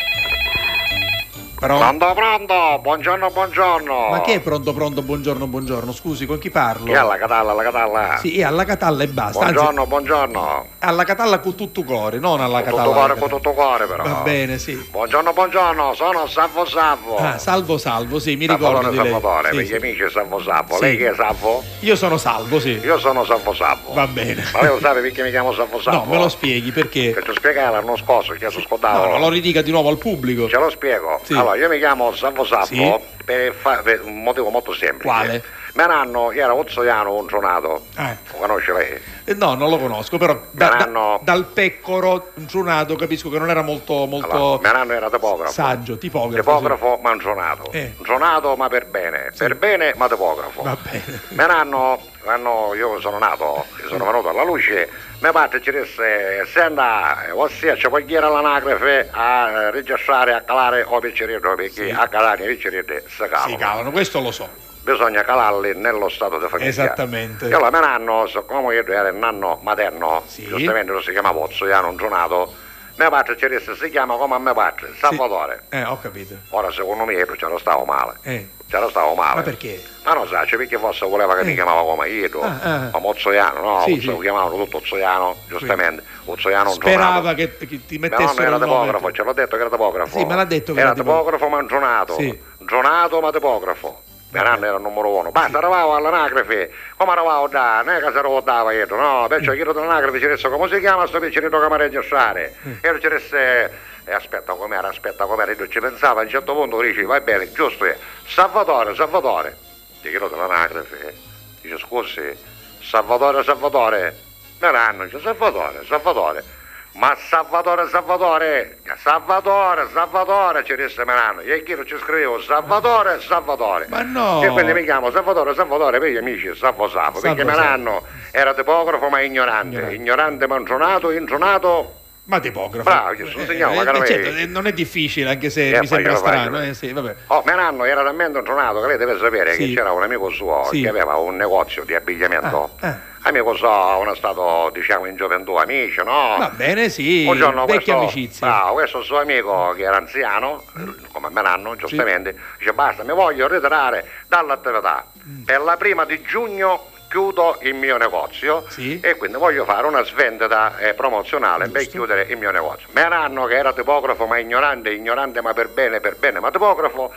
Pronto? Pronto, pronto, buongiorno, buongiorno. Ma che è pronto, pronto, buongiorno, buongiorno? Scusi, con chi parlo? Chi è alla catalla, alla catalla? Sì, è alla catalla e basta. anzi, Buongiorno, buongiorno. alla catalla con tutto cuore, non alla Con tutto catalla. cuore, con tutto cuore però. Va bene, sì. Buongiorno, buongiorno, sono Salvo Salvo. Ah, salvo, salvo, sì, mi ricordo di lei. Salvatore, Sì, per gli sì. amici è Salvo Salvo. Sì. Lei che è Salvo? Io sono salvo, sì. Io sono Salvo Salvo. Va bene. Ma lei lo sa perché mi chiamo Salvo Salvo? No, me lo spieghi perché. Che ti spiegavo l'anno scorso, che sono scordato. No, no, lo ridica di nuovo al pubblico. Ce lo spiego. Sì. Allora, io mi chiamo Salvo Salvo Sì. per, fa- per un motivo molto semplice. Quale? Me l'anno, io ero Ozzoiano, un giornato. Eh. Lo conosce lei? Eh, No, non lo conosco, però da- da- Meranno- dal peccoro giunato capisco che non era molto, molto Allora, Meranno era tipografo. saggio, tipografo. Tipografo ma un giornato. Eh. Un giornato ma per bene. Per bene ma tipografo. sì. Va bene. Meranno, l'anno- io sono nato, sono venuto alla luce, mio padre ci disse, senta, ossia ci puoi dire all'anagrafe a eh, registrare, a calare o piccerino, perché Sì. a calare i piccerini si calano. Si calano, questo lo so. Bisogna calarli nello stato di famiglia. Esattamente. E allora mio nanno, siccome io ero il nanno materno, giustamente lo si chiamava Ozzoiano, un giornato, mio padre ci disse, si chiama come a mio padre, Salvatore. Eh, ho capito. Ora secondo me io ce lo stavo male. Eh. Ce lo stavo male. Ma perché? Ma non sa, c'è perché forse voleva che mi chiamava come io, Ah, ah. come Ozzoiano, no? Sì, sì. chiamavano tutto Ozzoiano, giustamente. Ozzoiano Sperava che, che ti mettessero nonno era il nome. tipografo, ce l'ho detto che era tipografo. Sì, me l'ha detto che era era tipografo. ma giornato. Sì. Giornato ma tipografo. Mio nonno era il numero uno. Basta, eravamo all'anagrafe. Come eravamo da? Non è che si rodava dietro, no? Perciò io all'anagrafe ci disse come si chiama sto piccerino che mi registrare. E io ci disse... E aspetta com'era, aspetta com'era, io ci pensavo, a un certo punto dici, va bene, giusto è, Salvatore, Salvatore. Ti chiedo dell'anagrafe, dice scusi, Salvatore, Salvatore, me l'hanno, dice Salvatore, Salvatore. Ma Salvatore, Salvatore, Salvatore, Salvatore, ci disse Melano. E io ci scrivevo Salvatore, Salvatore. Ma no! E quindi mi chiamo Salvatore, Salvatore per gli amici Salvo Salvo, perché Melano era tipografo ma ignorante, ignorante ma intronato, intronato. Ma tipografo. Bravo, ci sono segnato, Eh, magari eh, certo, non è difficile, anche se Eh, mi sembra strano. faglielo. Eh, sì, vabbè. Oh, Melano era talmente intronato che lei deve sapere Sì. che c'era un amico suo Sì. che aveva un negozio di abbigliamento. Ah, Amico suo, uno stato diciamo in gioventù, amici, no? Va bene, sì. Un giorno vecchia questo, amicizia. bravo, questo suo amico che era anziano, come me l'hanno giustamente, dice basta, mi voglio ritirare dall'attività. Mm. Per la prima di giugno chiudo il mio negozio e quindi voglio fare una svendita eh, promozionale per chiudere il mio negozio. Me l'hanno che era tipografo ma ignorante, ignorante ma per bene, per bene ma tipografo,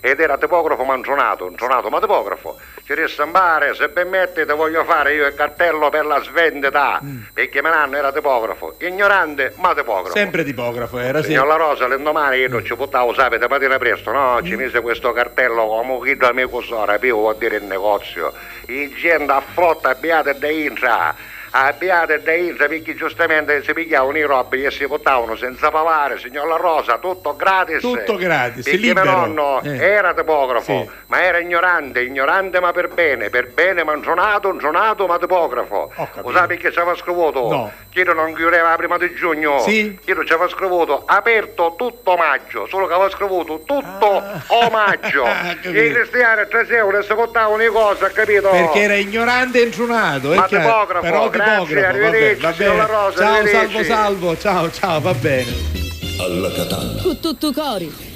ed era tipografo ma intronato, intronato ma tipografo. Ci disse Mbare, se permettete voglio fare io il cartello per la svendita, perché me l'hanno era tipografo, ignorante ma tipografo. Sempre tipografo era, sì. Signor La Rosa, l'indomani io non ci buttavo, sapete, mattina presto, no? Ci mise questo cartello come chi da amico sora, più vuol dire il negozio. I gente a flotta abbiate da intra, abbiate da intra, perché giustamente si pigliavano i robbi e si buttavano senza pavare, signor La Rosa, tutto gratis. Tutto gratis, Perché libero. mio nonno Eh. era tipografo, Sì. ma era ignorante, ignorante ma per bene, per bene ma intronato, intronato ma tipografo. Lo sai perché ci aveva scrivuto? No. Chiedo non chiudeva la prima di giugno. Sì. Chiedo ci aveva scrivuto aperto tutto maggio, solo che aveva scrivuto tutto omaggio. Ah. I cristiani a 3 euro si portavano le cose, capito? Perché era ignorante e intrunato. è Ma tipografo, tipografo, va bene, arrivederci, va bene. Rosa, ciao, salvo, salvo, ciao, ciao, va bene. Alla Catalla. Tutto cori.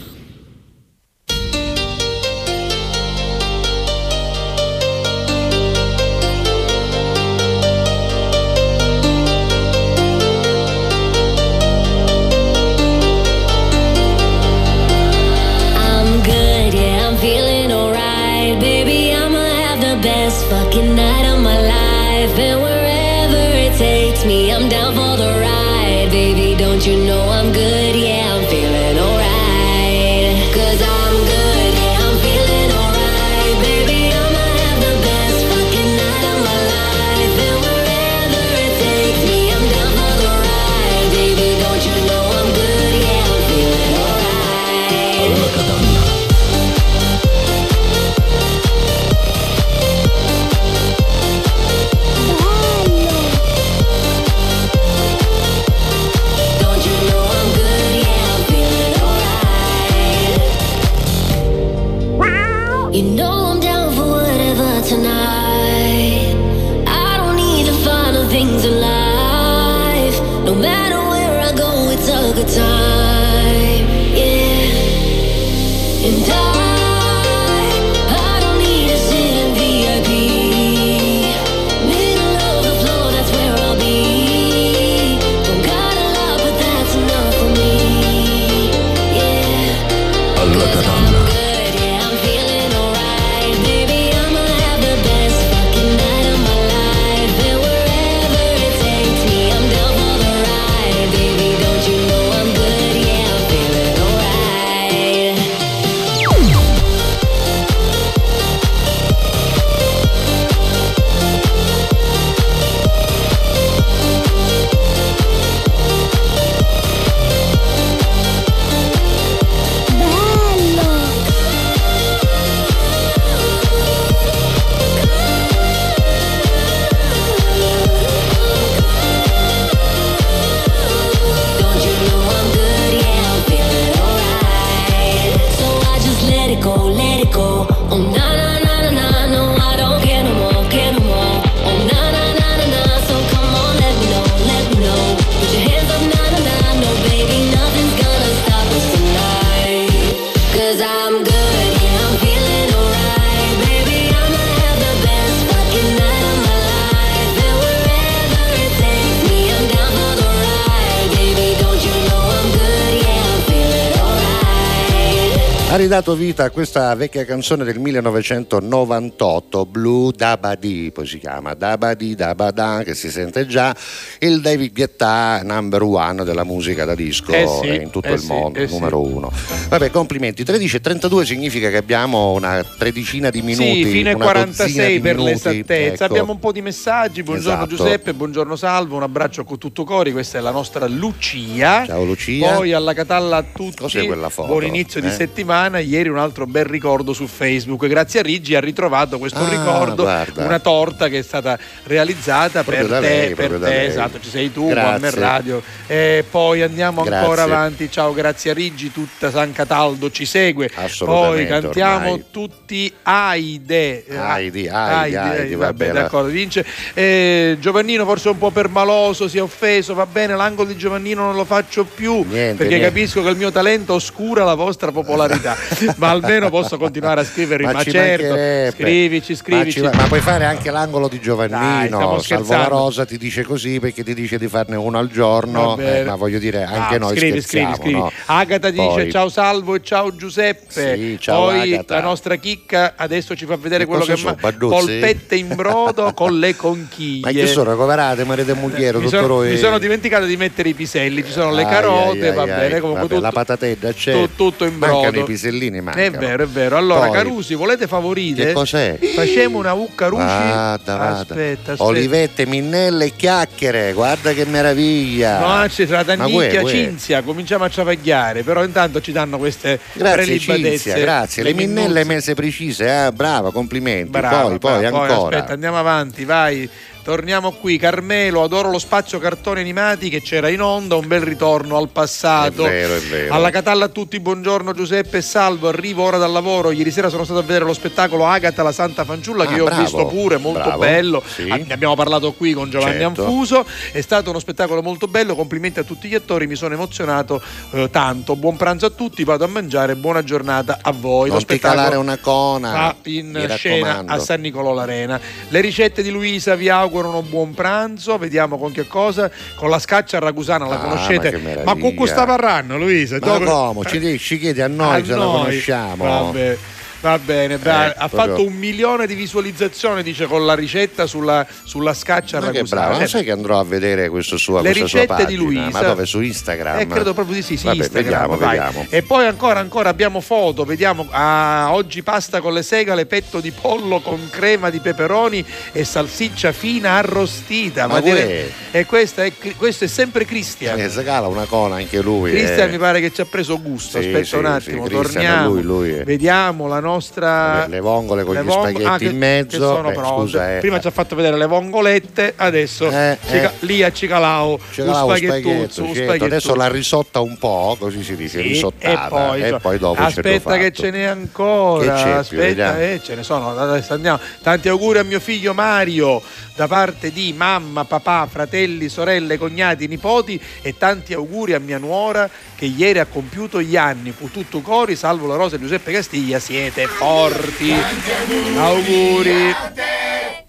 Ha ridato vita a questa vecchia canzone del 1998, Blue Dabadi, poi si chiama Dabadi Dabada, che si sente già, il David Guetta number one della musica da disco Eh sì, in tutto eh il sì, mondo, eh sì. numero uno. Vabbè, complimenti. 13.32 significa che abbiamo una tredicina di minuti. Sì, una 46 dozzina di per minuti, l'esattezza. ecco. Abbiamo un po' di messaggi. Buongiorno Esatto. Giuseppe, buongiorno Salvo, un abbraccio con tutto cori. Questa è la nostra Lucia. Ciao Lucia. Poi alla Catalla a tutti. Cos'è quella foto? Buon inizio di Eh? settimana. Ieri un altro bel ricordo su Facebook. Grazie a Riggi ha ritrovato questo Ah, ricordo. guarda. Una torta che è stata realizzata Proprio per te. lei, per te, lei. esatto, ci sei tu, Grazie. Radio. E poi andiamo Grazie. ancora avanti. Ciao, grazie a Riggi, tutta San Cataldo ci segue. Poi cantiamo ormai. tutti Aide. Aidi, Aidi, Aidi, va vabbè, bene. d'accordo, vince. Eh, Giovannino forse un po' permaloso, si è offeso, va bene, l'angolo di Giovannino non lo faccio più Niente, perché niente. capisco che il mio talento oscura la vostra popolarità, ma almeno posso continuare a scrivervi, ma, ci certo, scrivici, scrivici. Ma, ci va- ma puoi fare anche l'angolo di Dai, Giovannino. stiamo Salvo la. Rosa ti dice così perché ti dice di farne uno al giorno. Eh, ma voglio dire, anche Ah, noi scrivi, scherziamo. scrivi, scrivi. no? Agata dice Poi- ciao Salvo e ciao Giuseppe. Sì, ciao, Poi Agata. la nostra chicca adesso ci fa vedere Che quello che Barduzzi? polpette in brodo con le conchiglie. Ma che sono recuperate, marito e mugliero, mi tutto sono, mi sono dimenticato di mettere i piselli, ci sono le carote, ai, va ai, bene, ai. comunque Vabbè, tutto, la patatella c'è. tu- tutto in Mancano brodo. i pisellini, È mancano. vero, è vero. Allora, Poi- Carusi, volete favorire? Che cos'è? Facciamo una U Carusi. Vada, vada. Aspetta, aspetta. Olivette, minnelle e chiacchiere, guarda che meraviglia. No, c'è tra Tannicchia, uè. Cinzia, cominciamo a ciavagliare, però intanto ci danno queste Grazie. Cinzia, grazie. Le, minnelle minuzze. messe precise, eh? brava, complimenti. Brava, poi, poi brava. ancora. aspetta, andiamo avanti, vai. Torniamo qui, Carmelo, adoro lo spazio cartoni animati che c'era in onda, un bel ritorno al passato. È vero, è vero. Alla Catalla a tutti, buongiorno Giuseppe Salvo, arrivo ora dal lavoro, ieri sera sono stato a vedere lo spettacolo Agata la Santa Fanciulla che Ah, io bravo, ho visto pure, molto bravo. bello, Sì. Ah, ne abbiamo parlato qui con Giovanni Certo. Anfuso, è stato uno spettacolo molto bello, complimenti a tutti gli attori, mi sono emozionato eh, tanto, buon pranzo a tutti, vado a mangiare, buona giornata a voi. Non lo spettacolo una cona. in scena a San Nicolò l'Arena. Le ricette di Luisa vi augurano buon pranzo, vediamo con che cosa. Con la scaccia ragusana la Ah, conoscete. ma Ma, con questo parranno, Luisa? Ma Dopo- come? Ci, ci chiedi a noi A se la noi. conosciamo. Vabbè. Va bene, beh, Eh, ha proprio- fatto un milione di visualizzazioni, dice, con la ricetta sulla, sulla scaccia Ma che bravo, Eh, non sai che andrò a vedere questo suo, Le questa sua ricette di? Luisa. Ma dove? Su Instagram? Eh, credo proprio di sì, sì, Vabbè, Instagram, vediamo, vediamo. E poi ancora, ancora abbiamo foto, vediamo. ah, oggi pasta con le segale, petto di pollo con crema di peperoni e salsiccia fina arrostita. Ma dire- uè. E questa è, questo è sempre Cristian. Eh, si cala una cona anche lui. Cristian eh. mi pare che ci ha preso gusto. Sì, Aspetta sì, un attimo, sì, torniamo. lui, lui è. Vediamo la nostra. Le- le vongole con le gli vong- spaghetti ah, che- in mezzo. Beh, scusa, eh. Prima ci ha fatto vedere le vongolette, adesso Eh, eh. lì a Cicalao. Ce un spaghettuzzo, certo. Adesso la risotta un po', così si dice, Sì, risottata. e poi, dopo c'è aspetta il che ce n'è ancora Che c'è aspetta eh, ce ne sono adesso andiamo tanti auguri a mio figlio Mario da parte di mamma papà fratelli sorelle cognati nipoti e tanti auguri a mia nuora che ieri ha compiuto gli anni fu tutto cori salvo la rosa e Giuseppe Castiglia siete forti auguri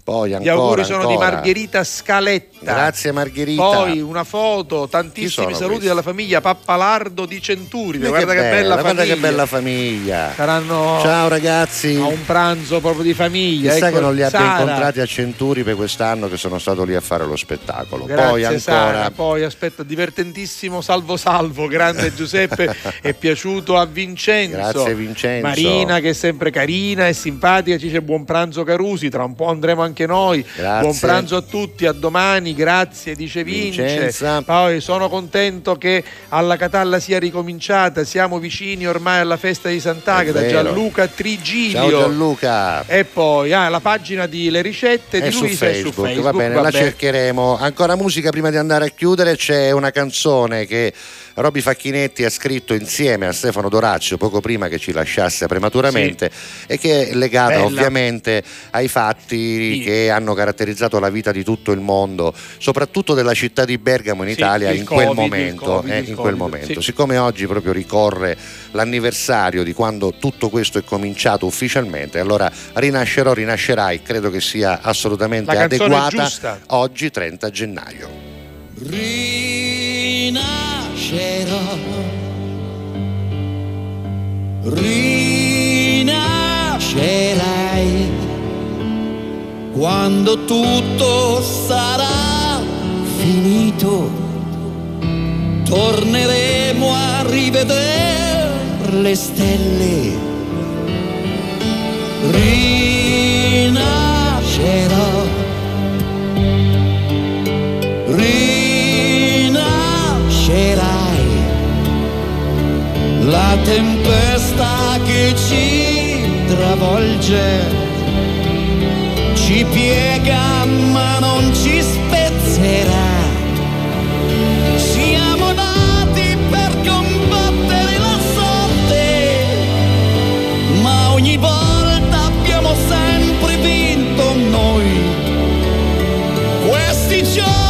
Poi gli ancora, auguri sono di ancora. Margherita Scaletta Grazie Margherita. poi una foto, tantissimi saluti questi? dalla famiglia Pappalardo di Centuri. Ma Guarda che, bella famiglia. guarda che bella famiglia. Saranno Ciao ragazzi. a un pranzo proprio di famiglia. Chissà Ecco, che non li abbia Sara. incontrati a Centuri per quest'anno che sono stato lì a fare lo spettacolo. Grazie Poi ancora Sara, poi aspetta, divertentissimo Salvo Salvo, grande Giuseppe, è piaciuto a Vincenzo. Grazie, Vincenzo. Marina che sempre carina e simpatica, ci dice buon pranzo Carusi, tra un po' andremo anche noi. Grazie. Buon pranzo a tutti, a domani, grazie, dice Vince. Vincenza. Poi sono contento che alla Catalla sia ricominciata, siamo vicini ormai alla festa di Sant'Agata. Gianluca Trigilio. Ciao Gianluca. E poi ah, la pagina di Le ricette È di su Luisa è Facebook, su Facebook. va bene, la cercheremo. Ancora musica prima di andare a chiudere, c'è una canzone che Roby Facchinetti ha scritto insieme a Stefano Dorazio poco prima che ci lasciasse prematuramente e che è legata Bella. ovviamente ai fatti che hanno caratterizzato la vita di tutto il mondo, soprattutto della città di Bergamo in Sì, Italia il in quel Covid, momento. Covid, eh, in quel Covid, momento. sì. Siccome oggi proprio ricorre l'anniversario di quando tutto questo è cominciato ufficialmente, allora rinascerò, rinascerai, credo che sia assolutamente adeguata giusta. oggi 30 gennaio. Rinascerò rinascerai quando tutto sarà finito. Torneremo a rivedere le stelle. Rinascerò. La tempesta che ci travolge ci piega ma non ci spezzerà. Siamo nati per combattere la sorte, ma ogni volta abbiamo sempre vinto noi. Questi giorni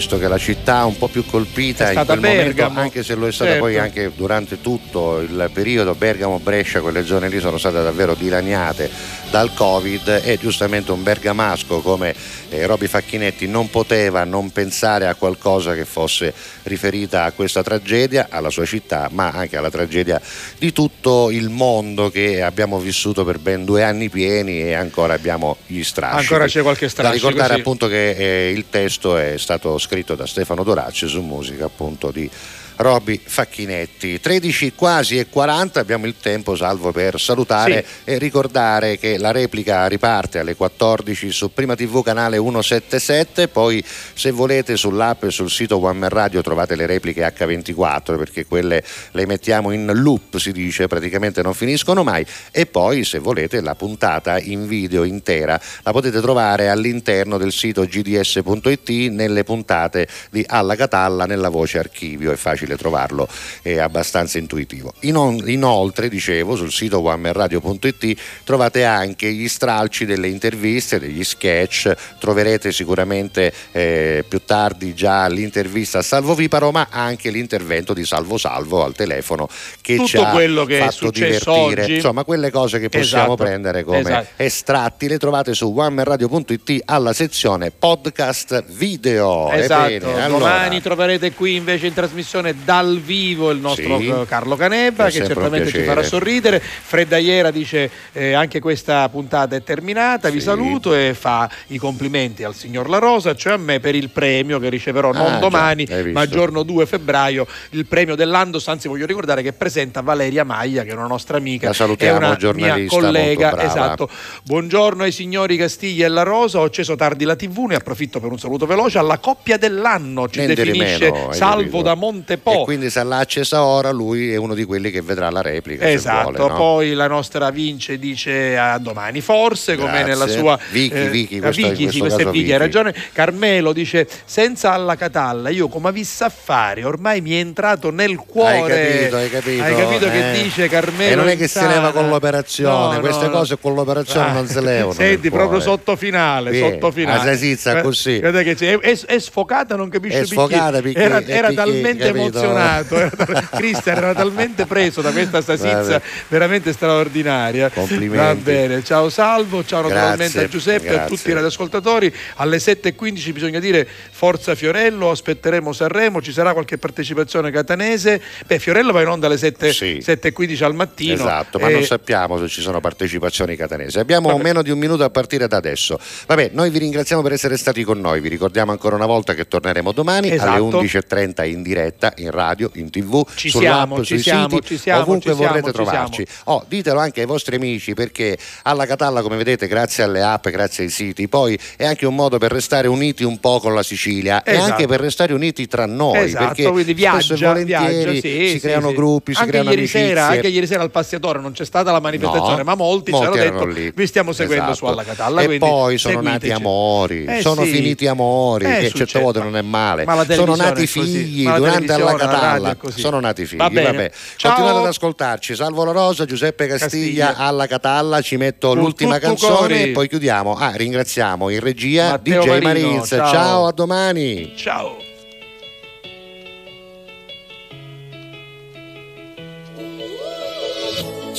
visto che la città un po' più colpita È in quel momento, Bergamo. anche se lo è stata Certo. poi anche durante tutto il periodo, Bergamo, Brescia, quelle zone lì sono state davvero dilaniate dal Covid e giustamente un bergamasco come eh, Roby Facchinetti non poteva non pensare a qualcosa che fosse riferita a questa tragedia, alla sua città, ma anche alla tragedia di tutto il mondo che abbiamo vissuto per ben due anni pieni e ancora abbiamo gli strascichi. Ancora c'è qualche Da strascico, ricordare sì. appunto che eh, il testo è stato scritto da Stefano Doracci su musica appunto di Roby Facchinetti. 13 quasi e 40 abbiamo il tempo salvo per salutare e ricordare che la replica riparte alle 14 su Prima TV canale 177, poi se volete sull'app e sul sito One Man Radio trovate le repliche H24 perché quelle le mettiamo in loop si dice, praticamente non finiscono mai. E poi se volete la puntata in video intera. La potete trovare all'interno del sito gds.it nelle puntate di Alla Catalla nella voce archivio, è facile trovarlo, è abbastanza intuitivo. Inon- inoltre, dicevo, sul sito onemanradio.it trovate anche gli stralci delle interviste, degli sketch, troverete sicuramente eh, più tardi già l'intervista a Salvo Viparo, ma anche l'intervento di Salvo Salvo al telefono che Tutto ci ha quello che fatto divertire. oggi. Insomma, quelle cose che possiamo Esatto. prendere come Esatto. estratti le trovate su onemanradio.it alla sezione podcast video. Esatto, Ebbene, allora, domani troverete qui invece in trasmissione dal vivo il nostro Sì. Carlo Caneva che certamente ci farà sorridere. Freddaiera dice eh, anche questa puntata è terminata, vi Sì. saluto e fa i complimenti al signor La Rosa, cioè a me per il premio che riceverò non Ah, già, domani visto. ma giorno 2 febbraio, il premio dell'Andos, anzi voglio ricordare che presenta Valeria Maglia che è una nostra amica, La salutiamo, è una mia giornalista collega, molto brava. esatto. Buongiorno ai signori Castiglia e La Rosa, ho acceso tardi la tv, ne approfitto per un saluto veloce alla coppia dell'anno, ci Niente definisce meno, Salvo da Montepo. E quindi se l'ha accesa ora lui è uno di quelli che vedrà la replica. Esatto, vuole, no? poi la nostra Vince dice a domani forse, come nella sua Vicky, Vicky, ah, questo- Vicky, sì, questo è Vicky, hai ragione. Carmelo dice senza alla Catalla io come avessi a fare, ormai mi è entrato nel cuore. Hai capito, hai capito. Hai capito eh. che dice Carmelo? E non è che si leva con l'operazione, No, queste no, cose con l'operazione Ah, non si levano. Senti, proprio sotto finale, Sì, sotto finale. a salsiccia Eh, così. è, è- è sfocata, non capisce picchi- Era, e era talmente capito? Emozionato. Cristian era talmente preso da questa Vabbè. veramente straordinaria. Complimenti. Va bene, ciao Salvo, ciao naturalmente Grazie, a Giuseppe e a grazie. tutti i radioascoltatori. Alle 7.15 bisogna dire Forza Fiorello, aspetteremo Sanremo, ci sarà qualche partecipazione catanese. Beh, Fiorello va in onda alle 7, 7.15 al mattino. Esatto, ma E- non sappiamo se ci sono partecipazioni catanesi. Abbiamo meno di un minuto a partire da adesso. Vabbè, noi vi ringraziamo per essere stati con noi. Vi ricordiamo ancora una volta che torneremo domani Esatto. alle 11.30 in diretta, in radio, in tv, Ci sull'app, siamo, ci sui siamo, siti, ci siamo, ovunque ci siamo, vorrete ci trovarci. Oh, ditelo anche ai vostri amici perché alla Catalla, come vedete, grazie alle app, grazie ai siti, poi è anche un modo per restare uniti un po' con la Sicilia e Esatto. anche per restare uniti tra noi. Esatto, perché quindi e viaggia, volentieri viaggia, sì, si sì, creano sì. gruppi, si anche creano ieri amicizie. sera, anche ieri sera al Passiatore non c'è stata la manifestazione, No, ma molti, molti ci hanno detto lì. vi stiamo seguendo Esatto. su alla Catalla. E poi sono nati seguiteci. amori, Eh sono finiti amori, Eh, che certe volte non è male. Ma Sono nati figli Ma la durante alla Catalla. Sono nati figli. Va bene. Continuate ad ascoltarci. Salvo la Rosa, Giuseppe Castiglia, Castiglia. alla Catalla. Ci metto l'ultima canzone cori. e poi chiudiamo. Ah, ringraziamo in regia Matteo DJ Marino, Marins. ciao. ciao, a domani. Ciao.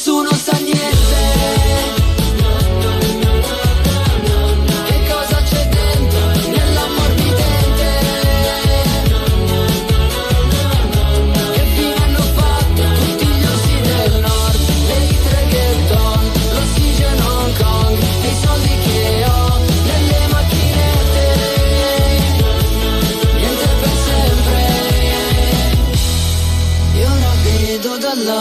Nessuno sa niente.